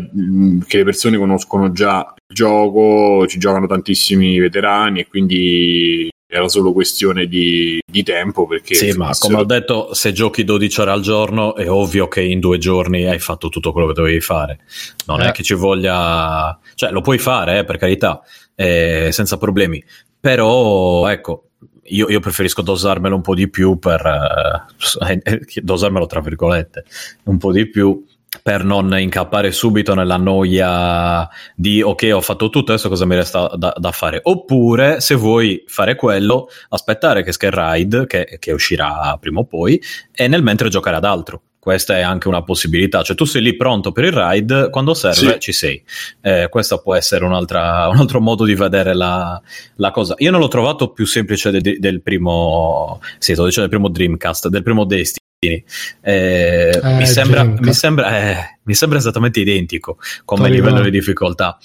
che le persone conoscono già il gioco ci giocano tantissimi veterani e quindi era solo questione di, di tempo perché Sì, ma come ho detto, se giochi 12 ore al giorno è ovvio che in due giorni hai fatto tutto quello che dovevi fare. Non Eh. è che ci voglia... Cioè, lo puoi fare, eh, per carità, eh, senza problemi. Però, ecco, io, io preferisco dosarmelo un po' di più per... eh, dosarmelo tra virgolette, un po' di più per non incappare subito nella noia di ok ho fatto tutto adesso cosa mi resta da, da fare? Oppure se vuoi fare quello aspettare che Sky Ride che, che uscirà prima o poi e nel mentre giocare ad altro questa è anche una possibilità cioè tu sei lì pronto per il ride quando serve Sì. ci sei eh, questo può essere un'altra, un altro modo di vedere la, la cosa io non l'ho trovato più semplice de- del primo sì sto dicendo del primo Dreamcast del primo Destiny eh, mi, sembra, mi, sembra, eh, mi sembra esattamente identico come Torino. livello di difficoltà.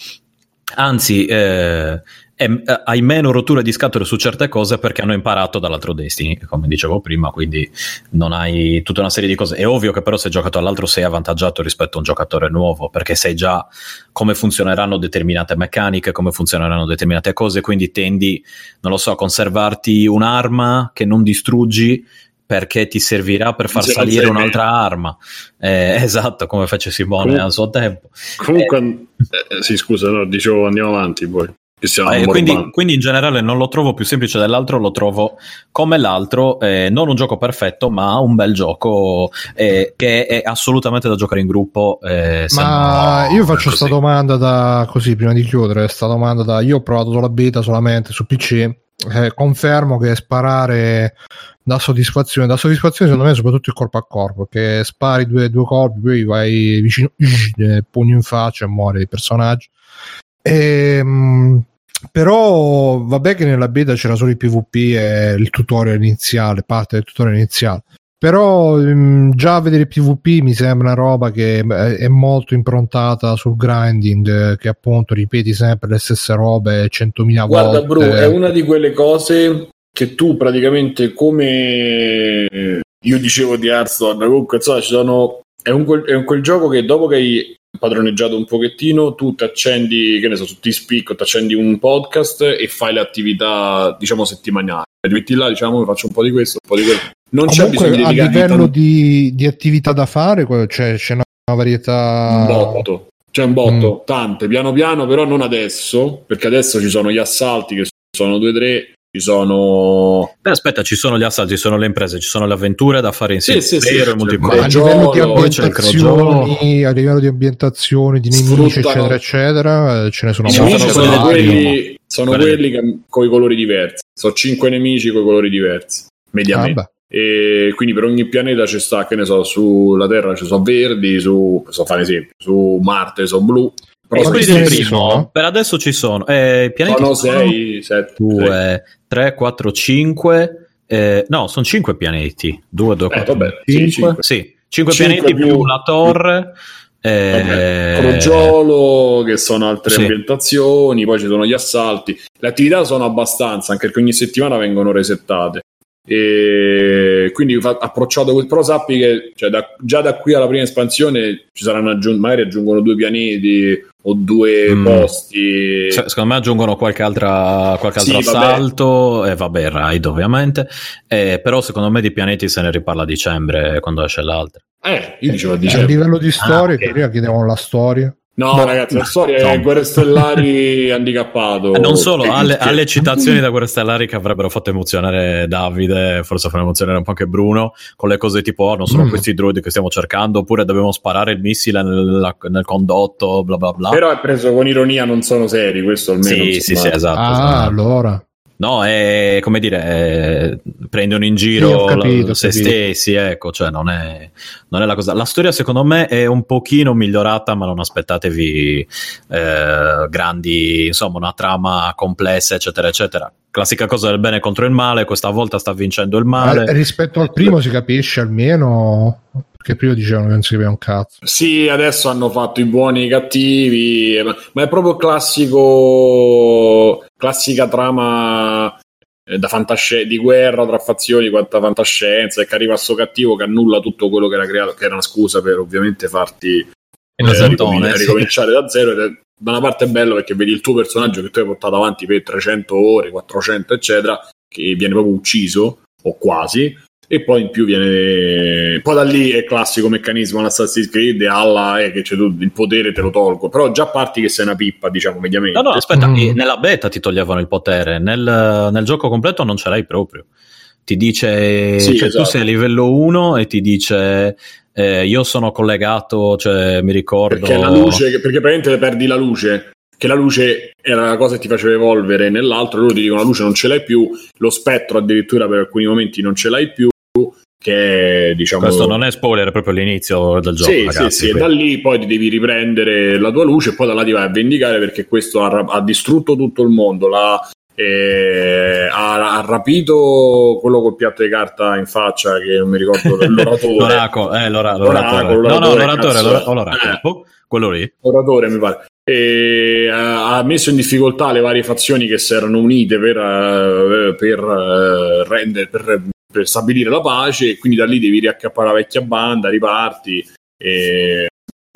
Anzi, eh, è- eh, hai meno rotture di scatole su certe cose perché hanno imparato dall'altro Destiny, come dicevo prima, quindi non hai tutta una serie di cose. È ovvio che però se hai giocato all'altro sei avvantaggiato rispetto a un giocatore nuovo, perché sai già come funzioneranno determinate meccaniche, come funzioneranno determinate cose, quindi tendi, non lo so, a conservarti un'arma che non distruggi perché ti servirà per far non salire un'altra arma. Eh, esatto, come fece Simone Comunque- al suo tempo. comunque eh, sì scusa no, dicevo andiamo avanti poi Eh, quindi, quindi in generale non lo trovo più semplice dell'altro, lo trovo come l'altro, eh, non un gioco perfetto, ma un bel gioco eh, che è assolutamente da giocare in gruppo. eh, Ma no, io faccio questa domanda da così prima di chiudere. Questa domanda da io ho provato sulla beta solamente su PC. eh, confermo che sparare dà soddisfazione. Da soddisfazione, secondo me, soprattutto il corpo a corpo. Che spari due, due colpi, poi vai vicino, eh, pugno in faccia e muore il personaggio. Ehm, però vabbè che nella beta c'era solo il PvP e il tutorial iniziale, parte del tutorial iniziale. Però ehm, già vedere il PvP mi sembra una roba che eh, è molto improntata sul grinding, che appunto ripeti sempre le stesse robe 100.000 Guarda, volte. Bru, è una di quelle cose che tu praticamente come io dicevo di Hearthstone, comunque insomma ci sono è un, è un quel gioco che dopo che hai padroneggiato un pochettino tu ti accendi, che ne so, su T-Speak o ti accendi un podcast e fai le attività diciamo settimanali. Ti metti là, diciamo, faccio un po' di questo, un po' di quello. Non c'è Comunque, bisogno di a livello di, di attività da fare, que- c'è, c'è una, una varietà. un botto. C'è un botto, Mm. tante, piano piano, però non adesso, perché adesso ci sono gli assalti che sono due o tre, ci sono Beh, aspetta, ci sono gli assalti, ci sono le imprese, ci sono le avventure da fare Sì, insieme. sì, sì, vero, c'è Ma a livello di ambientazioni, a livello di ambientazioni, di nemici, Sfruttano- eccetera, eccetera, eh, ce ne sono Sì, molti. sono sono, quelli, sono Quelli- che, con i colori diversi. Sono cinque nemici con i colori diversi, mediamente. Ah, e quindi per ogni pianeta ci sta, che ne so, sulla Terra ci sono verdi, su, so fare esempio, su Marte sono blu. E quelli del primo, per adesso ci sono. Eh, pianeti sono sono 6, 7, 2, 3, 4, 5. eh, no, sono 5 pianeti. 2, 2, Eh, 4, vabbè, sì, 5. cinque. Sì, 5 Cinque pianeti più, più- la torre. eh, Crogiolo, che sono altre Sì. ambientazioni, poi ci sono gli assalti. Le attività sono abbastanza, anche perché ogni settimana vengono resettate. E quindi approcciato quel però sappi che cioè, da- già da qui alla prima espansione ci saranno aggiun- magari aggiungono due pianeti o due Mm. posti Se- secondo me aggiungono qualche, altra, qualche altro Sì, vabbè. assalto e vabbè, il raid ovviamente. Eh, però secondo me di pianeti se ne riparla a dicembre quando esce l'altra. eh io dicevo a A dicembre livello di storia, ok. che prima chiedevano la storia. No No. ragazzi la storia è No. Guerre Stellari handicappato Eh, non solo, alle, alle citazioni da Guerre Stellari che avrebbero fatto emozionare Davide, forse faranno emozionare un po' anche Bruno, con le cose tipo, oh, non sono Mm. questi droidi che stiamo cercando, oppure dobbiamo sparare il missile nel, nel condotto, bla bla bla. però è preso con ironia non sono seri questo almeno sì, sì, insomma. sì, esatto. ah, esatto. allora. No, è come dire, è- prendono in Sì, giro ho capito, la- se capito. stessi, ecco, cioè non è, non è la cosa. La storia secondo me è un pochino migliorata, ma non aspettatevi eh, grandi, insomma, una trama complessa, eccetera, eccetera. Classica cosa del bene contro il male, questa volta sta vincendo il male. Eh, rispetto al primo si capisce almeno perché prima dicevano che non si capiva un cazzo. Sì, adesso hanno fatto i buoni e i cattivi, ma- ma è proprio classico, classica trama eh, da fantasci- di guerra tra fazioni, quanta fantascienza, e che arriva sto cattivo che annulla tutto quello che era creato, che era una scusa per ovviamente farti eh, ricomin- sì. ricominciare da zero. Ed da una parte è bello perché vedi il tuo personaggio che tu hai portato avanti per 300 ore, 400, eccetera, che viene proprio ucciso, o quasi, e poi in più viene poi da lì è classico meccanismo all'Assassin's Creed alla eh, che c'è tu, il potere te lo tolgo però già parti che sei una pippa diciamo mediamente No, no, aspetta, Mm. nella beta ti toglievano il potere, nel, nel gioco completo non ce l'hai proprio. Ti dice, Sì, cioè, esatto. tu sei a livello 1 e ti dice, eh, io sono collegato, cioè mi ricordo... perché la luce perché praticamente perdi la luce che la luce era la cosa che ti faceva evolvere nell'altro loro ti dicono la luce non ce l'hai più lo spettro addirittura per alcuni momenti non ce l'hai più che diciamo Questo non è spoiler, è proprio l'inizio del gioco, sì, ragazzi. sì, sì, e quindi- da lì poi ti devi riprendere la tua luce e poi da là ti vai a vendicare perché questo ha, ha distrutto tutto il mondo, l'ha, eh, ha, ha rapito quello col piatto di carta in faccia che non mi ricordo l'oratore. L'oracolo, eh, l'ora- L'oracolo, l'oratore. No, no, l'oratore, l'oratore, l'ora- o l'oracolo. Eh. Oh, quello lì. oratore mi pare e ha ha messo in difficoltà le varie fazioni che si erano unite per, eh, per, eh, rendere, per, per stabilire la pace e quindi da lì devi riaccappare la vecchia banda, riparti e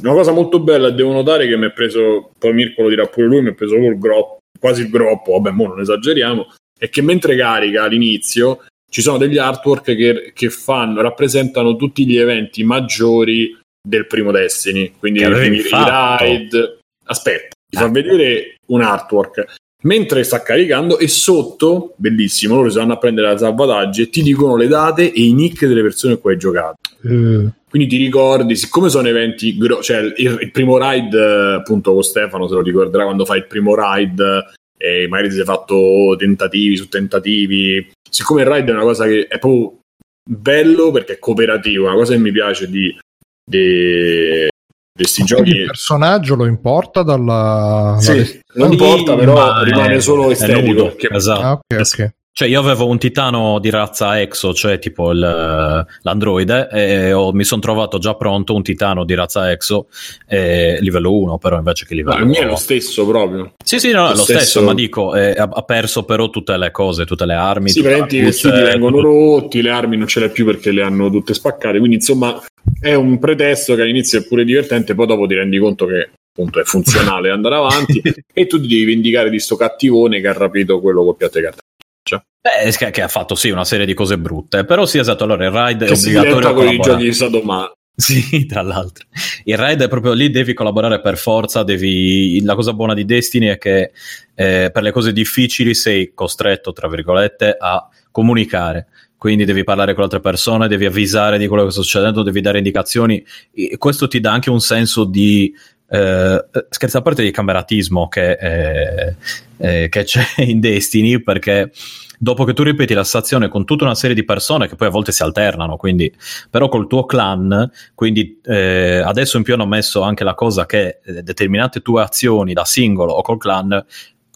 una cosa molto bella devo notare che mi è preso poi Mirko lo dirà pure lui mi è preso il groppo quasi il groppo vabbè mo non esageriamo è che mentre carica all'inizio ci sono degli artwork che, che fanno rappresentano tutti gli eventi maggiori del primo Destiny quindi i, i raid. Aspetta ti fa vedere un artwork mentre sta caricando e sotto, bellissimo, loro si vanno a prendere la salvataggio e ti dicono le date e i nick delle persone con cui hai giocato. Eh, Quindi ti ricordi, siccome sono eventi, gro- cioè il, il primo ride, appunto con Stefano se lo ricorderà quando fai il primo ride e magari ti sei fatto tentativi su tentativi, siccome il ride è una cosa che è proprio bello perché è cooperativo, una cosa che mi piace di, di questi giochi il personaggio lo importa dalla... sì, dalle- non importa, però Ma rimane solo estetico. nudo, che- esatto. Ah, ok, ok. Cioè, io avevo un titano di razza exo, cioè tipo il, l'androide, e ho- mi sono trovato già pronto un titano di razza exo, eh, livello 1, però invece che No, livello il mio è lo stesso proprio. Sì, sì, no, è lo lo stesso, stesso- ma dico, eh, ha ha perso però tutte le cose, tutte le armi. Sì, veramente i vestiti vengono rotti, le armi non ce le hai più perché le hanno tutte spaccate. Quindi, insomma, è un pretesto che all'inizio è pure divertente, poi dopo ti rendi conto che appunto è funzionale andare avanti e tu ti devi vendicare di sto cattivone che ha rapito quello col piatto di carta. Beh, che, ha fatto sì una serie di cose brutte, però sì, esatto, allora il ride è Che si obbligatorio con i giochi di Sadoma. Sì, tra l'altro. Il raid è proprio lì, devi collaborare per forza. Devi... La cosa buona di Destiny è che eh, per le cose difficili sei costretto, tra virgolette, a comunicare. Quindi devi parlare con altre persone, devi avvisare di quello che sta succedendo, devi dare indicazioni. E questo ti dà anche un senso di. Eh, scherzo a parte di cameratismo che, eh, eh, che c'è in Destiny perché dopo che tu ripeti la stazione con tutta una serie di persone che poi a volte si alternano, quindi però col tuo clan, quindi eh, adesso in più hanno messo anche la cosa che eh, determinate tue azioni da singolo o col clan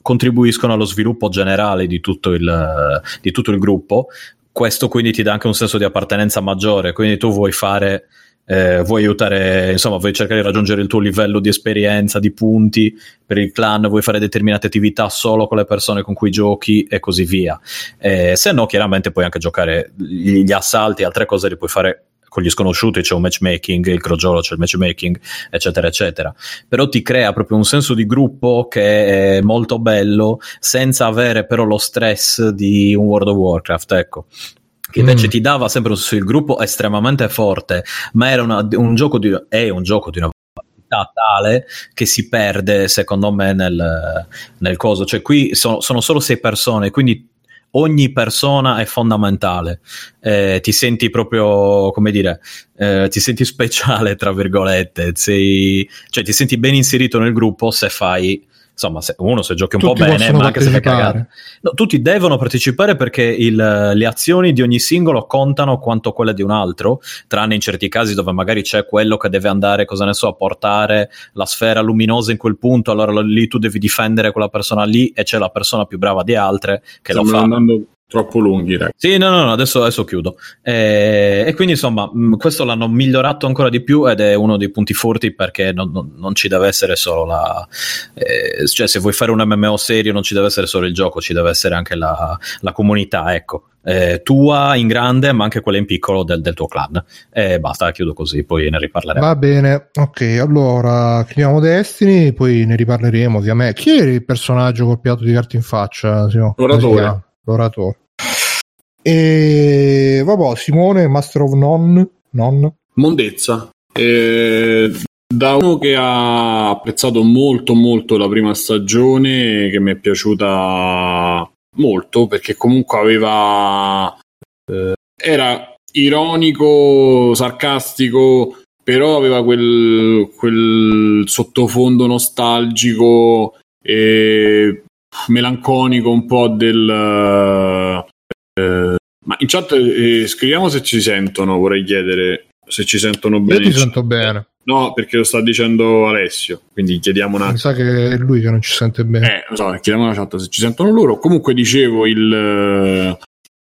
contribuiscono allo sviluppo generale di tutto il, di tutto il gruppo. Questo quindi ti dà anche un senso di appartenenza maggiore, quindi tu vuoi fare eh, vuoi aiutare, insomma, vuoi cercare di raggiungere il tuo livello di esperienza, di punti per il clan, vuoi fare determinate attività solo con le persone con cui giochi e così via. Eh, se no, chiaramente puoi anche giocare gli, assalti altre cose li puoi fare con gli sconosciuti, c'è un matchmaking, il crogiolo c'è il matchmaking, eccetera, eccetera. Però ti crea proprio un senso di gruppo che è molto bello, senza avere però lo stress di un World of Warcraft, ecco che invece Mm. ti dava sempre un senso di gruppo estremamente forte, ma era una- un gioco di, è un gioco di una qualità tale che si perde secondo me nel, nel coso. Cioè qui sono, sono solo sei persone, quindi ogni persona è fondamentale. Eh, ti senti proprio, come dire, eh, ti senti speciale, tra virgolette, sei, cioè ti senti ben inserito nel gruppo se fai... Insomma, se, uno se giochi un Tutti po' bene, ma anche se fai cagare. No, tutti devono partecipare perché il- le azioni di ogni singolo contano quanto quelle di un altro, tranne in certi casi dove magari c'è quello che deve andare, cosa ne so, a portare la sfera luminosa in quel punto, allora lo- lì tu devi difendere quella persona lì e c'è la persona più brava di altre che lo Stiamo fa. andando troppo lunghi, ragazzi. Sì, no, no, no, adesso, adesso chiudo. Eh, e quindi insomma, mh, questo l'hanno migliorato ancora di più ed è uno dei punti forti perché non, non- non ci deve essere solo la. eh, cioè, se vuoi fare un MMO serio, non ci deve essere solo il gioco, ci deve essere anche la, la comunità, ecco. Eh, tua in grande, ma anche quella in piccolo del, del tuo clan. E basta, chiudo così, poi ne riparleremo. Va bene, ok, allora chiudiamo Destiny, poi ne riparleremo ovviamente. Chi era il personaggio col piatto di carta in faccia? L'oratore. L'oratore. E vabbè, Simone, Master of None, non. Mondezza. Eh, da uno che ha apprezzato molto molto la prima stagione, che mi è piaciuta molto, perché comunque aveva... eh, era ironico, sarcastico, però aveva quel, quel sottofondo nostalgico e melanconico un po' del... eh, ma in chat eh, scriviamo se ci sentono, vorrei chiedere se ci sentono Io bene. ti in chat. sento bene. No, perché lo sta dicendo Alessio, quindi chiediamo un Mi attimo. sa che è lui che non ci sente bene. Eh, lo so, chiediamo alla chat se ci sentono loro. Comunque dicevo, il, eh,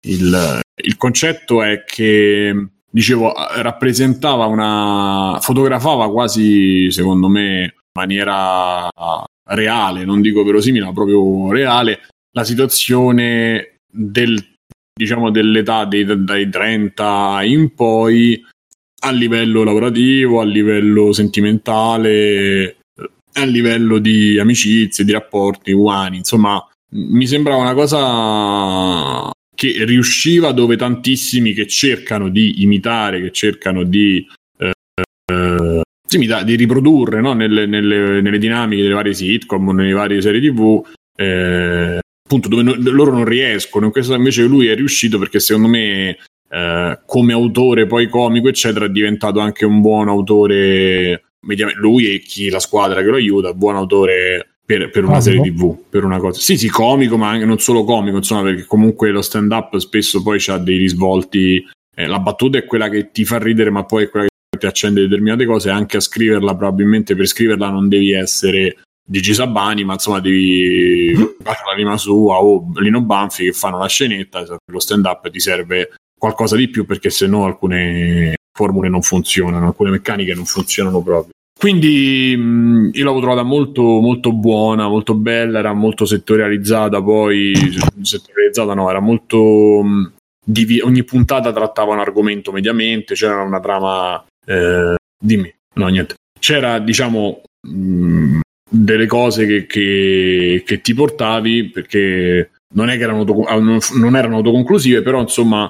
il, il concetto è che, dicevo, eh, rappresentava una... fotografava quasi, secondo me, in maniera reale, non dico verosimile, ma proprio reale, la situazione del, diciamo, dell'età dei, dai 30 in poi a livello lavorativo, a livello sentimentale, a livello di amicizie, di rapporti umani, insomma, mi sembrava una cosa che riusciva dove tantissimi che cercano di imitare, che cercano di, imita- di riprodurre no? nelle, nelle- nelle dinamiche delle varie sitcom, nelle varie serie tv, eh, appunto dove no- loro non riescono, in questo invece lui è riuscito perché secondo me eh, come autore poi comico eccetera è diventato anche un buon autore lui e chi la squadra che lo aiuta, buon autore per, per una serie tv, per una cosa. Sì, sì, comico, ma anche non solo comico, insomma, perché comunque lo stand up spesso poi ha dei risvolti. Eh, la battuta è quella che ti fa ridere, ma poi è quella che ti accende determinate cose. Anche a scriverla, probabilmente per scriverla non devi essere Gigi Sabani, ma insomma devi fare l'anima sua o Lino Banfi che fanno la scenetta. Lo stand up ti serve qualcosa di più perché se no alcune formule non funzionano, alcune meccaniche non funzionano proprio. Quindi mh, io l'ho trovata molto, molto buona, molto bella, era molto settorializzata, poi settorializzata no, era molto... Mh, ogni puntata trattava un argomento mediamente, c'era una trama... Eh, dimmi, no niente. C'era, diciamo, mh, delle cose che, che, che, ti portavi perché non, è che erano auto, non erano autoconclusive, però insomma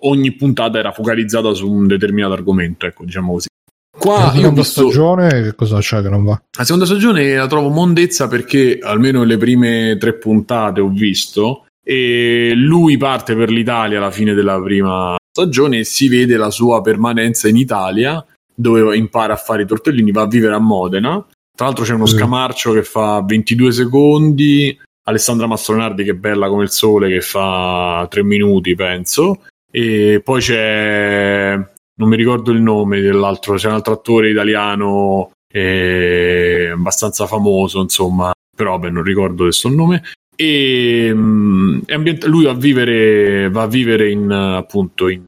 ogni puntata era focalizzata su un determinato argomento, ecco, diciamo così. Qua la seconda visto... stagione che cosa c'è che non va? La seconda stagione la trovo mondezza perché almeno le prime tre puntate ho visto e lui parte per l'Italia alla fine della prima stagione e si vede la sua permanenza in Italia dove impara a fare i tortellini, va a vivere a Modena. Tra l'altro c'è uno scamarcio che fa 22 secondi, Alessandra Mastronardi che è bella come il sole che fa 3 minuti penso e poi c'è non mi ricordo il nome dell'altro, c'è un altro attore italiano eh, abbastanza famoso, insomma, però beh, non ricordo adesso il nome. E um, ambient- lui va a vivere, va a vivere in, appunto in,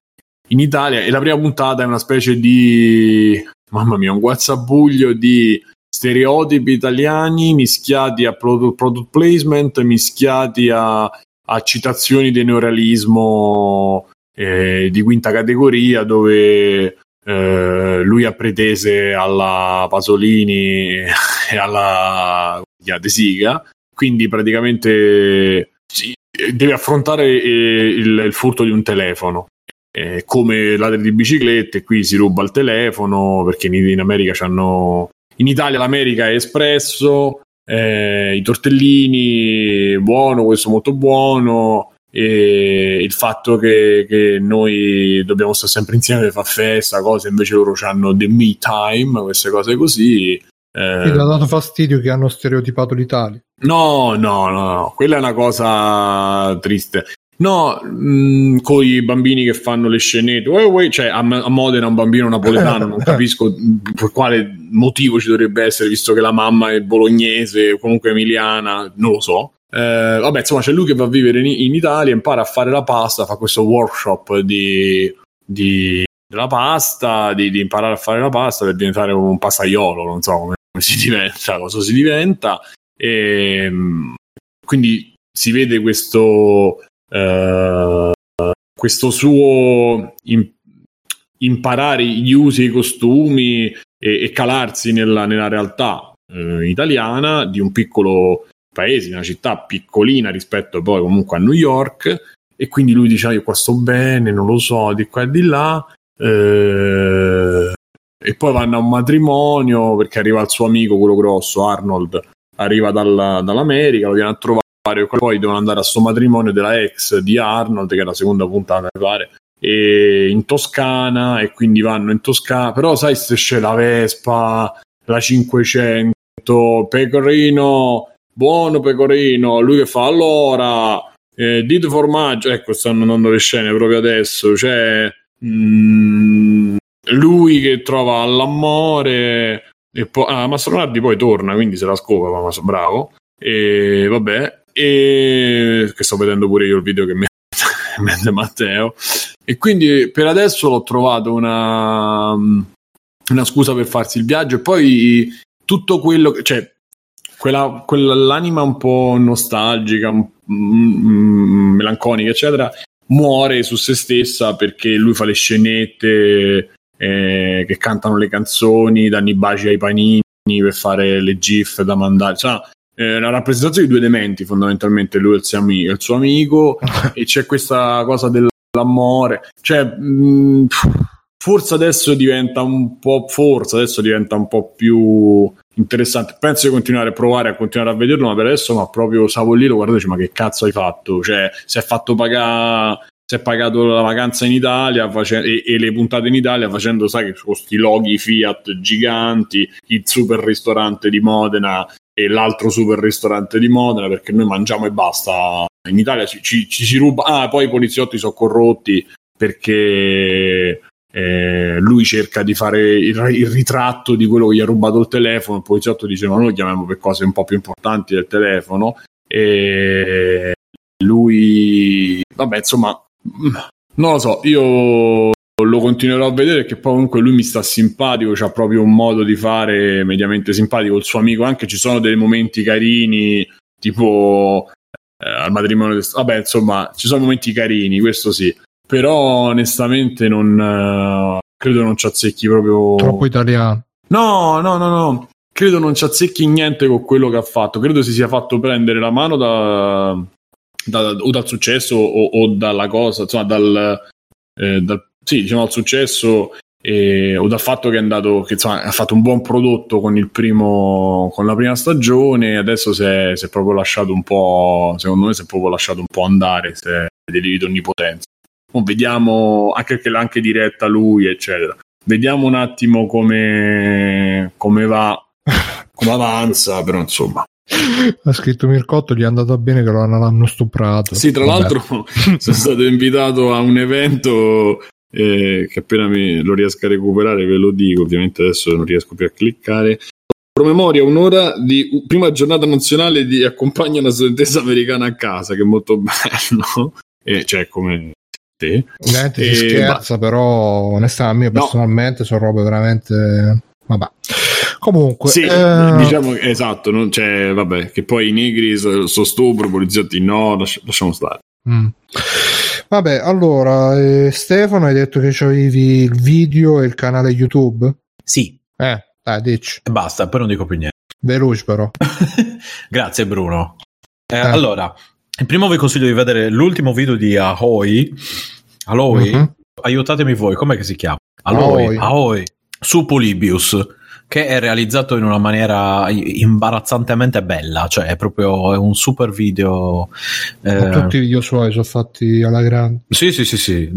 in, Italia. E la prima puntata è una specie di mamma mia, un guazzabuglio di stereotipi italiani mischiati a product, product placement, mischiati a, a citazioni di neorealismo eh, di quinta categoria dove eh, lui ha pretese alla Pasolini e alla De Siga, quindi praticamente deve affrontare eh, il, il, furto di un telefono. Eh, come ladri di biciclette, qui si ruba il telefono perché in, in America c'hanno. In Italia l'America è espresso, eh, i tortellini, buono, questo molto buono, e il fatto che, che, noi dobbiamo stare sempre insieme fa festa, cose invece loro hanno the me time, queste cose così. Eh... Ti ha dato fastidio che hanno stereotipato l'Italia? No, no, no, no, quella è una cosa triste. No, mm, con i bambini che fanno le scenette, uè, uè, cioè a, a Modena un bambino napoletano, non capisco per quale motivo ci dovrebbe essere, visto che la mamma è bolognese o comunque emiliana, non lo so. Eh, vabbè, insomma, c'è lui che va a vivere in, in, Italia, impara a fare la pasta, fa questo workshop di, di della pasta, di, di, imparare a fare la pasta per diventare un pastaiolo, non so come, si diventa, cosa si diventa. E, ehm, quindi si vede questo, eh, questo suo in, imparare gli usi e i costumi e, e calarsi nella, nella realtà eh, italiana di un piccolo paesi, una città piccolina rispetto poi comunque a New York e quindi lui dice ah, io qua sto bene, non lo so, di qua e di là eh, e poi vanno a un matrimonio perché arriva il suo amico, quello grosso, Arnold, arriva dalla, dall'America, lo viene a trovare poi devono andare a sto matrimonio della ex di Arnold che è la seconda puntata mi pare e in Toscana e quindi vanno in Toscana. Però sai se c'è la Vespa la 500 Pecorino buono pecorino, lui che fa allora, eh, dite formaggio, ecco stanno andando le scene proprio adesso, cioè mm, lui che trova l'amore e poi, ah, Mastronardi poi torna, quindi se la scopa, ma bravo, e vabbè, e che sto vedendo pure io il video che mi mette Matteo, e quindi per adesso l'ho trovato una, una scusa per farsi il viaggio e poi tutto quello che, cioè quella, quell'anima un po' nostalgica, mm, mm, melanconica, eccetera, muore su se stessa perché lui fa le scenette eh, che cantano le canzoni, danno i baci ai panini per fare le gif da mandare. Cioè, è una rappresentazione di due dementi fondamentalmente, lui e il suo, amico, il suo amico e c'è questa cosa dell'amore. Cioè, mh, forse adesso diventa un po', forse adesso diventa un po' più interessante. Penso di continuare a provare a continuare a vederlo, ma per adesso ma proprio Savolino, guardate, ma che cazzo hai fatto? Cioè, si è fatto pagare si è pagato la vacanza in Italia face- e, e, le puntate in Italia facendo, sai, questi loghi Fiat giganti, il super ristorante di Modena e l'altro super ristorante di Modena, perché noi mangiamo e basta. In Italia ci, ci, ci si ruba. Ah, poi i poliziotti sono corrotti perché eh, lui cerca di fare il, il, ritratto di quello che gli ha rubato il telefono. Il poliziotto dice: Ma noi lo chiamiamo per cose un po' più importanti del telefono. E lui, vabbè, insomma, non lo so, io lo continuerò a vedere perché poi comunque lui mi sta simpatico, ha proprio un modo di fare mediamente simpatico, il suo amico anche ci sono dei momenti carini, tipo eh, al matrimonio, vabbè insomma ci sono momenti carini, questo sì, però onestamente non eh, credo non ci azzecchi proprio... Troppo italiano. No, no, no, no, credo non ci azzecchi niente con quello che ha fatto, credo si sia fatto prendere la mano da, da, o dal successo o, o, dalla cosa, insomma, dal, eh, dal, sì, diciamo, dal successo e, o dal fatto che è andato, che insomma, ha fatto un buon prodotto con, il primo, con la prima stagione, adesso si è, si è, proprio lasciato un po', secondo me si è proprio lasciato un po' andare, si è delirito onnipotenza. Poi vediamo, anche perché l'ha anche diretta lui, eccetera. Vediamo un attimo come, come va, come avanza, però insomma ha scritto Mircotto gli è andato bene che lo hanno stuprato sì tra Vabbè. l'altro sono stato invitato a un evento eh, che appena lo riesco a recuperare ve lo dico ovviamente adesso non riesco più a cliccare promemoria un'ora di prima giornata nazionale di accompagna una studentessa americana a casa che è molto bello e cioè come sì. Niente, si scherza, ma... però onestamente, no. personalmente sono robe veramente Vabbè. Comunque, sì, eh... diciamo che esatto, non c'è, vabbè, che poi i negri sono so stupro, poliziotti no, lasci- lasciamo stare. Mm. Vabbè, allora, eh, Stefano, hai detto che avevi il video e il canale YouTube? Sì. Eh, dai, dici. E basta, poi non dico più niente. Veloce però. Grazie Bruno. Eh, eh. Allora, il primo vi consiglio di vedere l'ultimo video di Ahoy. Ahoy? Mm-hmm. Aiutatemi voi, com'è che si chiama? Ahoy. Ahoy. Ahoy su Polybius che è realizzato in una maniera imbarazzantemente bella, cioè è proprio è un super video. Eh... Tutti i video suoi sono fatti alla grande. Sì, sì, sì, sì,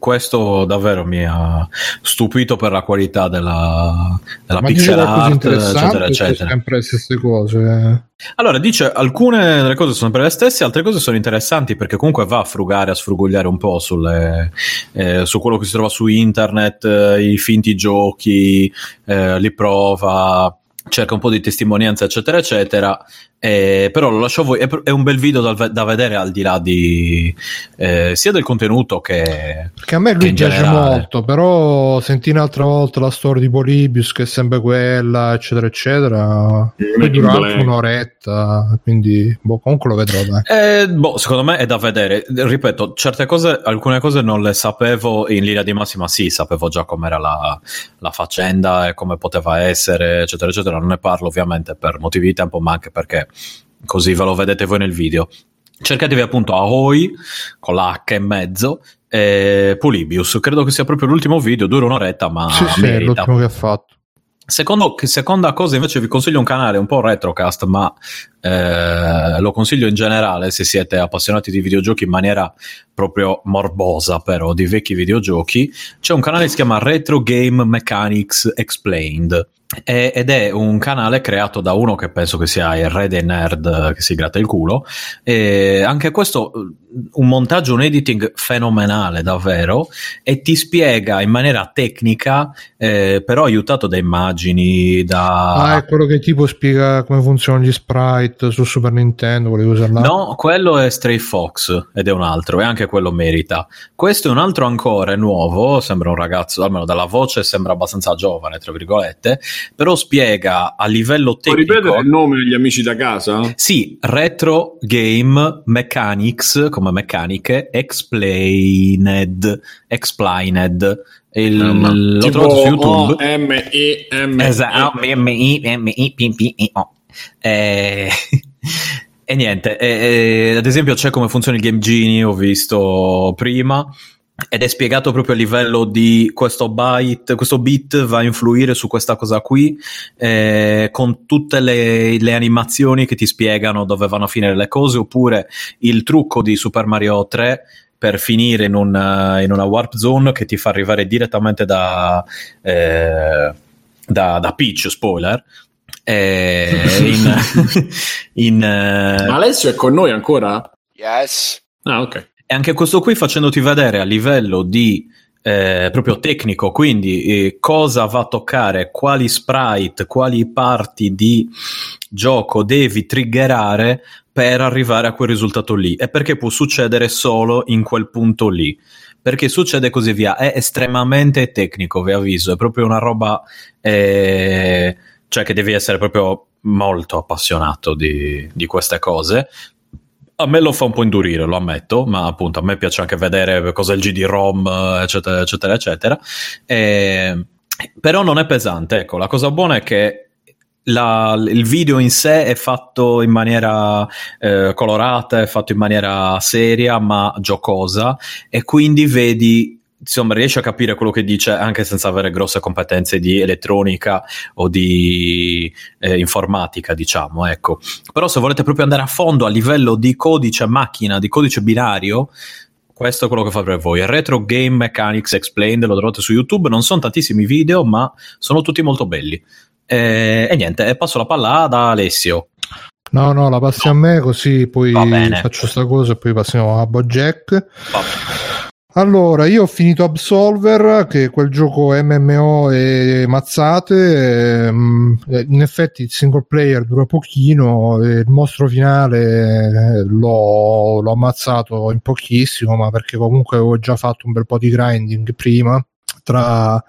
questo davvero mi ha stupito per la qualità della, della pixel art, eccetera, eccetera. sempre le stesse cose. Allora, dice alcune delle cose sono per le stesse, altre cose sono interessanti perché comunque va a frugare, a sfrugugliare un po' sulle, eh, su quello che si trova su internet, eh, i finti giochi, eh, li prova, cerca un po' di testimonianza, eccetera, eccetera. Eh, però lo lascio a voi, è, è un bel video da, da, vedere al di là di eh, sia del contenuto che. Che a me lui piace molto, però sentì un'altra volta la storia di Polybius che è sempre quella, eccetera, eccetera. Poi dura anche un'oretta, quindi boh, comunque lo vedrò. Eh, boh, secondo me è da vedere. Ripeto, certe cose, alcune cose non le sapevo in linea di massima, sì, sapevo già com'era la, la faccenda e come poteva essere, eccetera, eccetera. Non ne parlo ovviamente per motivi di tempo, ma anche perché così ve lo vedete voi nel video. Cercatevi appunto Ahoy con la H in mezzo e Polybius. Credo che sia proprio l'ultimo video, dura un'oretta, ma sì, sì. È l'ultimo che ha fatto. Secondo, seconda cosa, invece, vi consiglio un canale un po' retrocast, ma eh, lo consiglio in generale se siete appassionati di videogiochi in maniera proprio morbosa, però di vecchi videogiochi. C'è un canale che si chiama Retro Game Mechanics Explained ed è un canale creato da uno che penso che sia il re dei nerd che si gratta il culo. E anche questo un montaggio, un editing fenomenale davvero. E ti spiega in maniera tecnica eh, però aiutato da immagini da... ah è quello che tipo spiega come funzionano gli sprite su Super Nintendo volevo usarla? No quello è Stray Fox ed è un altro e anche quello merita. Questo è un altro ancora è nuovo sembra un ragazzo almeno dalla voce sembra abbastanza giovane tra virgolette però spiega a livello tecnico. Puoi ripetere il nome degli amici da casa? Sì, Retro Game Mechanics, come meccaniche, Explained. Explained. Il, um, l'ho trovato su YouTube. M E M esatto, M I M I P P I O. Eh, e niente, eh, ad esempio c'è come funziona il Game Genie, ho visto prima ed è spiegato proprio a livello di questo byte, questo bit va a influire su questa cosa qui, eh, con tutte le, le, animazioni che ti spiegano dove vanno a finire le cose, oppure il trucco di Super Mario 3 per finire in una, in una warp zone che ti fa arrivare direttamente da, eh, da, da Peach, spoiler. Eh, in, in, Ma Alessio è con noi ancora? Yes. Ah, ok. E anche questo qui facendoti vedere a livello di eh, proprio tecnico, quindi eh, cosa va a toccare, quali sprite, quali parti di gioco devi triggerare per arrivare a quel risultato lì. E perché può succedere solo in quel punto lì. Perché succede così via, è estremamente tecnico, vi avviso, è proprio una roba, eh, cioè che devi essere proprio molto appassionato di, di queste cose a me lo fa un po' indurire, lo ammetto, ma appunto a me piace anche vedere cosa è il GD-ROM, eccetera, eccetera, eccetera. E, però non è pesante, ecco, la cosa buona è che la, il video in sé è fatto in maniera eh, colorata, è fatto in maniera seria ma giocosa e quindi vedi insomma, riesce a capire quello che dice anche senza avere grosse competenze di elettronica o di eh, informatica, diciamo, ecco. Però se volete proprio andare a fondo a livello di codice macchina, di codice binario, questo è quello che fa per voi. Retro Game Mechanics Explained, lo trovate su YouTube, non sono tantissimi video, ma sono tutti molto belli. E, e niente, passo la palla ad Alessio. No, no, la passi a me così poi faccio sta cosa e poi passiamo a Bojack. Va allora, io ho finito Absolver, che è quel gioco MMO e mazzate. Ehm, in effetti il single player dura pochino, il mostro finale eh, l'ho, l'ho ammazzato in pochissimo, ma perché comunque avevo già fatto un bel po' di grinding prima tra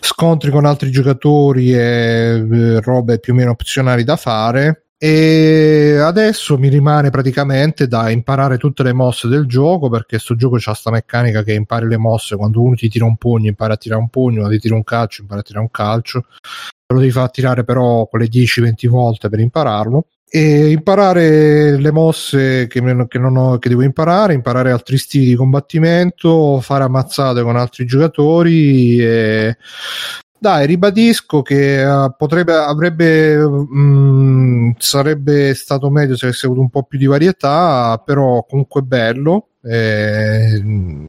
scontri con altri giocatori e eh, robe più o meno opzionali da fare e adesso mi rimane praticamente da imparare tutte le mosse del gioco perché questo gioco ha sta meccanica che impari le mosse. Quando uno ti tira un pugno impara a tirare un pugno quando ti tira un calcio impara a tirare un calcio. Lo devi far tirare però quelle 10-20 volte per impararlo. E imparare le mosse che, che, ho, che, devo imparare, imparare altri stili di combattimento, fare ammazzate con altri giocatori e dai, ribadisco che uh, potrebbe, avrebbe, mh, mm, sarebbe stato meglio se avesse avuto un po' più di varietà, però comunque bello. Eh,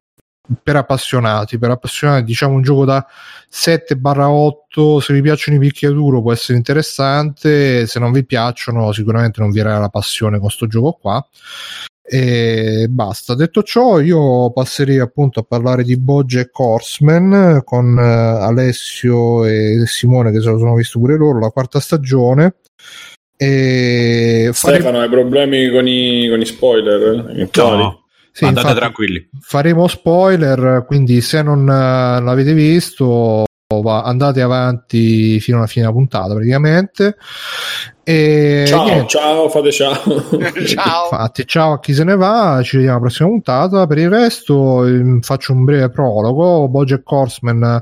per appassionati, per appassionati, diciamo un gioco da 7-8, se vi piacciono i picchiaduro può essere interessante, se non vi piacciono sicuramente non vi era la passione con questo gioco qua. E basta. Detto ciò, io passerei appunto a parlare di Bojack Horseman con uh, Alessio e Simone che se lo sono visto pure loro, la quarta stagione. E Stefano, fare... hai problemi con i, con i spoiler? Eh? No. Sì, Andate infatti, tranquilli. Faremo spoiler, quindi se non uh, l'avete visto andate avanti fino alla fine della puntata praticamente e ciao, niente. ciao, fate ciao. ciao. Infatti, ciao a chi se ne va, ci vediamo alla prossima puntata. Per il resto ehm, faccio un breve prologo. Bojack Horseman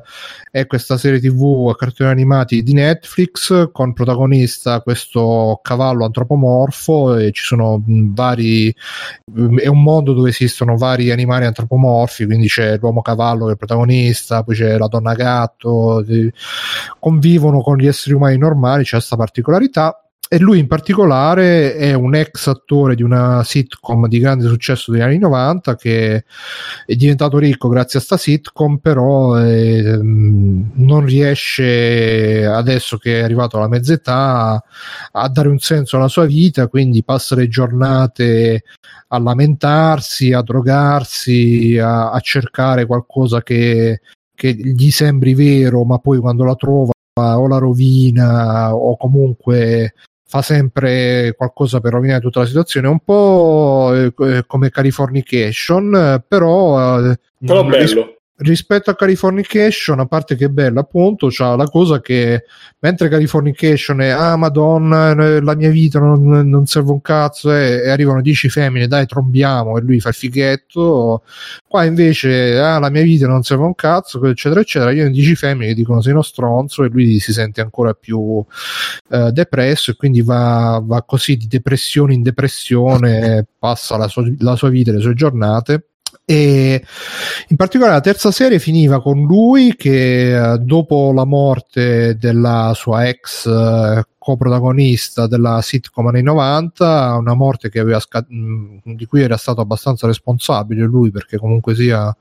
è questa serie tv a cartoni animati di Netflix con protagonista questo cavallo antropomorfo e ci sono vari è un mondo dove esistono vari animali antropomorfi, quindi c'è l'uomo cavallo che è il protagonista, poi c'è la donna gatto, convivono con gli esseri umani normali, c'è questa particolarità e lui in particolare è un ex attore di una sitcom di grande successo degli anni 90 che è diventato ricco grazie a sta sitcom però eh, non riesce adesso che è arrivato alla mezza età a dare un senso alla sua vita quindi passa le giornate a lamentarsi, a drogarsi, a, a cercare qualcosa che, che gli sembri vero ma poi quando la trova o la rovina o comunque fa sempre qualcosa per rovinare tutta la situazione, un po' eh, come Californication, però, eh, però bello rispetto a Californication, a parte che è bella, appunto, c'ha la cosa che mentre Californication è ah madonna, eh, la mia vita non, non serve un cazzo, eh, e arrivano dieci femmine, dai, trombiamo, e lui fa il fighetto. Qua invece, ah, la mia vita non serve un cazzo, eccetera, eccetera. Io in dieci femmine che dicono sei uno stronzo, e lui si sente ancora più eh, depresso, e quindi va, va così di depressione in depressione, passa la sua, la sua vita, le sue giornate E in particolare la terza serie finiva con lui che eh, dopo la morte della sua ex eh, coprotagonista della sitcom anni 90, una morte scat- di cui era stato abbastanza responsabile lui perché comunque sia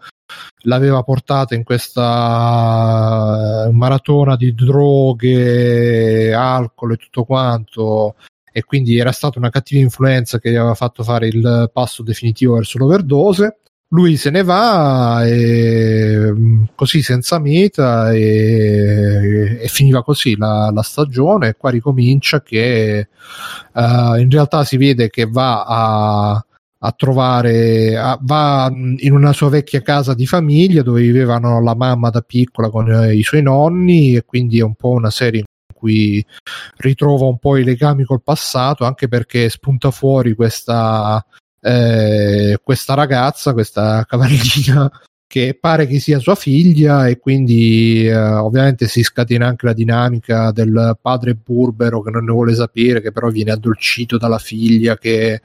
l'aveva portata in questa eh, maratona di droghe, alcol e tutto quanto e quindi era stata una cattiva influenza che gli aveva fatto fare il passo definitivo verso l'overdose lui se ne va e, così senza meta e, e finiva così la, la, stagione. E qua ricomincia che uh, in realtà si vede che va a, a trovare a, va in una sua vecchia casa di famiglia dove vivevano la mamma da piccola con eh, i suoi nonni e quindi è un po' una serie in cui ritrova un po' i legami col passato anche perché spunta fuori questa eh, questa ragazza, questa cavallina che pare che sia sua figlia e quindi eh, ovviamente si scatena anche la dinamica del padre burbero che non ne vuole sapere, che però viene addolcito dalla figlia che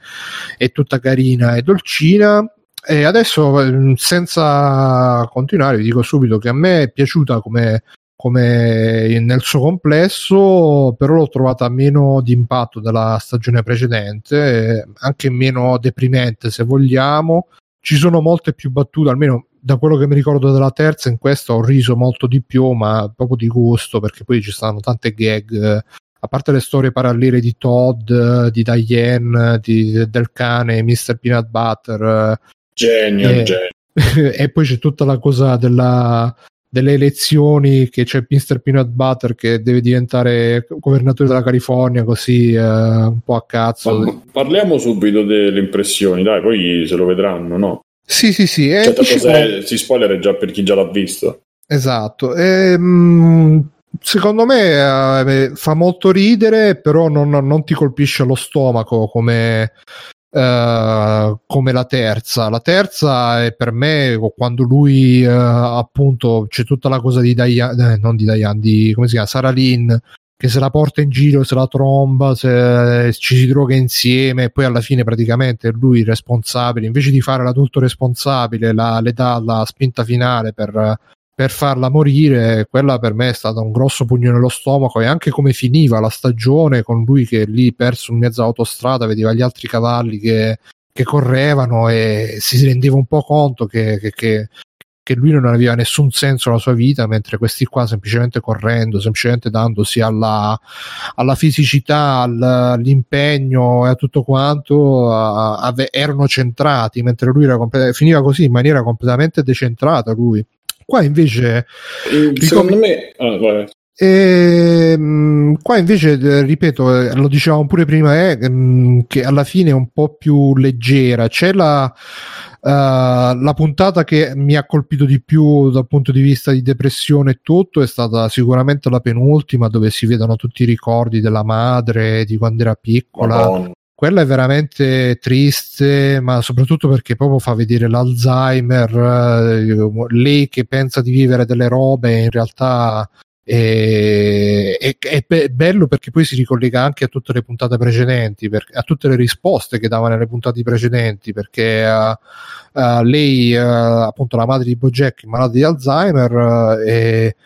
è tutta carina e dolcina. E adesso, mm, senza continuare, vi dico subito che a me è piaciuta come come nel suo complesso, però l'ho trovata meno di impatto della stagione precedente, anche meno deprimente se vogliamo. Ci sono molte più battute, almeno da quello che mi ricordo della terza, in questa ho riso molto di più, ma proprio di gusto, perché poi ci stanno tante gag. A parte le storie parallele di Todd, di Diane, di, del cane, Mr. Peanut Butter. Genio, e, genio. e poi c'è tutta la cosa della, delle elezioni che c'è Mr. Peanut Butter che deve diventare governatore della California così eh, un po' a cazzo. Ma parliamo subito delle impressioni, dai, poi se lo vedranno, no? Sì, sì, sì. Cioè, dicevo... si spoiler già per chi già l'ha visto. Esatto. E, mh, secondo me eh, fa molto ridere, però non, non, ti colpisce lo stomaco come Uh, come la terza. La terza è per me quando lui uh, appunto c'è tutta la cosa di Diane, eh, non di Diane, di come si chiama, Sara Lynn che se la porta in giro, se la tromba, se ci si droga insieme e poi alla fine praticamente è lui il responsabile, invece di fare l'adulto responsabile, la, le dà la spinta finale per per farla morire, quella per me è stata un grosso pugno nello stomaco e anche come finiva la stagione con lui che lì perso in mezzo all'autostrada vedeva gli altri cavalli che, che correvano e si rendeva un po' conto che, che, che, lui non aveva nessun senso alla sua vita mentre questi qua semplicemente correndo, semplicemente dandosi alla, alla fisicità, all, all'impegno e a tutto quanto a, a, erano centrati mentre lui era finiva così in maniera completamente decentrata lui Qua invece... Secondo me... Ah, e, ehm, qua invece, eh, ripeto, eh, lo dicevamo pure prima, è eh, che alla fine è un po' più leggera. C'è la, uh, la puntata che mi ha colpito di più dal punto di vista di depressione e tutto è stata sicuramente la penultima, dove si vedono tutti i ricordi della madre di quando era piccola. Madonna quella è veramente triste, ma soprattutto perché proprio fa vedere l'Alzheimer, eh, lei che pensa di vivere delle robe, in realtà è, è, è, bello perché poi si ricollega anche a tutte le puntate precedenti, per, a tutte le risposte che dava nelle puntate precedenti, perché uh, uh, lei, uh, appunto la madre di Bojack, malata di Alzheimer, e,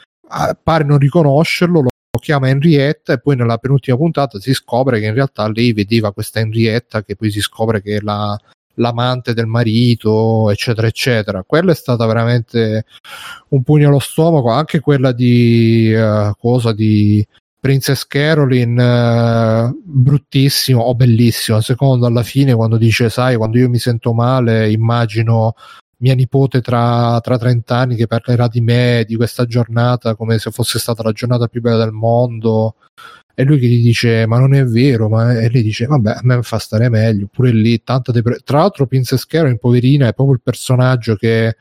pare non riconoscerlo, lo chiama Henrietta e poi nella penultima puntata si scopre che in realtà lei vedeva questa Henrietta che poi si scopre che è la, l'amante del marito, eccetera, eccetera. Quella è stata veramente un pugno allo stomaco, anche quella di uh, cosa di Princess Caroline, uh, bruttissimo o bellissimo. Secondo alla fine, quando dice, sai, quando io mi sento male, immagino mia nipote tra, tra 30 anni che parlerà di me, di questa giornata, come se fosse stata la giornata più bella del mondo. E lui che gli dice: Ma non è vero, ma e lei dice: Vabbè, a me fa stare meglio. Pure lì, tanta depre- Tra l'altro, Princess Karen, poverina, è proprio il personaggio che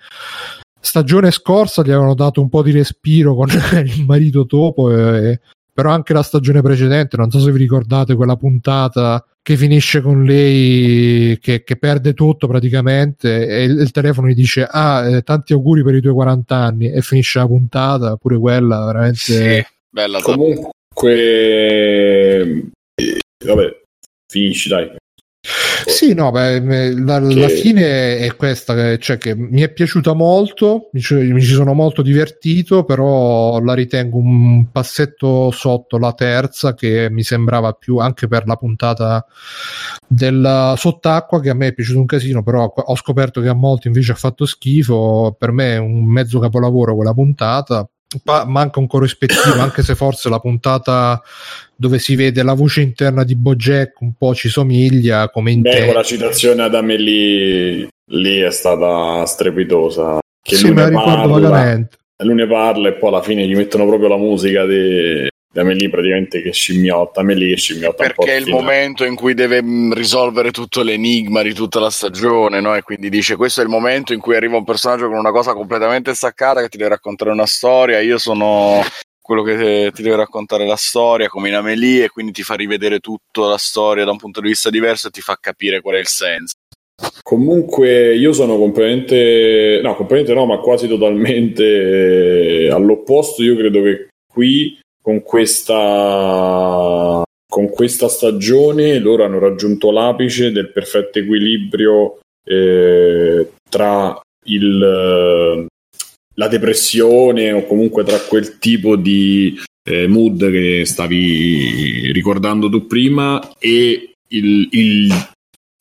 stagione scorsa gli avevano dato un po' di respiro con il marito topo. E, però anche la stagione precedente, non so se vi ricordate quella puntata che finisce con lei che, che perde tutto praticamente e il, il, telefono gli dice ah eh, tanti auguri per i tuoi 40 anni e finisce la puntata pure quella veramente. Sì, bella comunque eh, vabbè finisci dai Sì, no, beh, la, Che- la fine è questa, cioè che mi è piaciuta molto, mi ci, mi ci sono molto divertito, però la ritengo un passetto sotto la terza che mi sembrava più anche per la puntata del sott'acqua che a me è piaciuto un casino, però ho scoperto che a molti invece ha fatto schifo, per me è un mezzo capolavoro quella puntata. Pa- manca un corrispettivo, anche se forse la puntata dove si vede la voce interna di Bojack un po' ci somiglia come in Beh, quella citazione ad Amelie lì è stata strepitosa. Che Sì, lui me la ne ricordo parla- vagamente. lui ne parla e poi alla fine gli mettono proprio la musica di Amelie praticamente che scimmiotta Amelie che scimmiotta un po' Perché è il momento in cui deve mh, risolvere tutto l'enigma di tutta la stagione, no? E quindi dice: Questo è il momento in cui arriva un personaggio con una cosa completamente staccata che ti deve raccontare una storia. Io sono quello che ti deve raccontare la storia, come in Amelie, e quindi ti fa rivedere tutta la storia da un punto di vista diverso e ti fa capire qual è il senso. Comunque io sono completamente, no, completamente no, ma quasi totalmente eh, all'opposto. Io credo che qui con questa, con questa stagione loro hanno raggiunto l'apice del perfetto equilibrio eh, tra il, la depressione o comunque tra quel tipo di eh, mood che stavi ricordando tu prima e il, il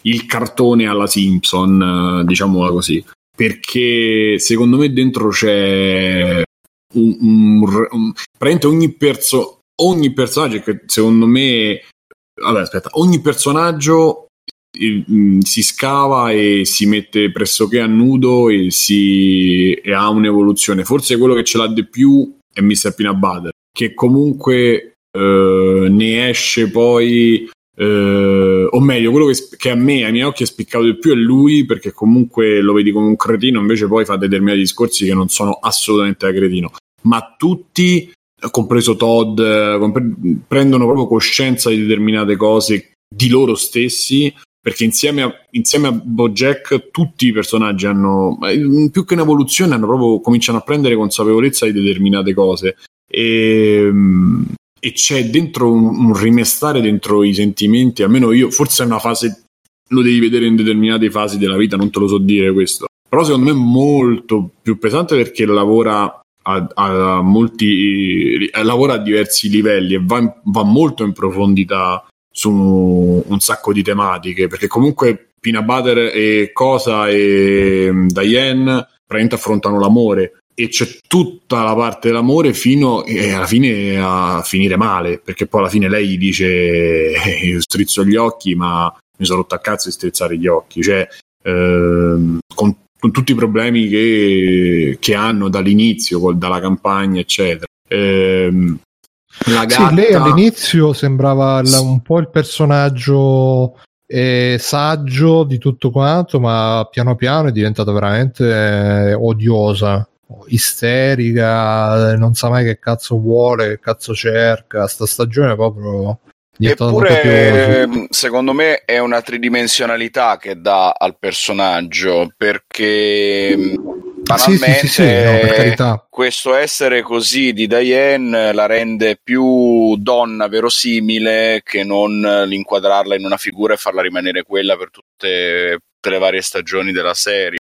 il cartone alla Simpson, eh, diciamola così, perché secondo me dentro c'è un, un, un- praticamente ogni, perso- ogni personaggio che secondo me vabbè aspetta ogni personaggio mh, si scava e si mette pressoché a nudo e, si, e ha un'evoluzione forse quello che ce l'ha di più è Mr. Peanut Butter che comunque eh, ne esce poi eh, o meglio, quello che, che a me, ai miei occhi, è spiccato di più è lui, perché comunque lo vedi come un cretino, invece poi fa determinati discorsi che non sono assolutamente da cretino. Ma tutti, compreso Todd, compre- prendono proprio coscienza di determinate cose di loro stessi, perché insieme a, insieme a Bojack tutti i personaggi hanno, più che un'evoluzione, hanno proprio cominciano a prendere consapevolezza di determinate cose. E, e c'è dentro un, un rimestare dentro i sentimenti, almeno io, forse è una fase, lo devi vedere in determinate fasi della vita, non te lo so dire questo, però secondo me è molto più pesante perché lavora a, a molti, eh, lavora a diversi livelli e va, va molto in profondità su un sacco di tematiche, perché comunque Peanut Butter e Cosa e mm, Diane praticamente affrontano l'amore e c'è tutta la parte dell'amore fino e alla fine a finire male, perché poi alla fine lei gli dice "Eh, io strizzo gli occhi, ma mi sono rotto a cazzo di strizzare gli occhi, cioè ehm, con, con tutti i problemi che, che hanno dall'inizio, col- dalla campagna, eccetera. Ehm, la gatta, Sì, lei all'inizio sembrava il- un po' il personaggio eh, saggio di tutto quanto, ma piano piano è diventata veramente eh, odiosa, isterica, non sa mai che cazzo vuole, che cazzo cerca. Sta stagione proprio Eppure, ehm, secondo me, è una tridimensionalità che dà al personaggio perché mh, Sì, sì, banalmente sì, sì, no, questo essere così di Diane la rende più donna verosimile che non l'inquadrarla in una figura e farla rimanere quella per tutte, tutte le varie stagioni della serie.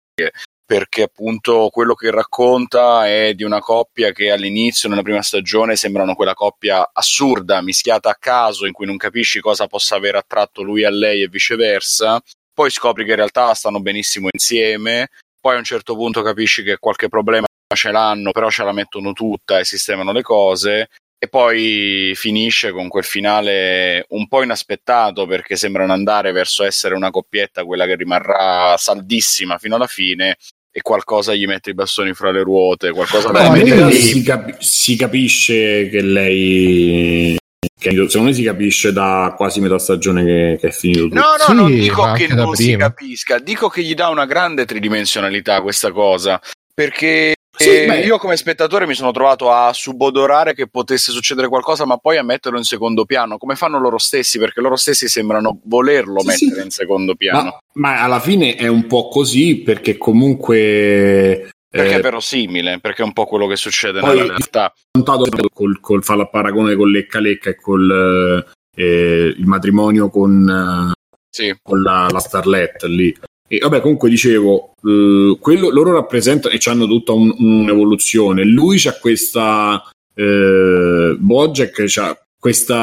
Perché appunto quello che racconta è di una coppia che all'inizio, nella prima stagione, sembrano quella coppia assurda, mischiata a caso, in cui non capisci cosa possa aver attratto lui a lei e viceversa. Poi scopri che in realtà stanno benissimo insieme. Poi a un certo punto capisci che qualche problema ce l'hanno, però ce la mettono tutta e sistemano le cose. E poi finisce con quel finale un po' inaspettato perché sembrano andare verso essere una coppietta, quella che rimarrà saldissima fino alla fine. E qualcosa gli mette i bastoni fra le ruote, qualcosa No, realtà si, capi- si capisce che lei che secondo me si capisce da quasi metà stagione che, che è finito tutto. No, no, Sì, non dico che non si prima. capisca, dico che gli dà una grande tridimensionalità questa cosa. Perché Sì, eh, io come spettatore mi sono trovato a subodorare che potesse succedere qualcosa, ma poi a metterlo in secondo piano, come fanno loro stessi, perché loro stessi sembrano volerlo Sì, mettere sì. in secondo piano. Ma, ma alla fine è un po' così perché comunque Perché eh, è verosimile, perché è un po' quello che succede Poi- nella realtà. contato col, col fare il paragone con Lecca Lecca e col eh, il matrimonio con, eh, Sì. con la, la Starlet lì. E vabbè, comunque dicevo, eh, quello, loro rappresentano e hanno tutta un- un'evoluzione. Lui c'ha questa. Eh, Bojack c'ha questo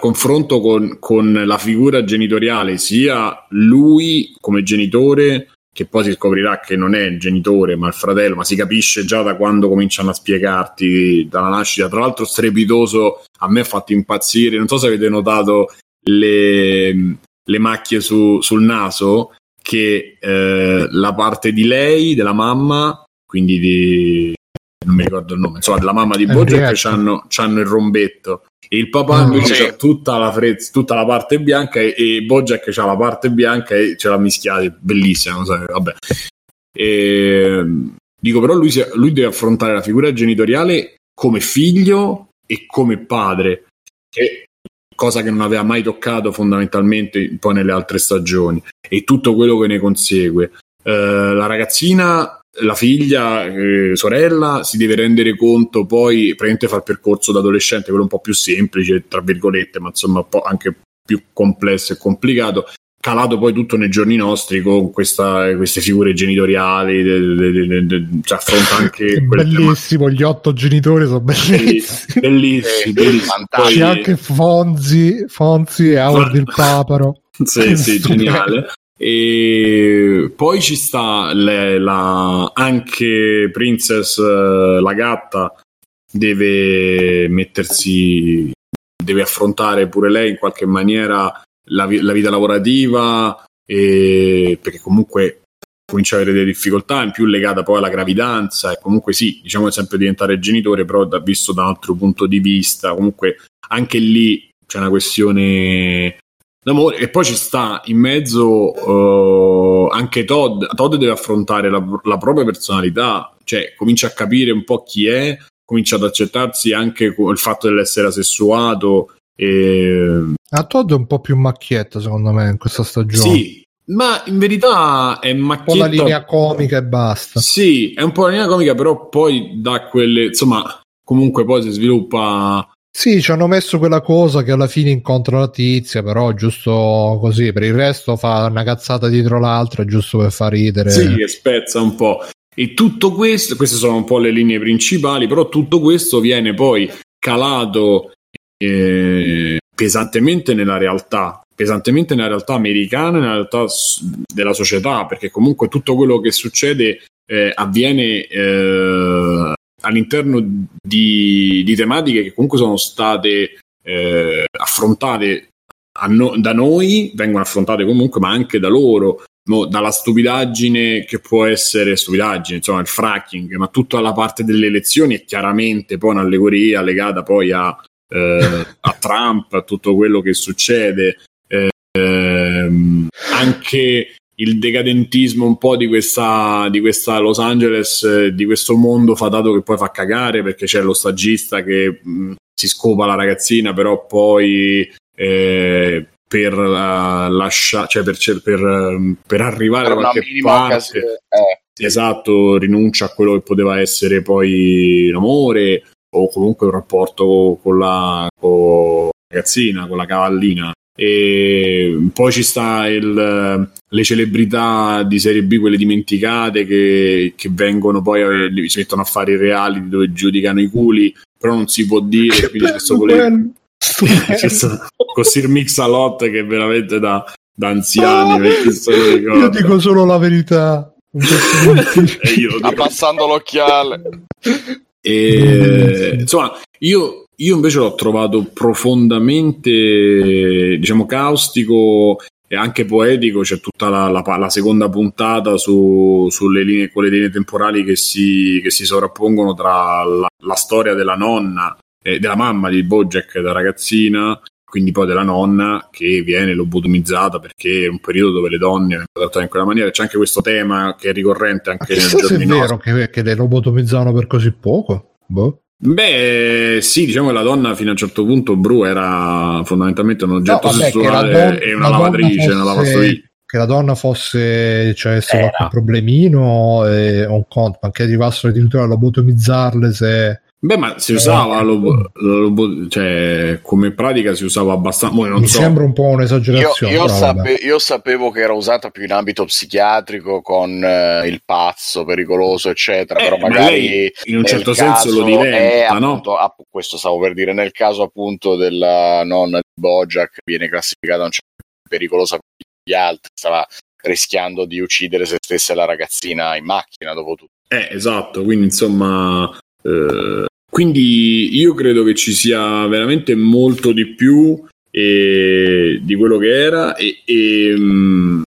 confronto con, con la figura genitoriale, sia lui come genitore, che poi si scoprirà che non è il genitore ma il fratello, ma si capisce già da quando cominciano a spiegarti dalla nascita. Tra l'altro, strepitoso, a me ha fatto impazzire. Non so se avete notato le, le macchie su- sul naso, che eh, la parte di lei, della mamma, quindi di non mi ricordo il nome, insomma, della mamma di Bojack c'hanno, c'hanno il rombetto. E il papà Ah, invece sì. c'ha tutta la, frezza, tutta la parte bianca e, e Bojack c'ha la parte bianca e ce l'ha mischiata, bellissima, non so, vabbè. E, dico però lui, lui deve affrontare la figura genitoriale come figlio e come padre, che cosa che non aveva mai toccato fondamentalmente poi nelle altre stagioni e tutto quello che ne consegue. Eh, la ragazzina, la figlia, eh, sorella, si deve rendere conto poi, praticamente fa il percorso da adolescente, quello un po' più semplice, tra virgolette, ma insomma un po' anche più complesso e complicato, calato poi tutto nei giorni nostri con questa- queste figure genitoriali, de- de- de- de- de- cioè affronta anche bellissimo, gli otto genitori sono bellissimi. bellissimi, Sì, bellissimi. fantastici. C'è anche Fonzi, Fonzi e Howard il Paparo. sì, sì, geniale. E poi ci sta le- la, anche Princess, eh, la gatta, deve mettersi, deve affrontare pure lei in qualche maniera la, la vita lavorativa, e, perché comunque comincia a avere delle difficoltà, in più legata poi alla gravidanza, e comunque sì, diciamo sempre diventare genitore, però da- visto da un altro punto di vista, comunque anche lì c'è una questione d'amore e poi ci sta in mezzo eh, anche Todd Todd deve affrontare la, la propria personalità cioè comincia a capire un po' chi è comincia ad accettarsi anche il fatto dell'essere asessuato e... A Todd è un po' più macchietta, secondo me, in questa stagione. sì ma in verità è Un po' macchietta la linea comica e basta. sì è un po' la linea comica però poi da quelle insomma comunque poi si sviluppa Sì, ci hanno messo quella cosa che alla fine incontra la tizia, però giusto così, per il resto fa una cazzata dietro l'altra, giusto per far ridere. Sì, che spezza un po'. E tutto questo, queste sono un po' le linee principali, però tutto questo viene poi calato eh, pesantemente nella realtà, pesantemente nella realtà americana, nella realtà della società, perché comunque tutto quello che succede eh, avviene eh, all'interno di, di tematiche che comunque sono state eh, affrontate no- da noi, vengono affrontate comunque, ma anche da loro mo, dalla stupidaggine che può essere stupidaggine, insomma il fracking, ma tutta la parte delle elezioni è chiaramente poi un'allegoria legata poi a, eh, a Trump, a tutto quello che succede, eh, ehm, anche il decadentismo un po' di questa, di questa Los Angeles, eh, di questo mondo fatato che poi fa cagare perché c'è lo stagista che mh, si scopa la ragazzina, però poi eh, per uh, lasciare, cioè per, per, ehm, per arrivare Per una qualche parte. Eh, esatto, rinuncia a quello che poteva essere poi l'amore o comunque un rapporto con la, con la ragazzina, con la cavallina. E poi ci sta il, le celebrità di serie B, quelle dimenticate che, che vengono poi, eh, si mettono a fare i reali dove giudicano i culi, però non si può dire. quindi c'è questo voler- c'è questo- con Sir Mix-a-Lot che è veramente da, da anziani. lo Io dico solo la verità. E abbassando l'occhiale. E, insomma, io, io invece l'ho trovato profondamente, diciamo, caustico e anche poetico. C'è tutta la, la la seconda puntata su, sulle linee, con le linee temporali che si, che si sovrappongono tra la, la storia della nonna, eh, della mamma di Bojack da ragazzina. Quindi poi della nonna che viene lobotomizzata perché è un periodo dove le donne vengono trattate in quella maniera. C'è anche questo tema che è ricorrente anche chissà se è vero che, che le lobotomizzavano per così poco. Boh. Beh, sì, diciamo che la donna fino a un certo punto, Bru, era fondamentalmente un oggetto No, vabbè, sessuale don- e una lavatrice, una fosse- lavastoviglie. Che la donna fosse, cioè, Era. qualche problemino e un conto, ma che arrivassero addirittura a lobotomizzarle se... Beh, ma si usava lo, lo, cioè, come pratica si usava abbastanza. Non Mi so. sembra un po' un'esagerazione. Io, io, sape- io sapevo che era usata più in ambito psichiatrico con eh, il pazzo pericoloso, eccetera. Eh, però ma magari lei in un certo senso lo caso diventa, è, no? appunto, app- questo stavo per dire, nel caso appunto della nonna di Bojack viene classificata un certo pericolosa per gli altri, stava rischiando di uccidere se stessa la ragazzina in macchina dopo tutto. Eh, esatto, quindi insomma, eh, quindi io credo che ci sia veramente molto di più eh, di quello che era e, e, mh,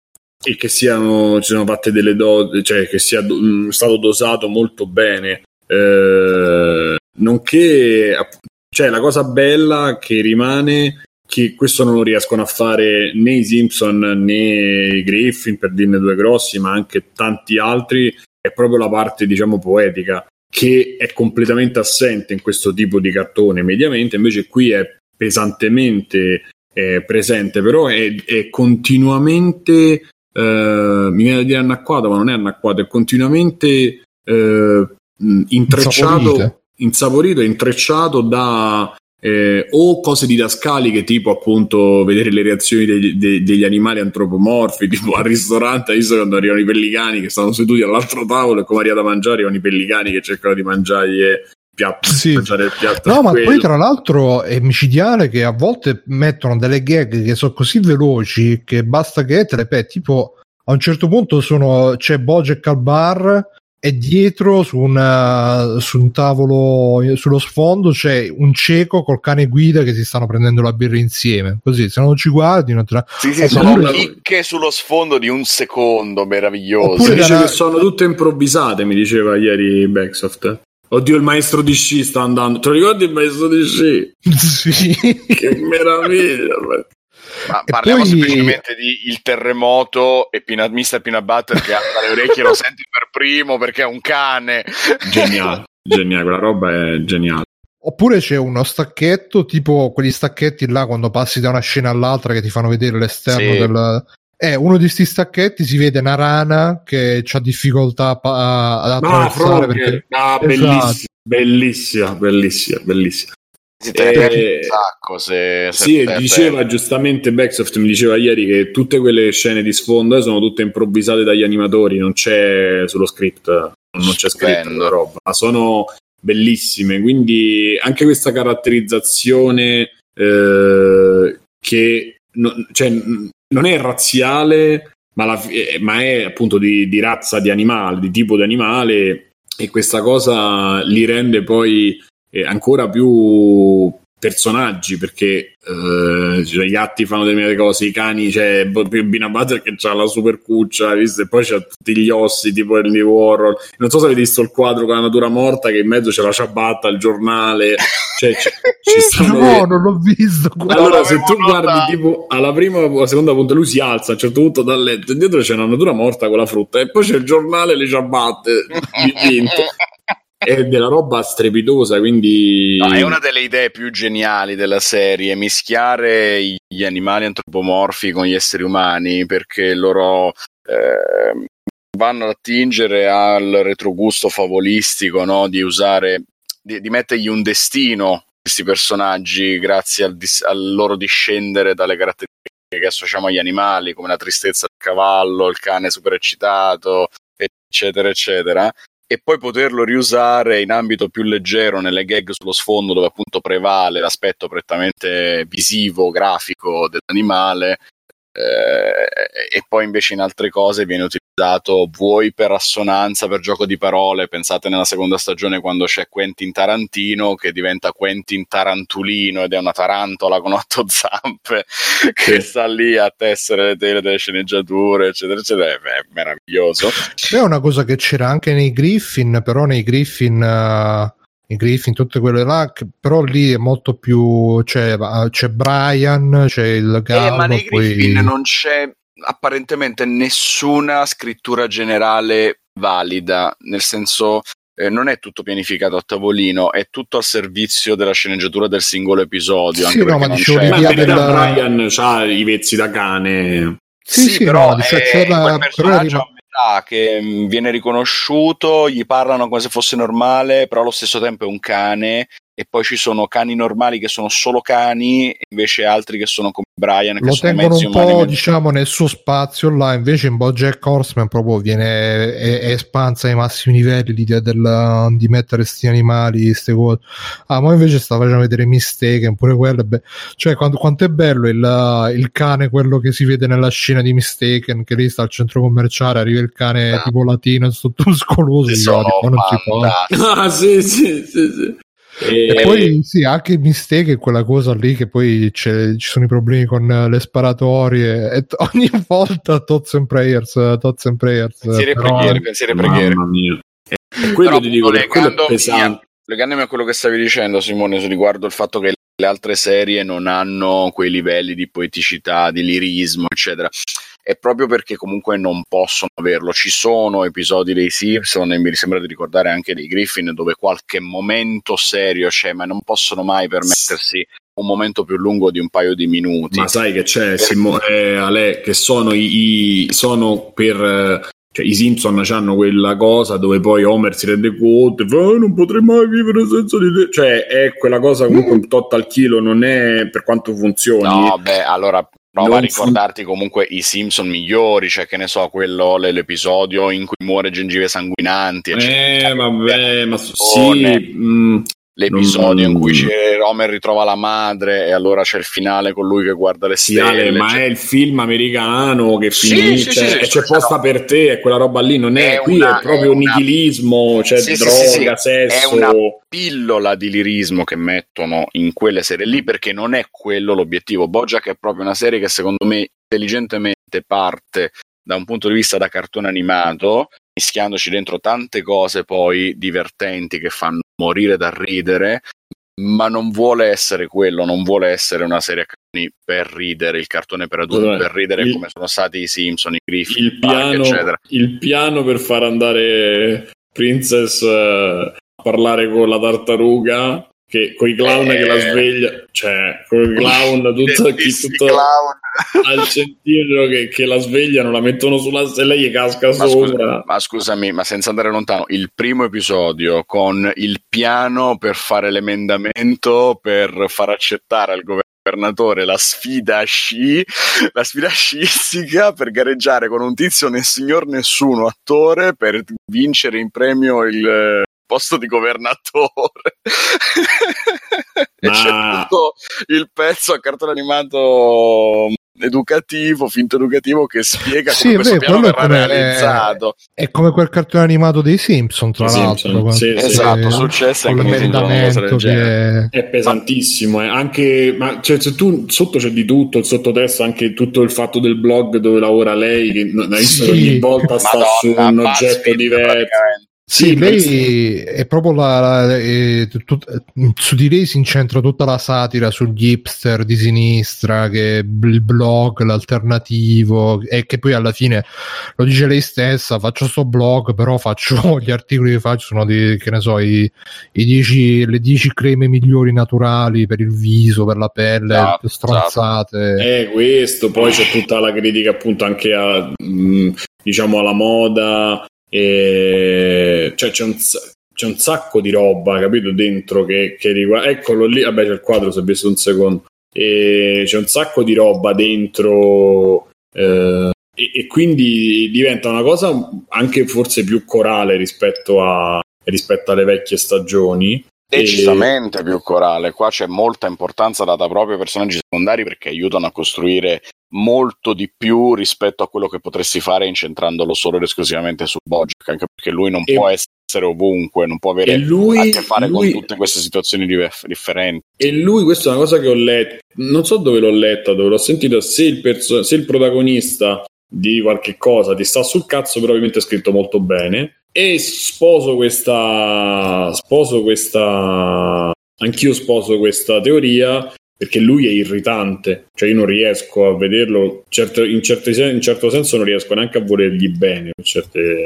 e che siano, ci siano fatte delle dose, cioè che sia do- mh, stato dosato molto bene. Eh, nonché, cioè la cosa bella che rimane che questo non lo riescono a fare né i Simpson né i Griffin per dirne due grossi ma anche tanti altri è proprio la parte diciamo poetica che è completamente assente in questo tipo di cartone mediamente invece qui è pesantemente eh, presente però è, è continuamente eh, mi viene da dire anacquato ma non è anacquato è continuamente eh, intrecciato insaporito e intrecciato da eh, o cose didascaliche tipo appunto vedere le reazioni degli, de- degli animali antropomorfi tipo al ristorante visto quando arrivano i pellicani che stanno seduti all'altro tavolo e come arriva da mangiare arrivano i pellicani che cercano di mangiargli il piatto, Sì. mangiare il piatto No, ma quello. poi tra l'altro è micidiale che a volte mettono delle gag che sono così veloci che basta che te le ripeti. Tipo, a un certo punto sono, c'è Bojack al bar e dietro su, una- su un tavolo, sullo sfondo c'è un cieco col cane guida che si stanno prendendo la birra insieme. Così, se non ci guardi, non te la... Sì, sì, Oppure- sono chicche sullo sfondo di un secondo meraviglioso. Oppure dice da- che sono tutte improvvisate mi diceva ieri Backsoft oddio il maestro di sci sta andando te lo ricordi il maestro di sci? sì. che meraviglia Ma E parliamo poi- semplicemente di il terremoto e Peanut, Mr. Peanut Butter che ha le orecchie lo senti per primo perché è un cane. geniale geniale quella roba è geniale Oppure c'è uno stacchetto, tipo quegli stacchetti là quando passi da una scena all'altra che ti fanno vedere l'esterno Sì. del. Eh, uno di questi stacchetti si vede una rana che ha difficoltà a pa- ad No, attraversare Frogger. perché Ah, Esatto. bellissima, bellissima, bellissima, bellissima. Si Eh, un sacco se, se Sì, diceva perdi. giustamente Backsoft, mi diceva ieri che tutte quelle scene di sfondo eh, sono tutte improvvisate dagli animatori, non c'è sullo script, non c'è scritto roba, ma sono bellissime, quindi anche questa caratterizzazione eh, che non, cioè, non è razziale, ma, la- eh, ma è appunto di, di razza di animale, di tipo di animale, e questa cosa li rende poi eh, ancora più personaggi perché eh, cioè, gli gatti fanno determinate cose, i cani c'è Bina Butter che ha la super cuccia, visto? e poi c'ha tutti gli ossi tipo Andy Warhol. Non so se avete visto il quadro con la natura morta che in mezzo c'è la ciabatta, il giornale, cioè ci, ci stanno no, non l'ho visto. allora, se tu guardi notato. tipo alla prima o alla seconda punta, lui si alza a un certo punto dal letto e dietro c'è una natura morta con la frutta, e poi c'è il giornale e le ciabatte dipinte. È della roba strepitosa, quindi. No, è una delle idee più geniali della serie, mischiare gli animali antropomorfi con gli esseri umani perché loro eh, vanno ad attingere al retrogusto favolistico no? di usare, di, di mettergli un destino questi personaggi grazie al, dis- al loro discendere dalle caratteristiche che associamo agli animali, come la tristezza del cavallo, il cane super eccitato, eccetera, eccetera e poi poterlo riusare in ambito più leggero nelle gag sullo sfondo dove appunto prevale l'aspetto prettamente visivo, grafico dell'animale eh, e poi invece in altre cose viene utilizzato vuoi per assonanza, per gioco di parole, pensate nella seconda stagione quando c'è Quentin Tarantino che diventa Quentin Tarantulino ed è una tarantola con otto zampe che sta lì a tessere le tele delle sceneggiature eccetera eccetera, è meraviglioso. È una cosa che c'era anche nei Griffin, però nei Griffin, eh, i Griffin, tutte quelle là, che- però lì è molto più. C'è, eh, c'è Brian, c'è il Gallo. Eh, ma nei poi- Griffin non c'è apparentemente nessuna scrittura generale valida, nel senso eh, non è tutto pianificato a tavolino, è tutto al servizio della sceneggiatura del singolo episodio. Sì, anche no, ma non dicevo Ma per della- Brian ha i vezzi da cane. Sì, sì, però no, cioè, è- c'è la- quel però fa che mh, viene riconosciuto, gli parlano come se fosse normale, però allo stesso tempo è un cane e poi ci sono cani normali che sono solo cani e invece altri che sono come Brian che lo sono tengono mezzi un umani po' mezzi- diciamo nel suo spazio là invece in Bojack Horseman proprio viene è, è espansa ai massimi livelli l'idea della- di mettere sti animali ste cose ah ma invece sta facendo vedere Mistaken pure quello è be- cioè quanto, quanto è bello il, il cane quello che si vede nella scena di Mistaken che lì sta al centro commerciale arriva il cane Ah. tipo latino tutto dico, sono "Oh, ma non si può. Ah, sì, sì, sì, sì. E E- poi sì, anche Mistake è quella cosa lì che poi c'è- ci sono i problemi con le sparatorie e t- ogni volta Tots and Prayers, Tots and Prayers. eh, pensieri e però- preghiere, pensieri e preghiere. Mamma mia. E quello ti dico, è legandomi- pesante. Legandomi a quello che stavi dicendo, Simone, su riguardo il fatto che le altre serie non hanno quei livelli di poeticità, di lirismo, eccetera, è proprio perché comunque non possono averlo. Ci sono episodi dei Simpson e mi sembra di ricordare anche dei Griffin dove qualche momento serio c'è, ma non possono mai permettersi un momento più lungo di un paio di minuti. Ma sai che c'è, Simo- eh, Ale, che sono, i, i- sono per... Cioè, I Simpson hanno quella cosa dove poi Homer si rende conto e fa "Ah, non potrei mai vivere senza di te. Cioè, è quella cosa comunque un tot al chilo, non è per quanto funzioni. No, beh, allora prova Non a ricordarti comunque i Simpson migliori, cioè che ne so, quello, l'episodio in cui muore gengive sanguinanti, eccetera. Eh, vabbè, ma s-One. sì, mm, l'episodio non- in cui c'è Homer ritrova la madre e allora c'è il finale con lui che guarda le stelle. Ale, ma cioè- è il film americano che Sì, finisce sì, sì, sì, e c'è posta no. per te, è quella roba lì, non è, È qui una- è proprio è una- nichilismo, cioè Sì, sì, droga, sì. È sesso. una pillola di lirismo che mettono in quelle serie lì perché non è quello l'obiettivo. Bojack è proprio una serie che secondo me intelligentemente parte da un punto di vista da cartone animato, mischiandoci dentro tante cose poi divertenti che fanno morire da ridere, ma non vuole essere quello, non vuole essere una serie a cartoni per ridere, il cartone per adulti Allora, per ridere il- come sono stati i Simpson, i Griffin, il Park, piano, eccetera. il piano per far andare Princess eh, a parlare con la tartaruga che con i clown Eh. che la sveglia cioè con i clown tutto, chi, tutto clown. al centimetro che, che la svegliano la mettono sulla e lei gli casca Ma, sopra scusa- ma scusami, ma senza andare lontano, il primo episodio con il piano per fare l'emendamento per far accettare al governatore la sfida sci, la sfida sciistica per gareggiare con un tizio nel signor nessuno attore per vincere in premio il eh, posto di governatore. e Ma- c'è tutto il pezzo a cartone animato educativo, finto educativo che spiega Sì, come è questo vero, verrà come- realizzato. È come quel cartone animato dei Simpson, tra I l'altro. Simpson, sì, sì. Esatto, successo con anche Simpson, l'emendamento che È pesantissimo, eh. anche ma cioè, se tu sotto c'è di tutto, il sottotesto, anche tutto il fatto del blog dove lavora lei, che ogni volta sta su Madonna, un oggetto diverso. Sì, lei è proprio la, la- è tut- su di lei si incentra tutta la satira sugli hipster di sinistra, che il blog, l'alternativo, e che poi alla fine lo dice lei stessa: faccio sto blog, però faccio gli articoli che faccio sono di, che ne so, i, i 10 le 10 creme migliori naturali per il viso, per la pelle, Esatto, più stronzate. Eh, questo, poi c'è tutta la critica appunto anche a, mh, diciamo alla moda, e... cioè c'è un, c'è un sacco di roba, capito, dentro che, che riguarda... Eccolo lì, vabbè c'è il quadro, se visto un secondo. E c'è un sacco di roba dentro... eh, e, e quindi diventa una cosa anche forse più corale rispetto, a, rispetto alle vecchie stagioni. Decisamente più corale. Qua c'è molta importanza data proprio ai personaggi secondari perché aiutano a costruire molto di più rispetto a quello che potresti fare incentrandolo solo ed esclusivamente su Bojack, anche perché lui non E- può essere ovunque, non può avere lui, a che fare lui- con tutte queste situazioni differenti. E lui, questa è una cosa che ho letto, non so dove l'ho letta, dove l'ho sentito, se il, perso- se il protagonista di qualche cosa ti sta sul cazzo, probabilmente è scritto molto bene. E sposo questa, sposo questa, anch'io sposo questa teoria perché lui è irritante, cioè io non riesco a vederlo, certo- in, certi sen- in certo senso non riesco neanche a volergli bene per certe...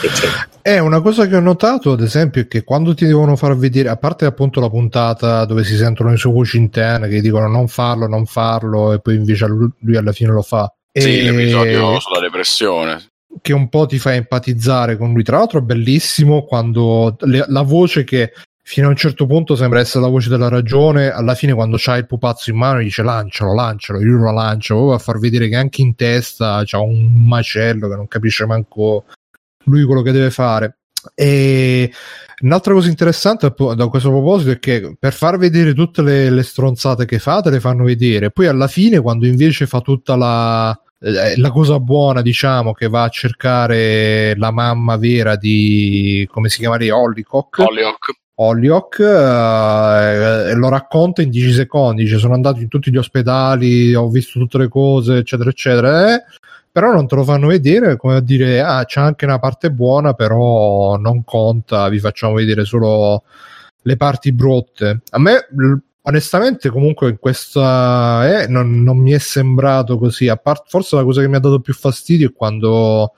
per certe- È una cosa che ho notato, ad esempio, è che quando ti devono far vedere, a parte appunto la puntata dove si sentono le sue voci interne che dicono non farlo, non farlo, e poi invece lui, lui alla fine lo fa. Sì, E- l'episodio sulla depressione. che un po' ti fa empatizzare con lui. Tra l'altro è bellissimo quando le, la voce che fino a un certo punto sembra essere la voce della ragione, alla fine quando c'ha il pupazzo in mano dice lancialo, lancialo, io lo lancio, proprio a far vedere che anche in testa c'ha un macello che non capisce manco lui quello che deve fare. E un'altra cosa interessante da questo proposito è che per far vedere tutte le, le stronzate che fa, te le fanno vedere. Poi alla fine, quando invece fa tutta la, eh, la cosa buona, diciamo, che va a cercare la mamma vera di come si chiama lei? Hollycock. Hollyhock. Holyoke eh, lo racconta in 10 secondi dice sono andato in tutti gli ospedali ho visto tutte le cose eccetera eccetera eh, però non te lo fanno vedere come a dire ah c'è anche una parte buona però non conta vi facciamo vedere solo le parti brutte. A me onestamente comunque in questa eh, non, non, mi è sembrato così a parte forse la cosa che mi ha dato più fastidio è quando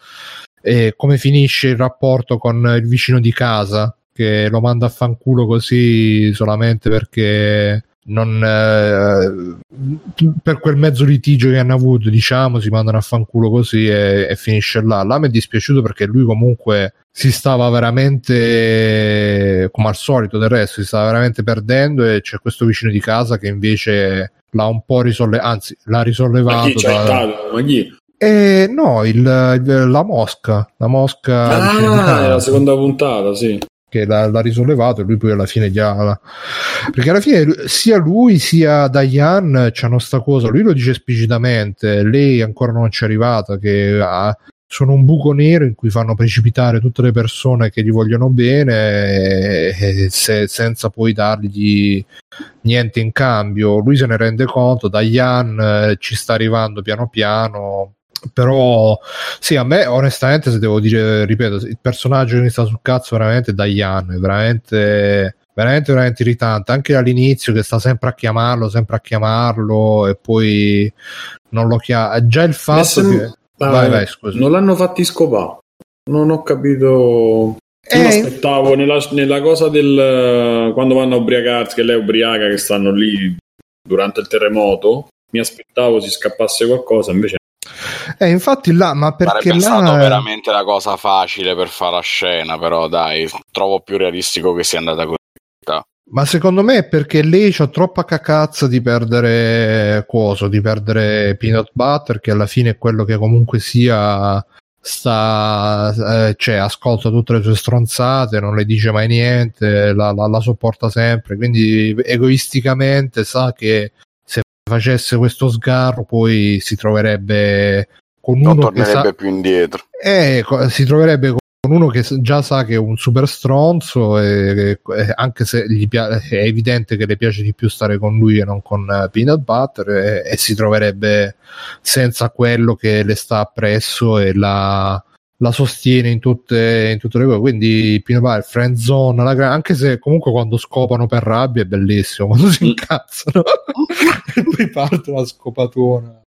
eh, come finisce il rapporto con il vicino di casa che lo manda a fanculo così solamente perché non eh, per quel mezzo litigio che hanno avuto diciamo si mandano a fanculo così e, e finisce là là mi è dispiaciuto perché lui comunque si stava veramente come al solito del resto si stava veramente perdendo e c'è questo vicino di casa che invece l'ha un po' risollevato anzi l'ha risollevato chi? Eh, no, il, il, la mosca, la mosca. Ah, è la seconda puntata, sì che l'ha, l'ha, risollevato e lui poi alla fine gli ha perché alla fine sia lui sia Diane c'hanno sta cosa lui lo dice esplicitamente lei ancora non ci è arrivata che ha, sono un buco nero in cui fanno precipitare tutte le persone che gli vogliono bene e, e se, senza poi dargli niente in cambio. Lui se ne rende conto Diane eh, ci sta arrivando piano piano però sì a me onestamente se devo dire ripeto il personaggio che mi sta sul cazzo veramente è Diane veramente veramente veramente irritante. Anche all'inizio che sta sempre a chiamarlo sempre a chiamarlo e poi non lo chiama già il fatto sem- che ah, vai, vai, scusa. non l'hanno fatti scopare non ho capito. Io eh, aspettavo nella, nella, cosa del quando vanno a ubriacarsi che lei è ubriaca che stanno lì durante il terremoto mi aspettavo si scappasse qualcosa invece eh, infatti là, ma perché Sarebbe là... veramente la cosa facile per fare la scena, però dai, trovo più realistico che sia andata così. Ma secondo me è perché lei c'ha troppa cacazza di perdere coso, di perdere peanut butter, che alla fine è quello che comunque sia sta eh, cioè ascolta tutte le sue stronzate non le dice mai niente la, la, la sopporta sempre quindi egoisticamente sa che facesse questo sgarro poi si troverebbe con non uno tornerebbe che sa... più indietro. Eh, si troverebbe con uno che già sa che è un super stronzo e, e anche se gli piace, è evidente che le piace di più stare con lui e non con uh, Peanut Butter e, e, si troverebbe senza quello che le sta appresso e la, la sostiene in tutte, in tutte le cose. Quindi Pino Bar, friend zone, la, anche se comunque quando scopano per rabbia è bellissimo, quando si incazzano. e poi parte la scopatona.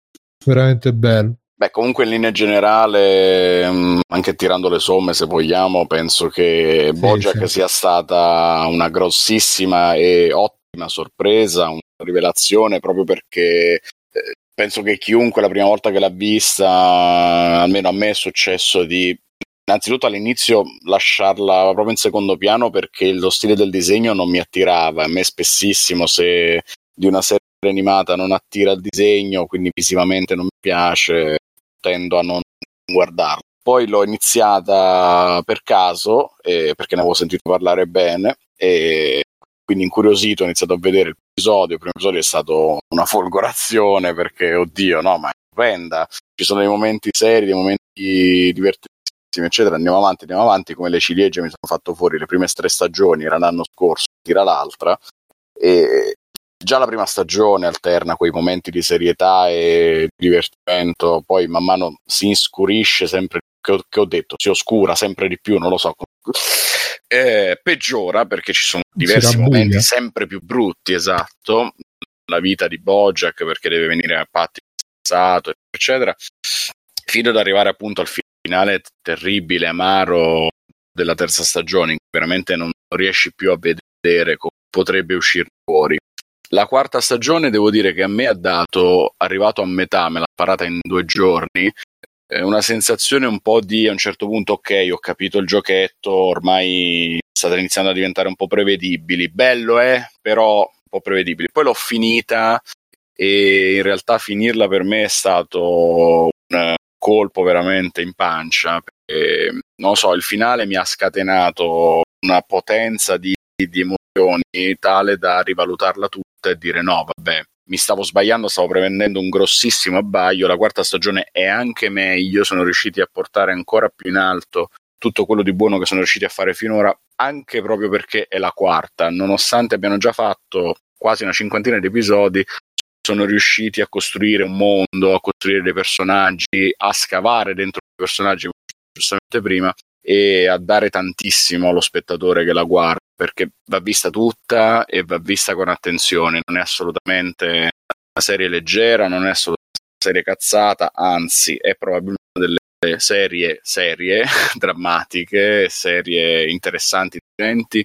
Veramente bello. Beh, comunque in linea generale, mm, anche tirando le somme se vogliamo, penso che sì, Bojack sì. sia stata una grossissima e ottima sorpresa, una rivelazione proprio perché eh, penso che chiunque la prima volta che l'ha vista, almeno a me è successo di innanzitutto all'inizio lasciarla proprio in secondo piano perché lo stile del disegno non mi attirava. A me spessissimo se di una serie animata non attira il disegno, quindi visivamente non mi piace, tendo a non guardarlo. Poi l'ho iniziata per caso, eh, perché ne avevo sentito parlare bene, e quindi incuriosito ho iniziato a vedere il episodio. Il primo episodio è stato una folgorazione perché, oddio, no, ma è stupenda. Ci sono dei momenti seri, dei momenti divertentissimi, eccetera. Andiamo avanti, andiamo avanti. Come le ciliegie mi sono fatto fuori le prime tre stagioni, era l'anno scorso, tira l'altra. E già la prima stagione alterna quei momenti di serietà e divertimento, poi man mano si inscurisce sempre che ho, che ho detto, si oscura sempre di più, non lo so. Eh, peggiora perché ci sono diversi momenti sempre più brutti, esatto. La vita di Bojack perché deve venire a patti passato, eccetera, fino ad arrivare appunto al finale terribile, amaro della terza stagione, in cui veramente non riesci più a vedere come potrebbe uscire fuori. La quarta stagione devo dire che a me ha dato, arrivato a metà, me l'ha parata in due giorni, è una sensazione un po' di a un certo punto, ok, ho capito il giochetto, ormai state iniziando a diventare un po' prevedibili. Bello è, eh? però un po' prevedibili. Poi l'ho finita e in realtà finirla per me è stato un colpo veramente in pancia. Perché, non so, il finale mi ha scatenato una potenza di, di emozioni tale da rivalutarla tutta e dire no, vabbè, mi stavo sbagliando, stavo prendendo un grossissimo abbaglio. La quarta stagione è anche meglio, sono riusciti a portare ancora più in alto tutto quello di buono che sono riusciti a fare finora, anche proprio perché è la quarta, nonostante abbiano già fatto quasi una cinquantina di episodi, sono riusciti a costruire un mondo, a costruire dei personaggi, a scavare dentro i personaggi, giustamente prima, e a dare tantissimo allo spettatore che la guarda, perché va vista tutta e va vista con attenzione, non è assolutamente una serie leggera, non è assolutamente una serie cazzata, anzi è probabilmente una delle serie serie drammatiche, serie interessanti, differenti,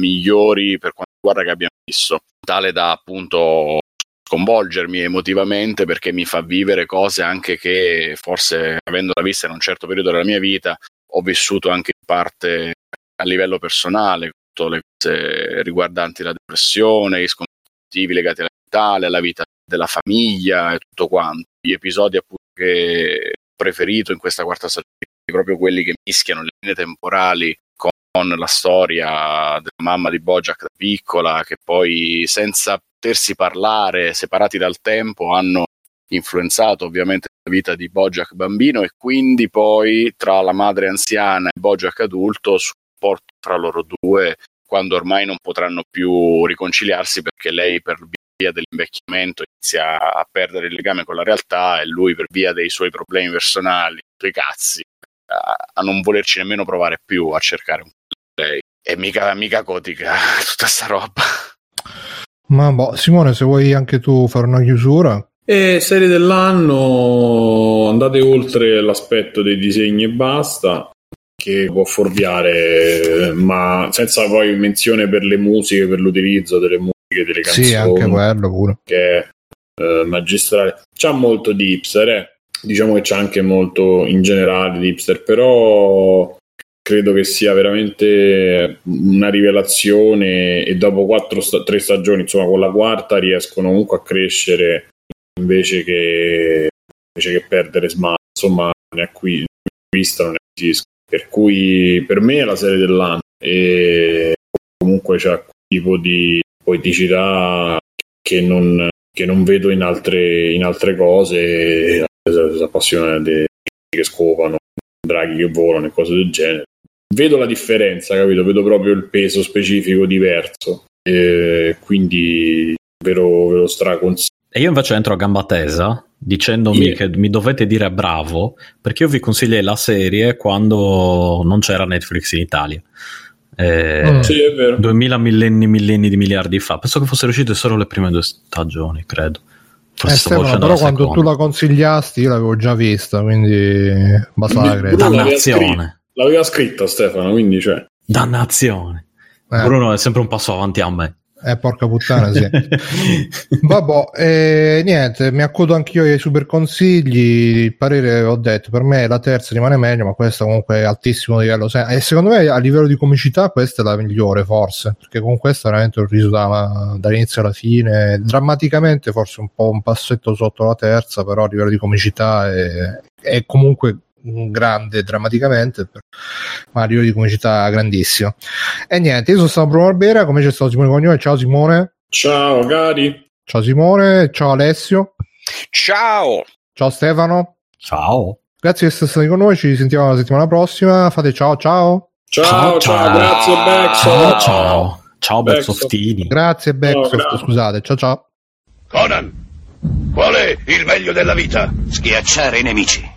migliori per quanto riguarda che abbiamo visto, tale da appunto sconvolgermi emotivamente perché mi fa vivere cose anche che forse avendola vista in un certo periodo della mia vita ho vissuto anche in parte a livello personale, tutte le cose riguardanti la depressione, gli scontri legati alla vita, alla vita della famiglia e tutto quanto. Gli episodi appunto che ho preferito in questa quarta stagione, proprio quelli che mischiano le linee temporali con la storia della mamma di Bojack da piccola, che poi senza potersi parlare, separati dal tempo, hanno influenzato ovviamente la vita di Bojack bambino e quindi poi tra la madre anziana e Bojack adulto rapporto fra loro due quando ormai non potranno più riconciliarsi perché lei per via dell'invecchiamento inizia a perdere il legame con la realtà e lui per via dei suoi problemi personali, dei suoi cazzi, a, a non volerci nemmeno provare più a cercare un lei. E mica, mica gotica tutta sta roba. Ma boh, Simone, se vuoi anche tu fare una chiusura. E serie dell'anno andate oltre l'aspetto dei disegni e basta, che può fuorviare, ma senza poi menzione per le musiche, per l'utilizzo delle musiche, delle canzoni. Sì, anche quello pure. Che è eh, magistrale. C'ha molto di hipster, eh? diciamo che c'è anche molto in generale di hipster, però credo che sia veramente una rivelazione e dopo quattro, tre stagioni, insomma con la quarta riescono comunque a crescere invece che, invece che perdere Smash, insomma ne acquistano, ne acquisiscono. Per cui per me è la serie dell'anno e comunque c'è un tipo di poeticità che non, che non vedo in altre, in altre cose, si appassiona dei che scopano, draghi che volano e cose del genere vedo la differenza, capito? Vedo proprio il peso specifico diverso. E quindi ve lo, ve lo straconsiglio. E io invece entro a gamba tesa dicendomi yeah. che mi dovete dire bravo perché io vi consigliai la serie quando non c'era Netflix in Italia. Eh, mm. sì, è vero. 2000 millenni, millenni di miliardi fa. Penso che fossero uscite solo le prime due stagioni, credo. Forse eh, Stefano, però quando seconda. tu la consigliasti io l'avevo già vista, quindi basta la credo. Dannazione. L'aveva scritto Stefano, quindi cioè. Dannazione. Eh. Bruno è sempre un passo avanti a me. Eh, porca puttana, sì. Vabbè, eh, niente, mi accodo anch'io ai super consigli. Il parere ho detto, per me la terza rimane meglio, ma questa comunque è altissimo livello. E secondo me a livello di comicità questa è la migliore, forse, perché con questa veramente ho riso da, dall'inizio alla fine. Drammaticamente forse un po' un passetto sotto la terza, però a livello di comicità è, è comunque grande drammaticamente, ma a livello di comicità grandissimo. E niente, io sono stato Bruno Barbera, come c'è stato Simone Cognome, ciao Simone. Ciao cari. Ciao Simone, ciao Alessio. Ciao. Ciao Stefano. Ciao. Grazie di essere stati con noi, ci sentiamo la settimana prossima. Fate ciao ciao. Ciao, ciao, ciao. grazie Bex. Ciao, ciao. Ciao Bezzoftini. Grazie Bex, scusate. Ciao ciao. Conan, qual è il meglio della vita? Schiacciare i nemici